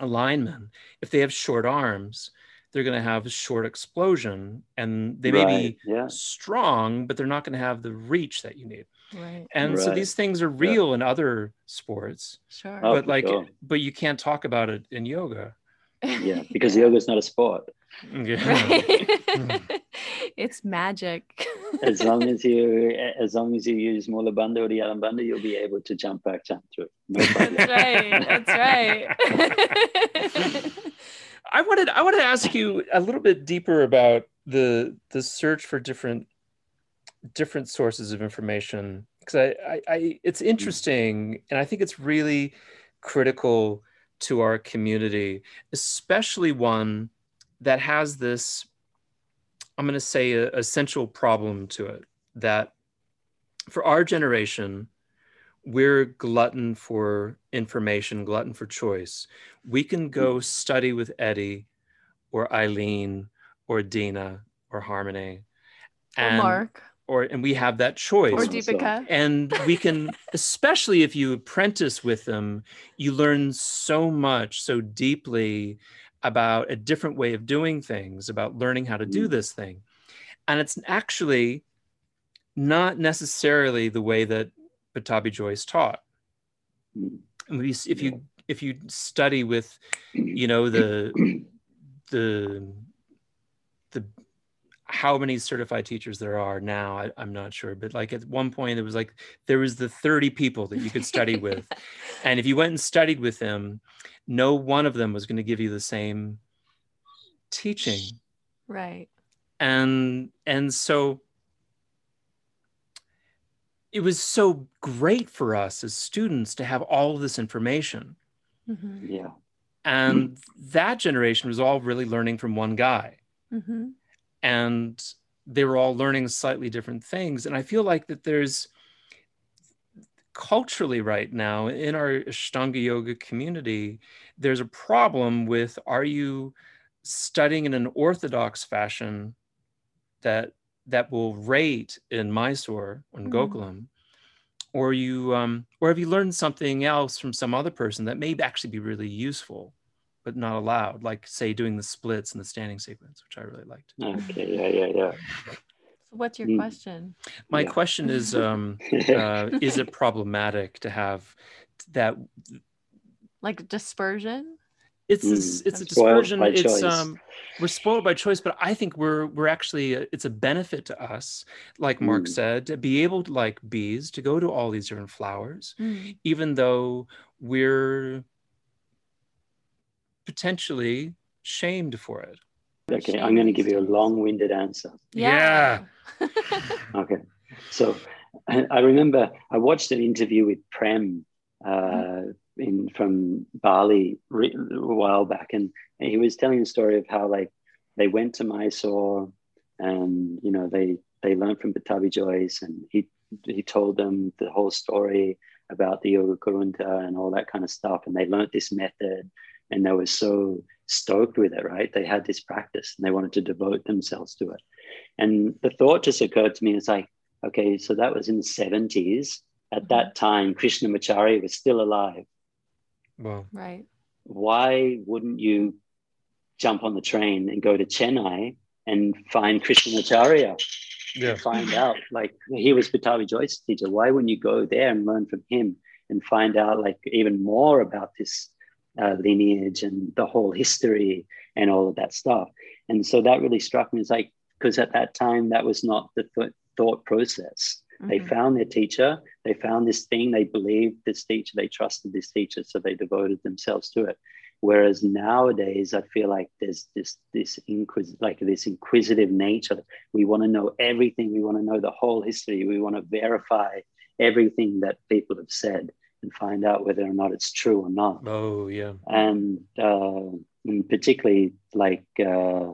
S2: a lineman, if they have short arms, they're going to have a short explosion, and they may
S3: Right,
S2: be
S3: yeah.
S2: strong, but they're not going to have the reach that you need.
S1: Right.
S2: And so these things are real in other sports,
S1: Sure.
S3: Oh,
S2: but like,
S3: sure.
S2: but you can't talk about it in yoga.
S3: Yeah, because yoga is not a sport.
S2: Yeah.
S1: right. <laughs> it's magic.
S3: As long as you, <laughs> as long as you use Mula Bandha or the Yalam Bandha, you'll be able to jump back, jump through. No.
S1: That's right. That's right. <laughs>
S2: I wanted I wanted to ask you a little bit deeper about the the search for different different sources of information because I, I, I it's mm. interesting and I think it's really critical to our community, especially one that has this I'm going to say a, essential problem to it that for our generation we're glutton for information, glutton for choice. We can go hmm. study with Eddie or Eileen or Dina or Harmony.
S1: or
S2: And,
S1: Mark.
S2: Or, and we have that choice.
S1: Or Deepika.
S2: and we can, <laughs> especially if you apprentice with them, you learn so much, so deeply about a different way of doing things, about learning how to do
S3: Mm.
S2: this thing. And it's actually not necessarily the way that Pattabhi Jois taught. If you if you study with, you know, the <clears throat> the how many certified teachers there are now, I, I'm not sure, but like at one point it was like there was the 30 people that you could study with, <laughs> and if you went and studied with them, no one of them was going to give you the same teaching.
S1: Right.
S2: and and so it was so great for us as students to have all of this information.
S1: Hmm
S3: Yeah.
S2: and that generation was all really learning from one guy.
S1: Hmm
S2: and they were all learning slightly different things. And i feel like that there's culturally right now in our ashtanga yoga community there's a problem with are you studying in an orthodox fashion that that will rate in mysore or in
S1: Mhm.
S2: gokulam? Or you um, or have you learned something else from some other person that may actually be really useful but not allowed like say doing the splits and the standing sequence which i really liked
S3: Okay. Yeah. Yeah. Yeah.
S1: So what's your
S3: Mm.
S1: question?
S2: my
S3: Yeah.
S2: question is um, <laughs> uh, is it problematic to have that
S1: Like dispersion?
S2: it's this,
S3: Mm.
S2: it's a dispersion it's
S3: choice.
S2: um we're spoiled by choice but i think we're we're actually uh, it's a benefit to us like mark
S3: Mm.
S2: said to be able to like bees to go to all these different flowers
S1: Mm.
S2: even though we're potentially shamed for it
S3: Okay, I'm going to give you a long-winded answer.
S2: Yeah. <laughs>
S3: Okay, so I I remember I watched an interview with Prem uh, in from Bali re- a while back, and he was telling the story of how like they went to Mysore, and you know they they learned from Pattabhi Jois, and he he told them the whole story about the Yoga Korunta and all that kind of stuff, and they learned this method, and they were so stoked with it, right? They had this practice, and they wanted to devote themselves to it. And the thought just occurred to me, it's like, okay, so that was in the 70s. At that mm-hmm. time, Krishnamacharya was still alive.
S2: Wow.
S1: right.
S3: Why wouldn't you jump on the train and go to Chennai and find Krishnamacharya?
S2: yeah
S3: Find out, like, he was Pattabhi Jois's teacher. Why wouldn't you go there and learn from him and find out, like, even more about this uh, lineage and the whole history and all of that stuff? And so that really struck me. as like, because at that time, that was not the th- thought process. They
S1: Mhm.
S3: found their teacher, they found this thing, they believed this teacher, they trusted this teacher, so they devoted themselves to it. Whereas nowadays, I feel like there's this this inquis- like this inquisitive nature. We want to know everything. We want to know the whole history. We want to verify everything that people have said and find out whether or not it's true or not.
S2: Oh yeah.
S3: And, uh, and particularly like uh,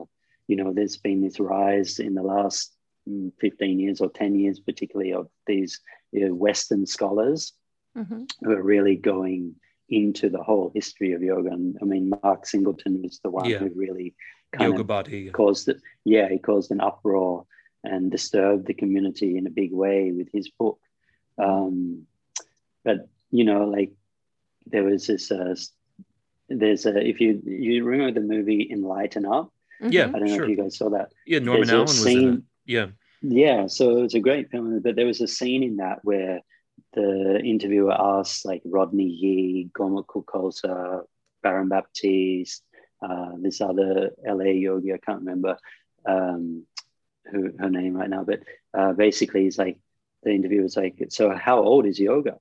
S3: you know there's been this rise in the last mm, 15 years or 10 years particularly of these you know, western scholars
S1: Mhm.
S3: who are really going into the whole history of yoga. And i mean mark singleton was the one
S2: Yeah.
S3: who really kind
S2: yoga
S3: of
S2: body
S3: caused it. Yeah he caused an uproar and disturbed the community in a big way with his book. Um, but you know like there was this uh, there's a if you you remember the movie enlighten up
S2: Yeah.
S1: Mhm.
S3: i don't know
S2: Sure.
S3: if you guys saw that
S2: yeah norman
S3: there's a
S2: allen was in it yeah
S3: yeah so it was a great film but there was a scene in that where the interviewer asked like rodney yee Gurmukh Kaur Khalsa baron baptiste uh, this other la yogi i can't remember um, who, her name right now but uh, basically he's like the interviewer's like so how old is yoga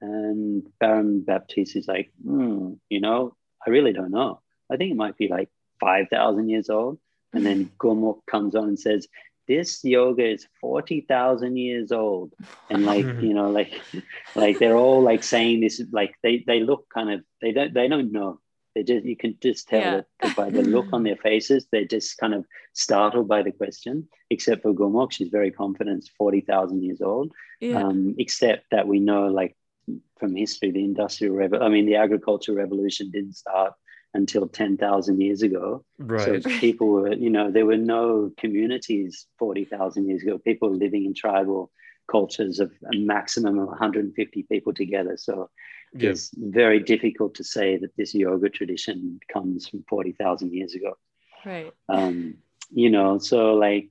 S3: and baron baptiste is like hmm, you know i really don't know i think it might be like 5000 years old and then <laughs> Gurmukh comes on and says this yoga is 40,000 years old. And like, <laughs> you know, like, like they're all like saying this, like they, they look kind of, they don't, they don't know. They just, you can just tell
S1: Yeah.
S3: that by the look on <laughs> their faces, they're just kind of startled by the question, except for Gurmukh, she's very confident, it's 40,000 years old.
S1: Yeah.
S3: Um, except that we know like from history, the industrial revolution, I mean, the agricultural revolution didn't start until 10,000 years ago.
S2: right
S3: So people were, you know, there were no communities 40,000 years ago. People were living in tribal cultures of a maximum of 150 people together. So
S2: yeah
S3: it's very difficult to say that this yoga tradition comes from 40,000 years ago.
S1: Right.
S3: Um, you know, so like,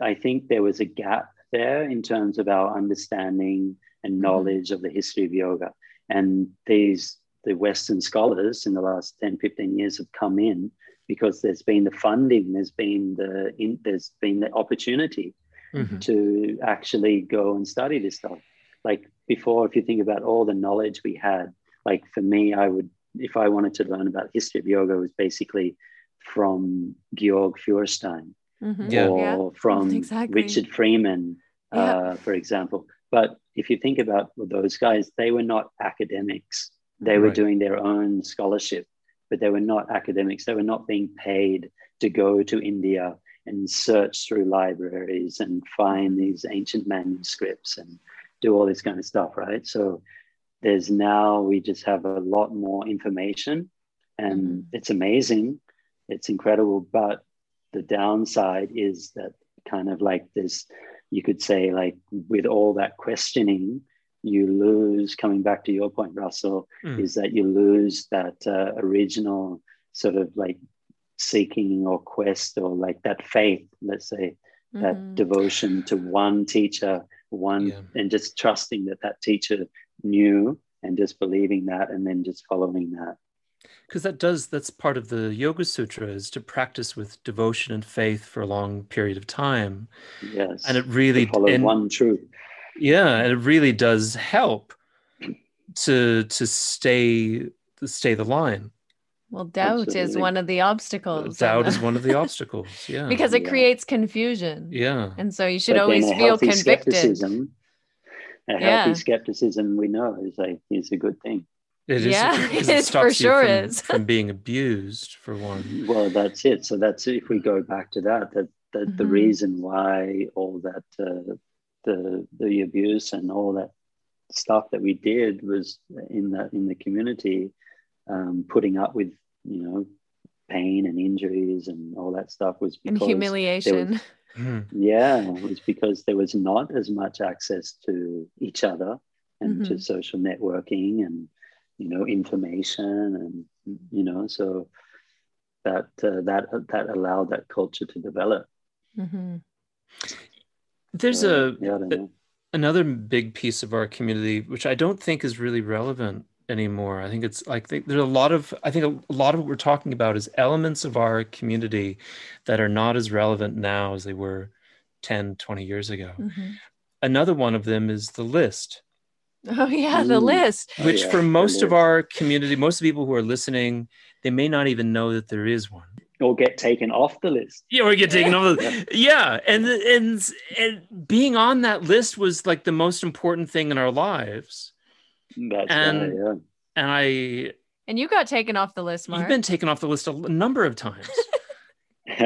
S3: I think there was a gap there in terms of our understanding and knowledge of the history of yoga. And these, the Western scholars in the last 10, 15 years have come in because there's been the funding, there's been the, in, there's been the opportunity
S2: Mhm.
S3: to actually go and study this stuff. Like before, if you think about all the knowledge we had, like for me, I would, if I wanted to learn about the history of yoga, it was basically from Georg Feuerstein
S1: Mhm.
S2: Yeah.
S3: or from
S1: exactly.
S3: Richard Freeman,
S1: Yeah.
S3: uh, for example. But if you think about those guys, they were not academics. They were
S2: Right.
S3: doing their own scholarship, but they were not academics. They were not being paid to go to India and search through libraries and find these ancient manuscripts and do all this kind of stuff, right? So there's now we just have a lot more information and
S1: Mhm.
S3: it's amazing. It's incredible. But the downside is that kind of like this, you could say, like with all that questioning, you lose, coming back to your point, Russell,
S2: Mm.
S3: is that you lose that uh, original sort of like seeking or quest or like that faith, let's say, that
S1: Mhm.
S3: devotion to one teacher, one,
S2: Yeah.
S3: and just trusting that that teacher knew and just believing that and then just following that.
S2: Because that does that's part of the yoga sutra is to practice with devotion and faith for a long period of time
S3: Yes.
S2: and it really
S3: To follow
S2: and-
S3: one truth.
S2: yeah and it really does help to to stay to stay the line
S1: Well, doubt is one of the obstacles.
S2: doubt is one of the <laughs> obstacles yeah
S1: because it
S3: Yeah.
S1: creates confusion.
S2: yeah
S1: And so you should
S3: But
S1: always feel convicted.
S3: skepticism. A healthy
S1: Yeah.
S3: skepticism, we know, is a is a good thing.
S2: It is
S1: Yeah,
S2: because <laughs>
S1: it
S2: it
S1: for
S2: stops you
S1: sure
S2: from,
S1: is.
S2: from <laughs> being abused for one
S3: Well, that's it. So that's if we go back to that, that that the
S1: Mhm.
S3: reason why all that uh, the the abuse and all that stuff that we did was in the in the community, um, putting up with you know pain and injuries and all that stuff was
S1: and
S3: because
S1: humiliation.
S2: Mhm. <laughs>
S3: yeah, it was because there was not as much access to each other and to
S1: Mhm.
S3: social networking and you know information and you know so that uh, that that allowed that culture to develop.
S1: hmm
S2: there's
S3: So,
S2: a
S3: yeah, I
S2: another big piece of our community which i don't think is really relevant anymore. I think it's like there's a lot of i think a lot of what we're talking about is elements of our community that are not as relevant now as they were 10 20 years ago.
S1: Hmm
S2: another one of them is the list <laughs>
S1: Oh yeah, the list.
S3: Oh,
S2: which
S3: yeah,
S2: for most of our community most of the people who are listening they may not even know that there is one
S3: or get taken off the list.
S2: yeah or get taken off <laughs>
S3: Yeah.
S2: the, yeah and, and and being on that list was like the most important thing in our lives
S3: That's
S2: And-
S3: right,
S2: and i
S1: And you got taken off the list, Mark.
S2: You've been taken off the list a number of times. <laughs>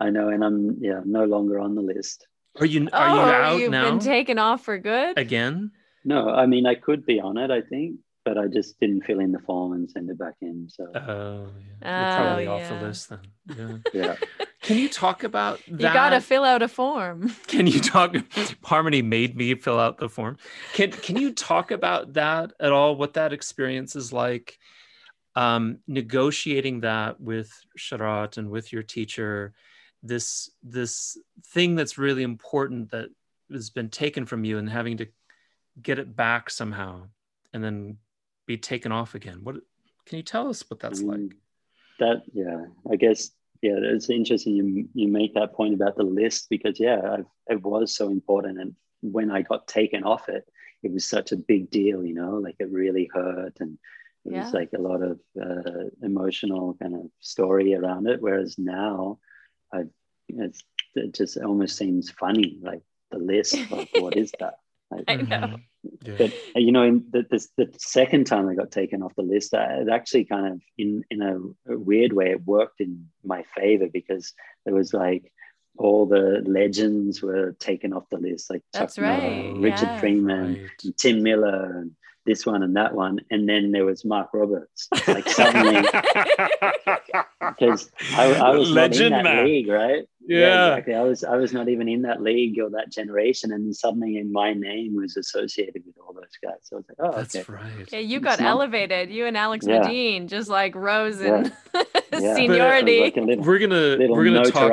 S3: I know, and I'm yeah no longer on the list.
S2: Are you
S1: oh,
S2: are you out
S1: you've
S2: now
S1: been taken off for good.
S2: again?
S3: No, I mean I could be on it, I think, but I just didn't fill in the form and send it back in. So
S2: Oh, yeah.
S1: Oh,
S2: You're probably off
S1: yeah.
S2: the list then. Yeah. <laughs>
S3: yeah,
S2: Can you talk about <laughs> that?
S1: You got to fill out a form. <laughs>
S2: Can you talk? Harmony made me fill out the form. Can Can you talk about that at all? What that experience is like? Um, negotiating that with Sharath and with your teacher, this this thing that's really important that has been taken from you, and having to get it back somehow, and then be taken off again. What can you tell us what that's like?
S3: Mm, That yeah, I guess yeah, it's interesting you you make that point about the list because yeah, I've, it was so important, and when I got taken off it, it was such a big deal, you know, like it really hurt, and it
S1: Yeah.
S3: was like a lot of uh, emotional kind of story around it. Whereas now, I it's it just almost seems funny, like the list of <laughs> what is that. Like,
S1: I know.
S2: Mhm. Yeah.
S3: but you know, in the, the, the second time I got taken off the list, uh, it actually kind of, in in a, a weird way, it worked in my favor because there was like all the legends were taken off the list, like
S1: That's
S3: Chuck Norris,
S1: right,
S3: Richard
S1: yeah.
S3: Freeman,
S2: Right.
S3: and Tim Miller, and this one and that one, and then there was Mark Robberds. Like suddenly, <laughs> because I, I was
S2: Legend
S3: not in that
S2: man.
S3: league, right?
S2: Yeah.
S3: exactly. I was I was not even in that league or that generation, and suddenly my name was associated with all those guys. So I was like, oh,
S2: That's
S3: okay.
S2: right.
S1: Yeah, you
S3: It's
S1: got
S3: not-
S1: elevated. You and Alex
S3: Yeah.
S1: Medin just like rose
S3: Yeah.
S1: in
S3: Yeah. <laughs>
S1: Uh, seniority.
S3: Like little,
S2: We're gonna we're gonna talk.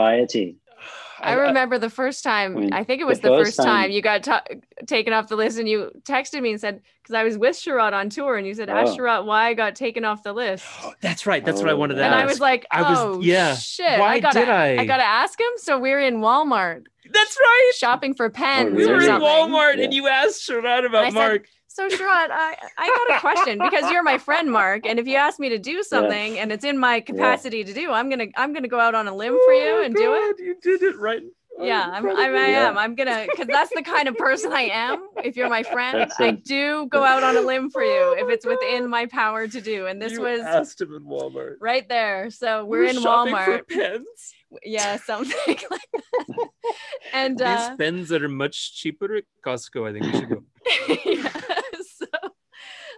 S3: Notoriety.
S1: I uh, remember the first time.
S3: I mean,
S1: I think it was the,
S3: first
S1: first time,
S3: time-
S1: you got ta taken off the list, and you texted me and said, "Because I was with Sharath on tour, and you said, "Ask
S3: Oh.
S1: Sharath why I got taken off the list." <gasps>
S2: That's right. That's what I
S3: Oh,
S2: wanted to
S1: And
S2: ask.
S1: I was like,
S2: I was-
S1: "Oh,
S2: yeah.
S1: shit!
S2: Why
S1: I gotta,
S2: did I?
S1: I gotta ask him." So we're in Walmart
S2: That's right.
S1: shopping for oh, pens
S2: We
S3: really?
S1: or
S2: were in
S1: something.
S2: Walmart and you asked Sharath
S1: I
S2: about
S1: said-
S2: Mark.
S1: So Sharath, I, I got a question because you're my friend, Mark, and if you ask me to do something and it's in my capacity to do, I'm gonna I'm gonna go out on a limb for you
S2: Oh,
S1: and do it.
S2: You did it right. Oh,
S1: Yeah, I'm, I'm,
S2: incredible.
S1: I
S3: Yeah.
S1: am. I'm gonna, because that's the kind of person I am. If you're my friend,
S3: That's
S1: I do go out on a limb for you
S2: Oh
S1: if
S2: my
S1: it's within
S2: God.
S1: my power to do. And this
S2: You
S1: was
S2: asked him in Walmart.
S1: right there. So
S2: We
S1: we're
S2: were
S1: in
S2: shopping
S1: Walmart.
S2: For pens.
S1: Yeah, something <laughs> like that. And
S2: These
S1: uh,
S2: pens that are much cheaper at Costco. I think we should go. <laughs>
S1: yeah, so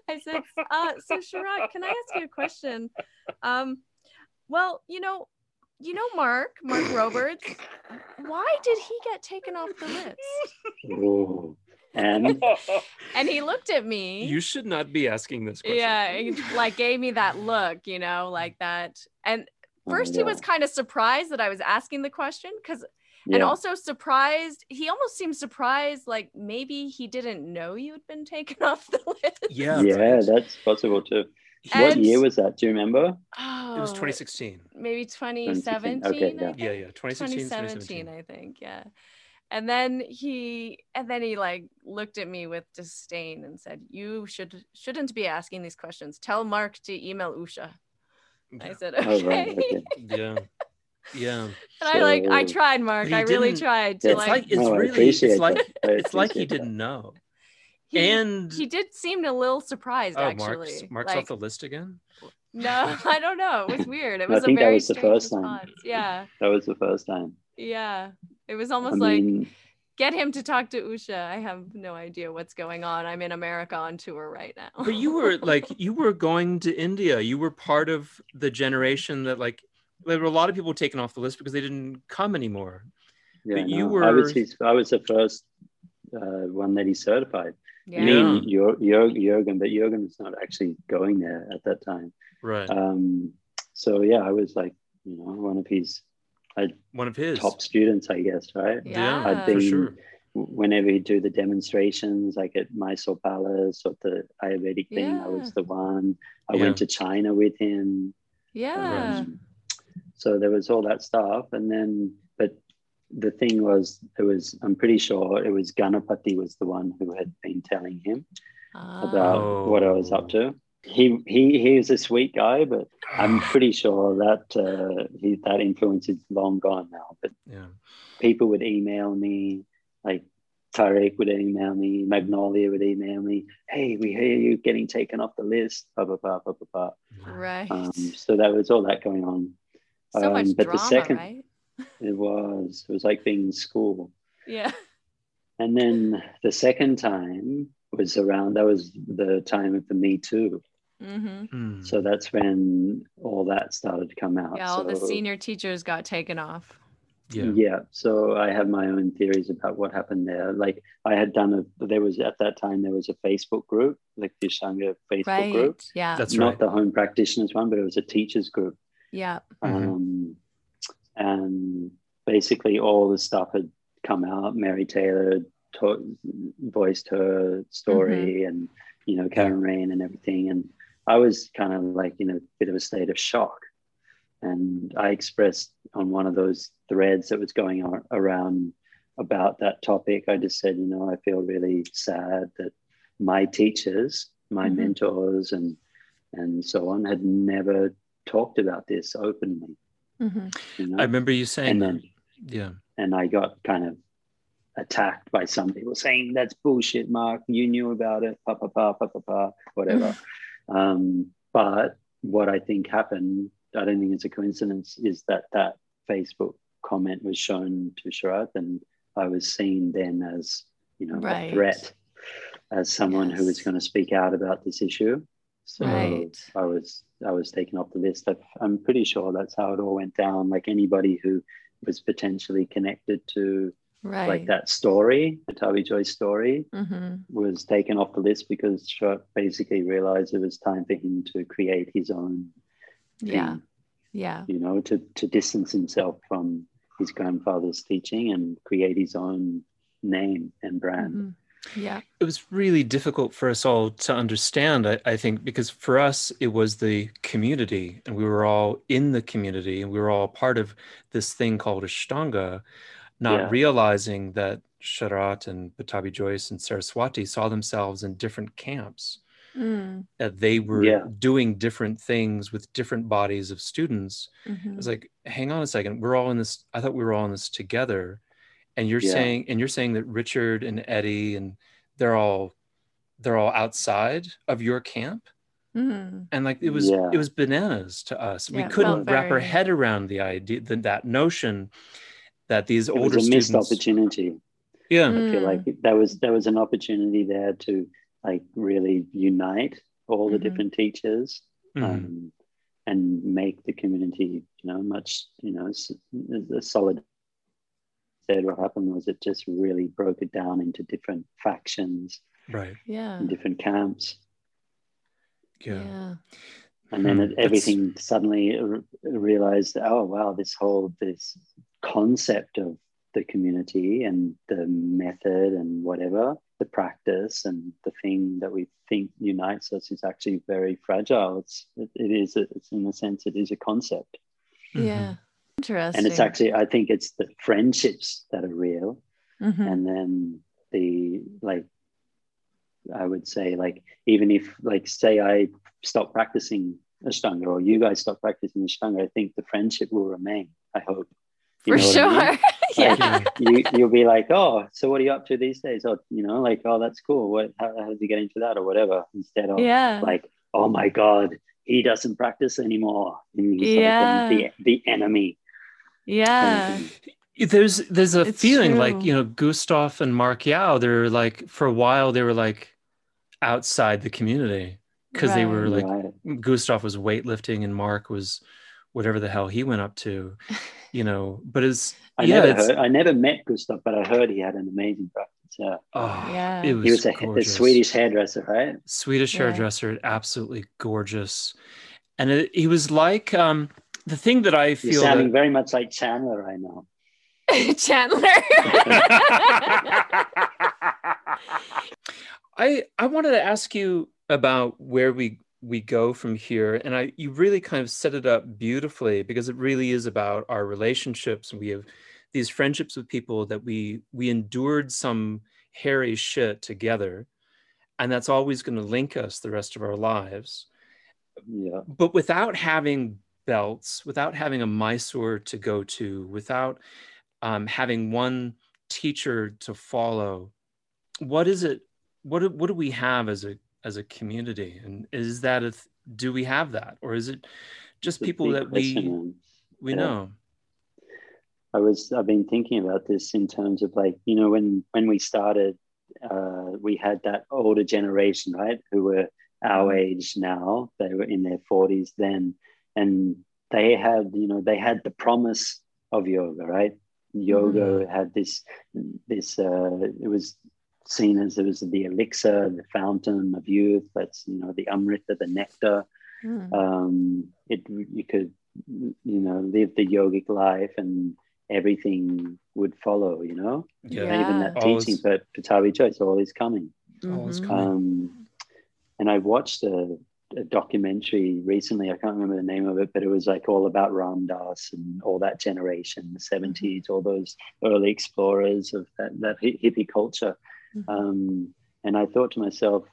S1: I said, uh, so Sharath, can I ask you a question? Um, well, you know, you know Mark, Mark Robberds. Why did he get taken off the list?
S3: Ooh. And <laughs>
S1: And he looked at me.
S2: you should not be asking this question.
S1: yeah, he, like gave me that look, you know, like that. And
S3: Oh,
S1: first he was kind of surprised that I was asking the question because and also surprised he almost seemed surprised like maybe he didn't know you'd been taken <laughs> off the list.
S2: Yeah.
S3: yeah, that's possible too. what
S1: And-
S3: year was that? Do you remember?
S1: Oh,
S2: It was 2016.
S1: Maybe 2017.
S3: Okay, yeah.
S2: Yeah, yeah, 2016,
S1: 2017,
S2: 2017.
S1: I think. Yeah. And then he and then he like looked at me with disdain and said, "You should shouldn't be asking these questions. Tell Mark to email Usha." I
S2: Yeah.
S1: said,
S3: Oh, right, okay.
S2: Yeah, <laughs> yeah. <laughs>
S1: and I like I tried, Mark. I really tried to
S2: It's
S1: like,
S2: like it's
S3: No,
S2: really it's like
S3: that. I
S2: it's like he
S3: that.
S2: didn't know.
S1: he,
S2: and
S1: he did seem a little surprised
S2: oh,
S1: actually.
S2: Mark's Mark's
S1: like,
S2: off the list again.
S1: No, <laughs> I don't know. It was weird. It
S3: I
S1: was a
S3: think that
S1: very
S3: was the
S1: strange
S3: first time.
S1: response. Yeah.
S3: That was the first time.
S1: Yeah. It was
S3: I
S1: almost like
S3: mean,
S1: get him to talk to Usha. I have no idea what's going on. I'm in America on tour right now.
S2: But you were like you were going to India. You were part of the generation that like there were a lot of people taken off the list because they didn't come anymore.
S3: yeah,
S2: But you
S3: no, I was
S2: were-
S3: his, I was the first uh, one that he certified.
S1: yeah.
S3: Me and Jur- Jur- Jurgen, but Jurgen was not actually going there at that time.
S2: Right.
S3: Um, so yeah, I was like, you know, one of his I,
S2: One of his.
S3: top students, I guess, right?
S1: Yeah,
S3: I'd
S2: for sure.
S3: whenever he'd do the demonstrations, like at Mysore Palace or the Ayurvedic thing, I was the one. I
S2: Yeah.
S3: went to China with him.
S1: Yeah.
S3: Um, so there was all that stuff. And then, but the thing was, it was, I'm pretty sure it was Ganapati was the one who had been telling him about
S2: Oh.
S3: what I was up to. He, he, he was a sweet guy, but I'm <sighs> pretty sure that uh, he, that influence is long gone now. But
S2: Yeah.
S3: people would email me, like Tarek would email me, Magnolia would email me, hey, we hear you getting taken off the list, blah, blah, blah, blah, blah, blah.
S1: Right.
S3: Um, so that was all that going on.
S1: So much
S3: um, but the second-
S1: right? <laughs>
S3: It was, it was like being in school.
S1: Yeah.
S3: And then the second time was around, that was the time of the Me Too.
S1: hmm
S2: Hmm.
S3: So that's when all that started to come out.
S1: Yeah, all the senior teachers got taken off.
S2: yeah.
S3: yeah so i have my own theories about what happened there like i had done a there was at that time there was a facebook group like the Ashtanga facebook
S1: Right.
S3: group
S1: Yeah.
S2: That's
S3: not
S2: right.
S3: the home practitioners one but it was a teachers group
S1: yeah.
S2: Mhm.
S3: um, and basically all the stuff had come out mary taylor to- voiced her story and you know karen rain and everything and i was kind of like in a bit of a state of shock and i expressed on one of those threads that was going on around about that topic i just said you know i feel really sad that my teachers my
S1: Mhm.
S3: mentors and and so on had never talked about this openly
S1: hmm
S3: you know
S2: I remember you saying
S3: and
S2: that. Yeah.
S3: and I got kind of attacked by some people saying that's bullshit, Mark. You knew about it, pa pa pa pa pa pa, whatever. um, but what I think happened, I don't think it's a coincidence, is that that Facebook comment was shown to Sharath, and I was seen then as you know
S1: Right.
S3: a threat, as someone who was going to speak out about this issue. So
S1: Right.
S3: I was I was taken off the list. I, I'm pretty sure that's how it all went down. Like anybody who was potentially connected to
S1: Right.
S3: like that story, the Tavi Joy story,
S1: hmm
S3: was taken off the list because Shot basically realized it was time for him to create his own
S1: Yeah.
S3: thing,
S1: Yeah.
S3: you know, to, to distance himself from his grandfather's teaching and create his own name and brand.
S1: Mhm. Yeah.
S2: it was really difficult for us all to understand I, I think because for us it was the community and we were all in the community and we were all part of this thing called ashtanga not
S3: Yeah.
S2: realizing that sharath and Pattabhi Jois and saraswati saw themselves in different camps
S1: Mm.
S2: that they were
S3: Yeah.
S2: doing different things with different bodies of students
S1: Mhm.
S2: I was like, hang on a second. We're all in this. I thought we were all in this together. And you're
S3: Yeah.
S2: saying, and you're saying that Richard and Eddie and they're all, they're all outside of your camp.
S1: Mhm.
S2: And like it was,
S3: Yeah.
S2: it was bananas to us.
S1: Yeah,
S2: we couldn't
S1: felt
S2: wrap our head around the idea, that, that notion that these
S3: It
S2: older
S3: was a missed opportunity.
S2: Yeah.
S3: I feel
S1: Mm.
S3: like there was there was an opportunity there to like really unite all the
S1: Mhm.
S3: different teachers
S2: Mhm.
S3: um, and make the community, you know, much, you know, s- the solid. Instead, what happened was it just really broke it down into different factions
S2: right.
S1: Yeah.
S3: and different camps,
S2: Yeah.
S1: Yeah.
S3: and then
S2: Hmm.
S3: it,
S2: That's-
S3: everything suddenly r- realized, oh wow, this whole this concept of the community and the method and whatever the practice and the thing that we think unites us is actually very fragile. It's it, it is a, it's in a sense it is a concept.
S1: Yeah. Interesting.
S3: And it's actually I think it's the friendships that are real,
S1: Mhm.
S3: and then the like I would say like even if like say I stop practicing Ashtanga or you guys stop practicing Ashtanga, I think the friendship will remain. I hope. You
S1: for sure.
S3: I mean? <laughs>
S1: yeah.
S3: Like, you you'll be like, oh, so what are you up to these days? Or you know, like, oh, that's cool. What how, how did you get into that or whatever? Instead of
S1: Yeah.
S3: like, oh my god, he doesn't practice anymore. And he's
S1: Yeah.
S3: like the, the enemy. Kind of
S1: yeah.
S3: thing.
S2: there's there's a
S1: It's
S2: feeling like you know gustav and mark yao they're like for a while they were like outside the community because they were like
S3: right.
S2: gustav was weightlifting and mark was whatever the hell he went up to you know but it's <laughs>
S3: I
S2: yeah
S3: never
S2: it's,
S3: heard I never met Gustav, but I heard he had an amazing practice. Yeah.
S2: oh,
S1: Yeah.
S2: it was,
S3: He was a, a. Swedish hairdresser, right?
S2: Swedish
S1: Yeah.
S2: hairdresser absolutely gorgeous and it, he was like um the thing that i feel
S3: You're
S2: feel
S3: sounding
S2: that,
S3: very much like Chandler right now. <laughs>
S1: Chandler. <laughs>
S2: I I wanted to ask you about where we we go from here, and I you really kind of set it up beautifully because it really is about our relationships. We have these friendships with people that we we endured some hairy shit together, and that's always going to link us the rest of our lives.
S3: Yeah.
S2: But without having belts, without having a Mysore to go to, without um, having one teacher to follow, what is it? What do, what do we have as a as a community? And is that a th- do we have that, or is it just
S3: It's
S2: people that we we
S3: Yeah.
S2: know?
S3: I was I've been thinking about this in terms of like you know when when we started uh, we had that older generation right who were our age now they were in their 40s then and they had you know they had the promise of yoga right yoga had this this uh, it was seen as it was the elixir the fountain of youth that's you know the amrita the nectar
S1: Mm.
S3: um, it you could you know live the yogic life and everything would follow you know
S2: Yeah,
S1: Yeah.
S3: even that
S2: All is-
S3: teaching but Pattabhi Jois all is coming
S2: all is
S1: Mhm.
S2: coming.
S3: um, and I watched a, a documentary recently. I can't remember the name of it but it was like all about Ram Dass and all that generation the 70s all those early explorers of that, that hippie culture.
S1: Mhm.
S3: um, and I thought to myself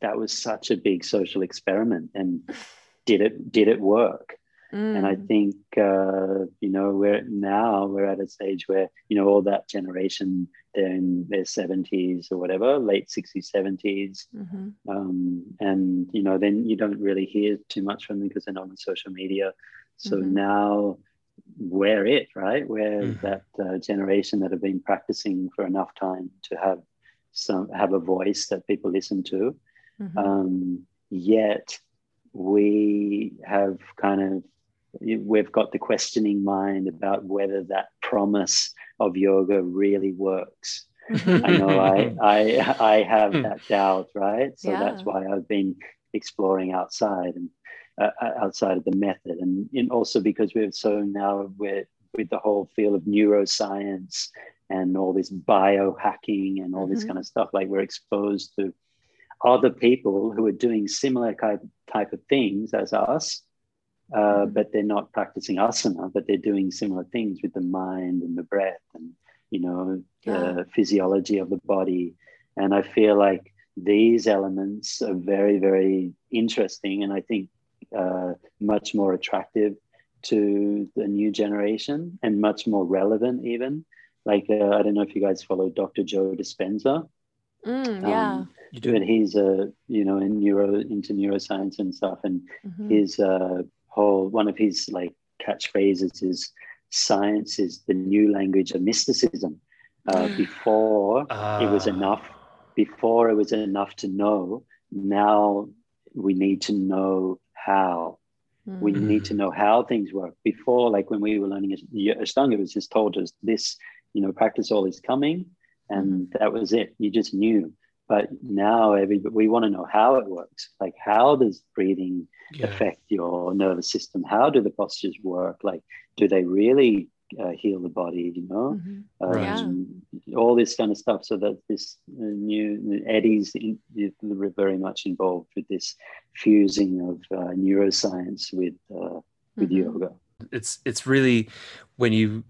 S3: that was such a big social experiment and <laughs> did it did it work and I
S1: Mm.
S3: think uh, you know we're now we're at a stage where you know all that generation they're in their seventies or whatever, late sixties, seventies,
S1: Mhm.
S3: um, and you know then you don't really hear too much from them because they're not on social media. So
S1: Mhm.
S3: now we're it, right? We're
S2: Mhm.
S3: that uh, generation that have been practicing for enough time to have some have a voice that people listen to.
S1: Mhm.
S3: Um, yet we have kind of we've got the questioning mind about whether that promise of yoga really works. I know I <laughs> I I have that doubt, right? So that's why I've been exploring outside and uh, outside of the method, and, and also because we're so now we're with the whole field of neuroscience and all this biohacking and all this
S1: Mhm.
S3: kind of stuff. Like we're exposed to other people who are doing similar type type of things as us, uh, but they're not practicing asana, but they're doing similar things with the mind and the breath and you know
S1: Yeah.
S3: the physiology of the body. And I feel like these elements are very very interesting, and I think uh, much more attractive to the new generation and much more relevant even. Like uh, I don't know if you guys follow Dr. Joe Dispenza.
S1: Mm, yeah.
S3: Um,
S2: You do.
S3: but he's a you know in neuro into neuroscience and stuff and
S1: Mhm.
S3: his uh, whole one of his like catchphrases is science is the new language of mysticism. Uh, before it was
S2: Ah.
S3: enough before it was enough to know now we need to know how. We
S1: Mm.
S3: need to know how things work. Before like when we were learning Ash- ashtanga it was just told us this you know practice all is coming and that was it. You just knew but now every we want to know how it works like how does breathing
S2: Yeah.
S3: affect your nervous system how do the postures work like do they really uh, heal the body, you know,
S1: Mhm.
S3: um, all this kind of stuff. So that this uh, new Eddie's in, very much involved with this fusing of uh, neuroscience with uh, with
S1: Mhm.
S3: yoga.
S2: it's it's really when you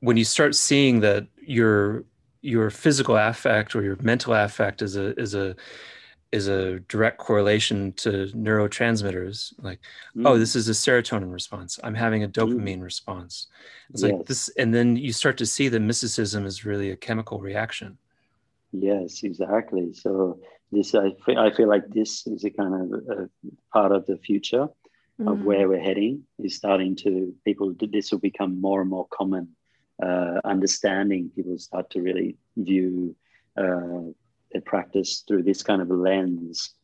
S2: when you start seeing that your your physical affect or your mental affect is a is a is a direct correlation to neurotransmitters like oh
S3: Mm,
S2: this is a serotonin response i'm having a dopamine response it's like this and then you start to see that mysticism is really a chemical reaction
S3: Yes, exactly. So this, I feel, I feel like this is a kind of a part of the future of
S1: Mhm.
S3: where we're heading. Is starting to people. This will become more and more common. Uh, understanding people start to really view uh, their practice through this kind of a lens,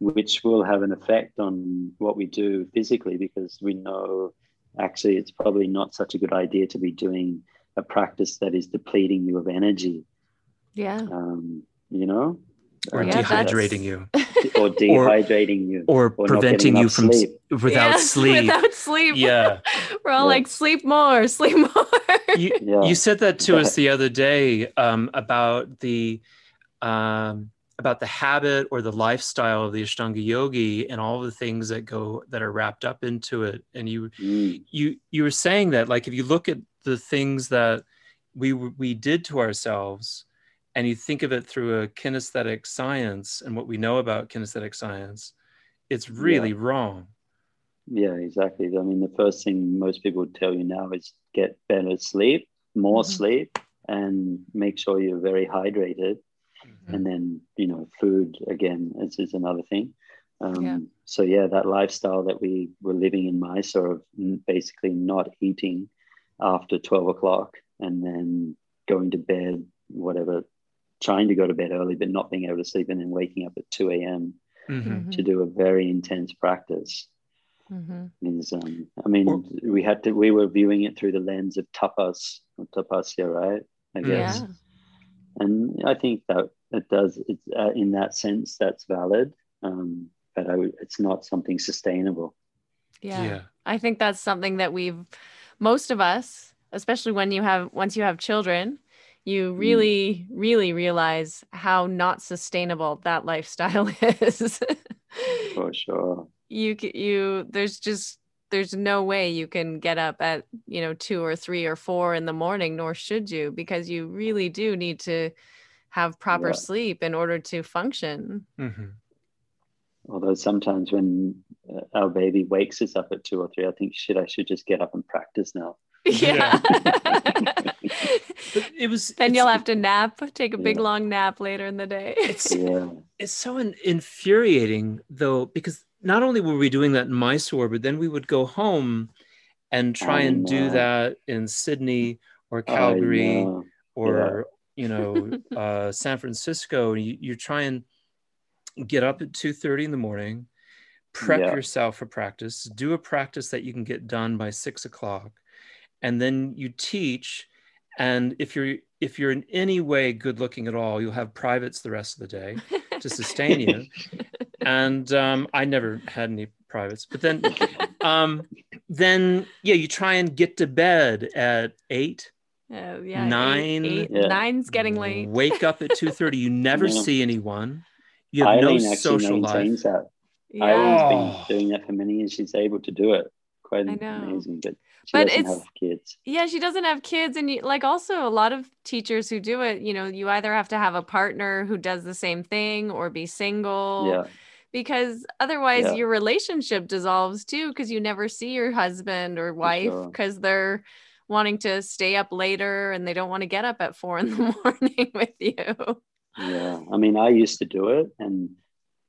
S3: which will have an effect on what we do physically, because we know actually it's probably not such a good idea to be doing a practice that is depleting you of energy.
S1: Yeah.
S3: um, you know,
S2: or
S1: Yeah,
S2: dehydrating you <laughs> <laughs>
S3: or dehydrating you,
S2: or
S3: not
S2: preventing you
S3: enough
S2: from s-
S3: sleep.
S2: without
S1: Yeah, <laughs>
S2: sleep
S1: Without sleep.
S2: yeah <laughs>
S1: We're all
S3: Yeah.
S1: like, sleep more, sleep more.
S2: you,
S3: Yeah.
S2: you said that to
S3: Yeah.
S2: us the other day um, about the um, about the habit or the lifestyle of the Ashtanga yogi and all the things that go that are wrapped up into it. And you
S3: Mm,
S2: you you were saying that like if you look at the things that we we did to ourselves and you think of it through a kinesthetic science and what we know about kinesthetic science, it's really wrong.
S3: yeah, exactly. I mean, the first thing most people would tell you now is get better sleep, more
S1: Mhm.
S3: sleep, and make sure you're very hydrated.
S2: Mm-hmm.
S3: And then, you know, food again is, is another thing. Um,
S1: Yeah.
S3: So, yeah, that lifestyle that we were living in Mysore of basically not eating after 12 o'clock and then going to bed, whatever, trying to go to bed early, but not being able to sleep and then waking up at 2 a.m.
S2: Mhm.
S3: to do a very intense practice
S1: Mhm.
S3: is um i mean
S2: Or-
S3: we had to we were viewing it through the lens of tapas or tapasya right i guess
S1: Yeah.
S3: and i think that it does it's uh, in that sense that's valid um but I, it's not something sustainable
S1: Yeah.
S2: yeah.
S1: I think that's something that we've most of us, especially when you have once you have children, you
S3: Mm.
S1: really really realize how not sustainable that lifestyle <laughs> is.
S3: for sure
S1: you you there's just there's no way you can get up at you know 2 or 3 or 4 in the morning nor should you because you really do need to have proper
S3: Yeah.
S1: sleep in order to function.
S2: Mhm.
S3: although sometimes when uh, our baby wakes us up at two or three i think shit i should just get up and practice now <laughs>
S1: Yeah.
S2: But <laughs> it was
S1: then you'll have to nap, take a big
S3: Yeah.
S1: long nap later in the day.
S2: It's <laughs>
S3: yeah
S2: it's so in- infuriating though because not only were we doing that in Mysore, but then we would go home and try
S3: I
S2: and do that in Sydney or Calgary
S3: know.
S2: or you know <laughs> uh, San Francisco. And you, you try and get up at two thirty in the morning, prep
S3: Yeah.
S2: yourself for practice, do a practice that you can get done by six o'clock, and then you teach. And if you're if you're in any way good looking at all, you'll have privates the rest of the day to sustain you. <laughs> And um, I never had any privates, but then um, then yeah, you try and get to bed at eight.
S1: Oh, yeah, eight-
S2: Nine-
S1: eight-
S3: Yeah.
S1: nine's getting late.
S2: Wake up at two thirty. You never
S3: Yeah.
S2: see anyone. You have
S3: Eileen
S2: no
S3: actually
S2: social life.
S3: maintains that.
S1: Yeah.
S3: Eileen's been doing that for many years. She's able to do it. Quite
S1: I know.
S3: amazing. But she
S1: But it's-
S3: kids.
S1: Yeah, she doesn't have kids. And you, like, also a lot of teachers who do it, you know, you either have to have a partner who does the same thing or be single.
S3: Yeah.
S1: Because otherwise,
S3: Yeah.
S1: your relationship dissolves too, because you never see your husband or wife
S3: sure.
S1: because they're wanting to stay up later and they don't want to get up at four in the <laughs> morning with you.
S3: Yeah. I mean, I used to do it and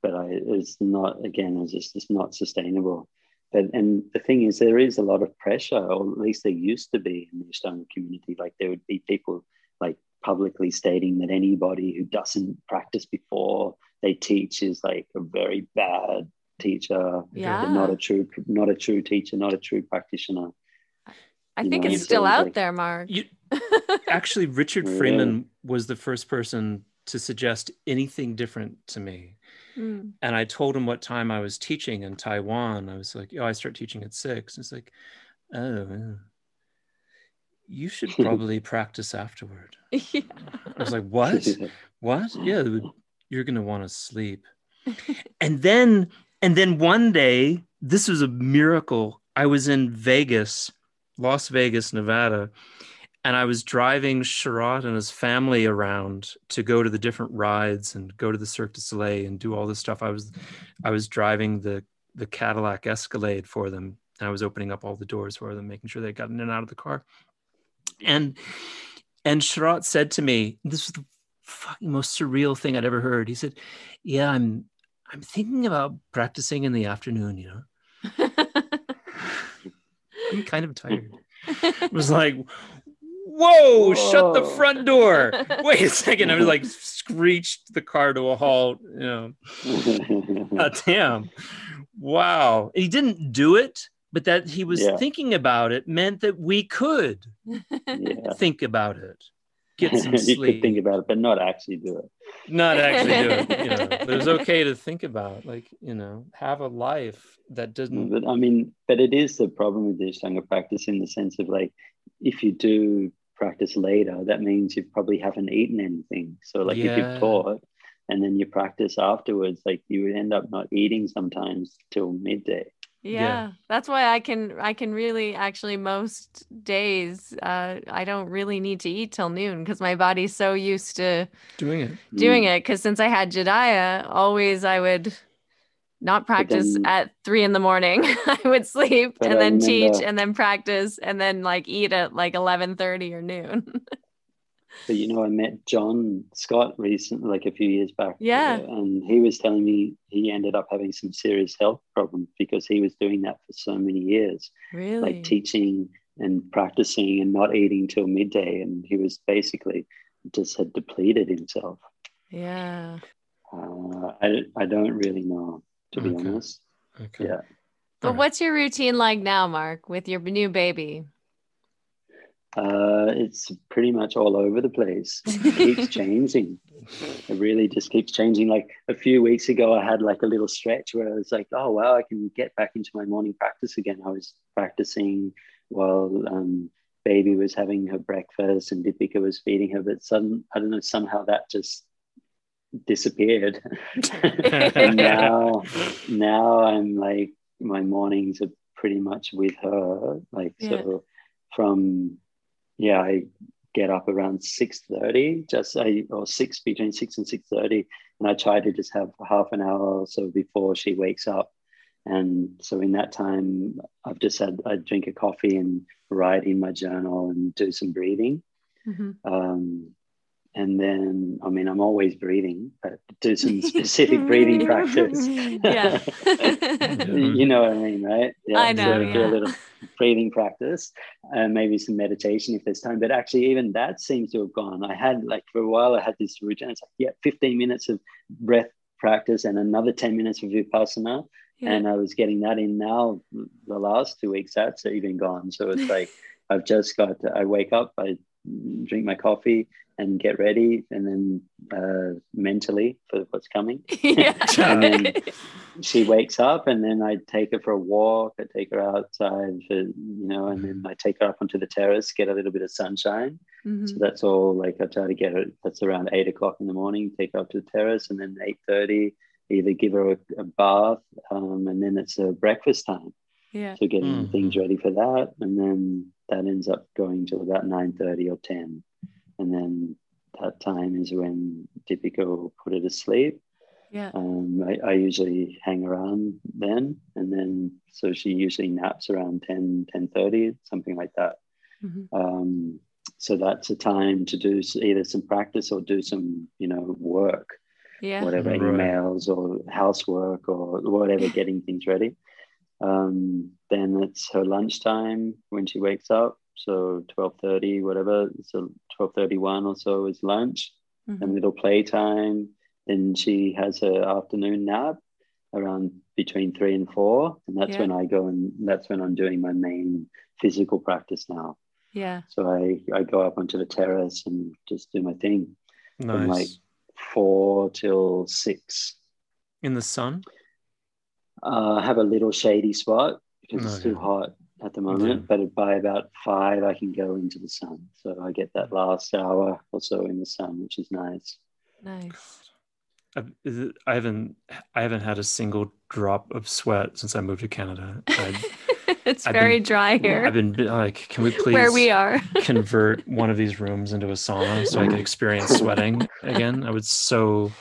S3: but I it's not again, it's just it's not sustainable. But and the thing is there is a lot of pressure, or at least there used to be in the Ashtanga community. Like there would be people like publicly stating that anybody who doesn't practice before they teach is like a very bad teacher,
S1: Yeah.
S3: not a true not a true teacher, not a true practitioner.
S1: I
S3: You
S1: think
S3: know,
S1: it's still
S3: it's
S1: out
S3: like-
S1: there, Mark.
S2: You, <laughs> actually, Richard oh,
S3: Yeah.
S2: Freeman was the first person to suggest anything different to me.
S1: Mm.
S2: And I told him what time I was teaching in Taiwan. I was like, "Oh, I start teaching at six. It's like, oh, you should <laughs> probably practice afterward. <laughs>
S1: yeah.
S2: I was like, what? <laughs> What? Yeah, you're gonna want to sleep. and then, and then one day, this was a miracle. I was in Vegas, Las Vegas, Nevada, and I was driving Sharath and his family around to go to the different rides and go to the Cirque du Soleil and do all this stuff. I was, I was driving the the Cadillac Escalade for them. And I was opening up all the doors for them, making sure they got in and out of the car. And and Sharath said to me, this was the fucking most surreal thing I'd ever heard. He said, Yeah, I'm I'm thinking about practicing in the afternoon, you know. <laughs> I'm kind of tired. It was like, whoa, shut the front door. <laughs> Wait a second. I was like screeched the car to a halt, you know. God <laughs> uh, damn. Wow. And he didn't do it, but that he was
S3: Yeah.
S2: thinking about it meant that we could
S3: yeah.
S2: think about it. Get <laughs> some
S3: you
S2: sleep.
S3: could think about it, but not actually do it.
S2: not actually do it. You know, but it's okay to think about, like, you know, have a life that doesn't.
S3: But I mean, but it is the problem with the Ashtanga practice in the sense of like, if you do practice later, that means you probably haven't eaten anything. So like if you've taught and then you practice afterwards, like you would end up not eating sometimes till midday.
S1: yeah.
S2: Yeah.
S1: That's why I can I can really actually most days uh I don't really need to eat till noon because my body's so used to
S2: Doing it.
S1: doing
S3: Mm.
S1: it because since I had Jediah, always I would not practice
S3: then-
S1: at three in the morning. <laughs> I would sleep and then teach and then practice and then like eat at like eleven thirty or noon. <laughs>
S3: But you know, I met John Scott recently, like a few years back.
S1: Yeah.
S3: uh, And he was telling me he ended up having some serious health problems because he was doing that for so many years,
S1: really?
S3: like teaching and practicing and not eating till midday. And he was basically just had depleted himself.
S1: yeah.
S3: Uh, I, I don't really know, to be
S2: Okay.
S3: honest.
S2: Okay.
S3: Yeah.
S1: But
S2: Alright.
S1: what's your routine like now, Mark, with your new baby?
S3: Uh, it's pretty much all over the place. <laughs> It keeps changing. It really just keeps changing. Like a few weeks ago, I had like a little stretch where I was like, oh, wow, I can get back into my morning practice again. I was practicing while um, baby was having her breakfast and Deepika was feeding her. But sudden, I don't know, somehow that just disappeared. <laughs> and now, now I'm like, my mornings are pretty much with her. Like,
S1: Yeah.
S3: so from, yeah, I get up around 6.30 just I, or 6 between 6 and 6.30 and i try to just have half an hour or so before she wakes up and so in that time i've just had i drink a coffee and write in my journal and do some breathing
S1: Mhm.
S3: um, and then i mean i'm always breathing but do <laughs> some specific breathing practice. <laughs> <laughs>
S1: Yeah.
S3: you know what i mean right?
S1: I know,
S3: so do
S1: yeah.
S3: a little breathing practice and maybe some meditation if there's time. But actually even that seems to have gone. I had like for a while i had this routine. It's like yeah 15 minutes of breath practice and another 10 minutes of vipassana.
S1: Yeah.
S3: and i was getting that in now the last two weeks that's even gone. So it's like i've just got i wake up i drink my coffee and get ready and then uh, mentally for what's coming <laughs>
S1: yeah.
S3: And then- <laughs> she wakes up and then I take her for a walk. I take her outside for, you know, and then I take her up onto the terrace, get a little bit of sunshine.
S1: Mhm.
S3: So that's all like I try to get her, that's around eight o'clock in the morning, take her up to the terrace and then 8.30, either give her a, a bath um, and then it's a breakfast time.
S1: yeah.
S3: So getting
S2: Mhm.
S3: things ready for that. And then that ends up going till about 9.30 or 10. And then that time is when Deepika will put her to sleep.
S1: Yeah.
S3: Um, I, I usually hang around then, and then so she usually naps around 10, 10.30, something like that.
S1: Mhm.
S3: Um, so that's a time to do either some practice or do some, you know, work,
S1: Yeah.
S3: whatever,
S2: Right.
S3: emails or housework or whatever, <laughs> getting things ready. Um, then it's her lunchtime when she wakes up. So 12.30, whatever, so 12.31 or so is lunch a
S1: Mhm.
S3: little playtime. Then she has her afternoon nap around between three and four. And that's
S1: Yeah.
S3: when I go and that's when I'm doing my main physical practice now.
S1: Yeah.
S3: So I, I go up onto the terrace and just do my thing from like four till six.
S2: In the sun?
S3: Uh, I have a little shady spot because it's
S2: Okay.
S3: too hot. at the moment,
S2: Yeah.
S3: but by about five, I can go into the sun. So I get that last hour or so in the sun, which is nice.
S1: Nice.
S2: I've- is it- I haven't I haven't had a single drop of sweat since I moved to Canada. I, <laughs>
S1: it's
S2: I've
S1: very
S2: been-
S1: dry here
S2: I've been like, can we <laughs> please
S1: where we are. <laughs>
S2: convert one of these rooms into a sauna so I could experience sweating again? I would so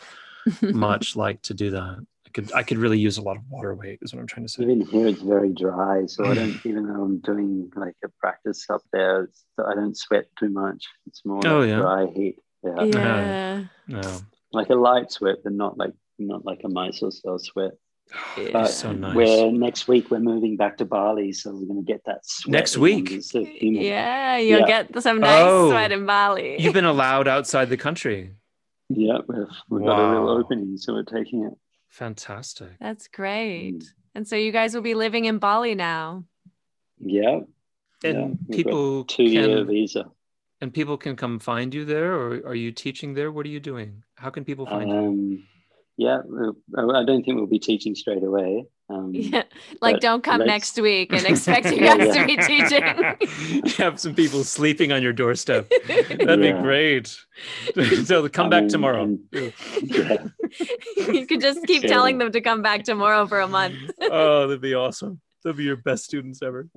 S2: much like to do that. I could I could really use a lot of water weight is what I'm trying to say.
S3: Even here, it's very dry. So I don't, <sighs> even though I'm doing like a practice up there, it's, I don't sweat too much. It's more
S2: Oh,
S3: like
S2: yeah.
S3: dry heat. Yeah.
S1: yeah. Uh-huh.
S2: No.
S3: Like a light sweat, but not like not like a Mysore style sweat. <sighs>
S1: Yeah.
S3: But
S2: so nice.
S3: We're next week we're moving back to Bali, so we're going to get that sweat
S2: Next week?
S3: under the humid.
S1: Yeah, you'll
S3: Yeah.
S1: get some nice
S2: Oh.
S1: sweat in Bali.
S2: You've been allowed outside the country.
S3: Yeah, we've, we've got a real opening, so we're taking it.
S2: Fantastic.
S1: That's great.
S3: Mm.
S1: And so you guys will be living in Bali now.
S3: Yeah,
S2: And
S3: Yeah,
S2: people
S3: two year
S2: can
S3: visa.
S2: and people can come find you there or are you teaching there? What are you doing? How can people find you?
S3: Um, yeah, I don't think we'll be teaching straight away. Um,
S1: Yeah. Like don't come
S3: let's-
S1: next week and <laughs> expect you guys
S3: yeah.
S1: to be teaching. <laughs>
S2: you have some people sleeping on your doorstep. That'd be great. <laughs> so come
S3: I
S2: back
S3: mean,
S2: tomorrow.
S3: and- yeah,
S1: you could just keep
S3: Yeah.
S1: telling them to come back tomorrow for a month.
S2: oh, that'd be awesome. They'll be your best students ever.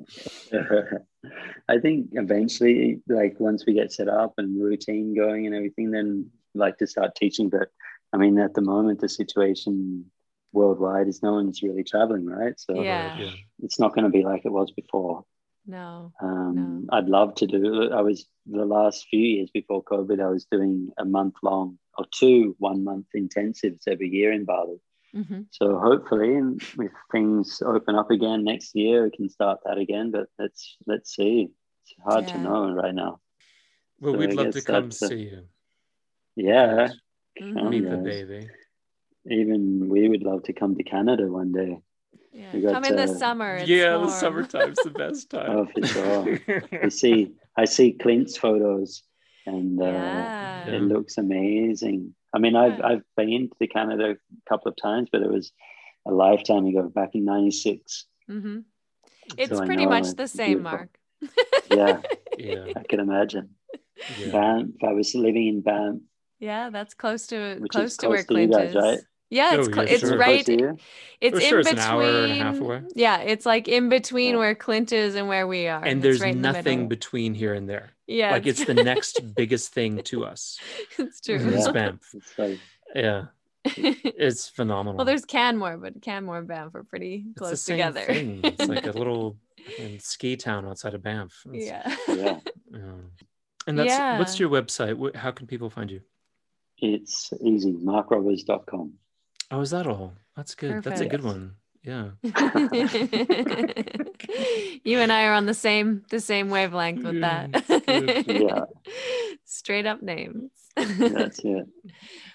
S3: I think eventually, like once we get set up and routine going and everything, then like to start teaching. But I mean, at the moment, the situation worldwide is no one's really traveling, right? So
S1: Yeah.
S2: Yeah.
S3: it's not going to be like it was before.
S1: No.
S3: Um, I'd love to do. I was the last few years before COVID. I was doing a month long or two one month intensives every year in Bali.
S1: hmm
S3: So hopefully, if things open up again next year, we can start that again. But let's let's see. It's hard to know right now.
S2: Well,
S3: So
S2: we'd
S3: I
S2: love to come
S3: that's,
S2: see you.
S3: Yeah,
S1: Mhm.
S2: Meet the baby.
S3: Even we would love to come to Canada one day.
S1: Yeah.
S3: We got,
S1: Come in the summer. It's
S2: yeah, the summertime's the best <laughs> time.
S3: Oh, for sure. <laughs> I see I see Clint's photos, and uh,
S1: Yeah.
S3: it looks amazing. I mean, I've
S1: Yeah.
S3: I've been to Canada a couple of times, but it was a lifetime ago, back in '96.
S1: hmm It's
S3: I
S1: pretty much the same,
S3: beautiful.
S1: Mark.
S3: Yeah, <laughs>
S2: yeah.
S3: I can imagine.
S2: yeah.
S3: Banff. I was living in Banff,
S1: Yeah, that's close to
S3: which
S1: close to where
S3: close to
S1: Clint
S3: guys,
S1: is.
S3: right?
S1: Yeah, it's
S2: Oh,
S1: cl-
S2: yeah,
S1: it's
S2: sure.
S1: right.
S3: Close to you?
S1: It's
S2: For
S1: in
S2: sure, it's
S1: between.
S2: an hour and a half away.
S1: Yeah, it's like in between
S3: Yeah.
S1: where Clint is and where we are.
S2: And
S1: It's
S2: there's
S1: right in the
S2: nothing between here and there.
S1: Yeah,
S2: like it's the <laughs> next biggest thing to us. <laughs>
S1: it's true.
S2: It's
S3: Yeah.
S2: Banff.
S3: It's like
S2: Yeah. It's phenomenal.
S1: well, there's Canmore, but Canmore and Banff are pretty
S2: it's
S1: close
S2: the same
S1: together.
S2: thing. It's like a little <laughs> fucking ski town outside of Banff. It's-
S1: yeah.
S3: yeah,
S2: yeah. And that's what's your website? How can people find you?
S3: it's easy. MarkRobberds.com.
S2: Oh, is that all? That's good. That's a good one. Yeah. <laughs> <laughs>
S1: you and I are on the same the same wavelength with that.
S3: Yeah. <laughs>
S1: Straight up names.
S3: That's it.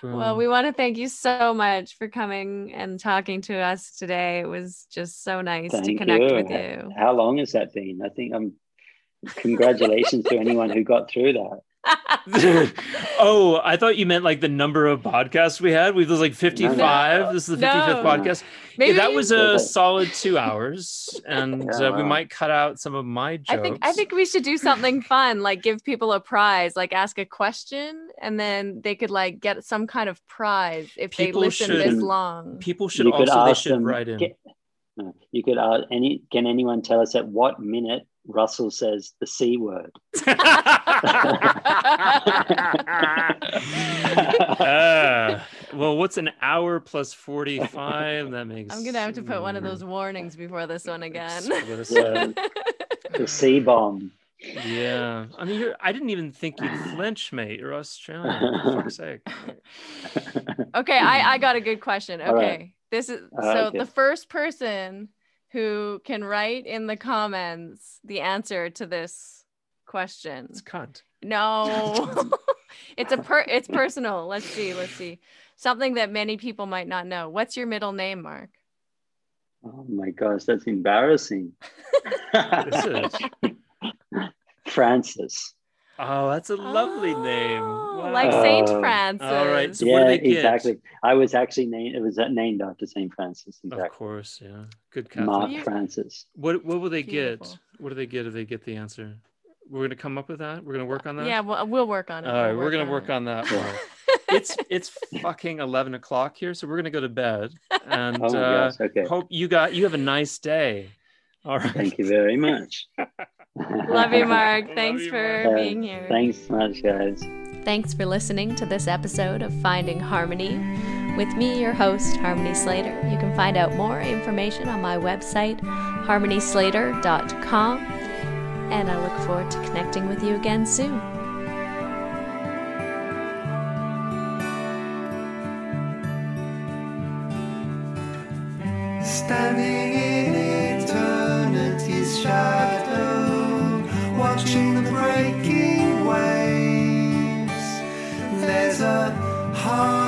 S1: Well, we want to thank you so much for coming and talking to us today. It was just so nice to connect
S3: you.
S1: with you.
S3: How long has that been? I think I'm. Congratulations to anyone who got through that. <laughs>
S2: oh, I thought you meant like the number of podcasts we had. We was like 55.
S1: No.
S2: this is the 55th
S1: No.
S2: podcast.
S1: Maybe
S2: Yeah, that was a solid two hours. And
S3: Yeah,
S2: uh, we might cut out some of my jokes.
S1: I think I think we should do something fun, like give people a prize, like ask a question, and then they could like get some kind of prize if
S2: People
S1: they listen this long.
S2: people should
S3: you could
S2: also they
S3: ask
S2: should
S3: them.
S2: write in.
S3: Get, you could ask any. Can anyone tell us at what minute Russell says the c word?
S2: Ah, <laughs> well, what's an hour plus 45? That makes
S1: I'm gonna have to put one of those warnings before this one again.
S3: Yeah. the c bomb.
S2: Yeah. I mean, you're, I didn't even think you'd flinch, mate. You're Australian. For fuck's <laughs> sake.
S1: okay, I, I got a good question. Okay.
S3: All right.
S1: This is
S3: Uh,
S1: so
S3: okay.
S1: the first person who can write in the comments the answer to this question.
S2: It's cunt.
S1: No. <laughs> <laughs> it's a per it's personal. Let's see. Let's see. Something that many people might not know. What's your middle name, Mark?
S3: Oh my gosh, that's embarrassing. <laughs>
S2: This is.
S3: Francis.
S2: Oh, that's a lovely name.
S1: Oh,
S2: Wow.
S1: Like Saint. Francis.
S2: All right, so-
S3: yeah,
S2: they
S3: exactly. I was actually named. It was uh, named after Saint Francis.
S2: Of course, yeah. Good Catholic.
S3: Mark
S1: You-
S3: Francis.
S2: What what will they
S1: Beautiful.
S2: get? What do they get if they get the answer? We're gonna come up with that. We're gonna work on that.
S1: Yeah, we'll, we'll work on it.
S2: All right,
S1: We'll
S2: we're gonna work
S1: it.
S2: on that.
S3: Yeah. <laughs>
S2: It's it's fucking eleven o'clock here, so we're gonna go to bed. And <laughs>
S3: Oh
S2: uh,
S3: gosh. Okay.
S2: hope you got you have a nice day. All right.
S3: Thank you very much. <laughs> <laughs>
S1: Love you, Mark. Thanks
S2: you,
S1: for
S3: Mark.
S1: being here.
S3: Thanks so much, guys.
S1: Thanks for listening to this episode of Finding Harmony. With me, your host, Harmony Slater. You can find out more information on my website, harmonyslater.com. And I look forward to connecting with you again soon.
S4: Standing waves.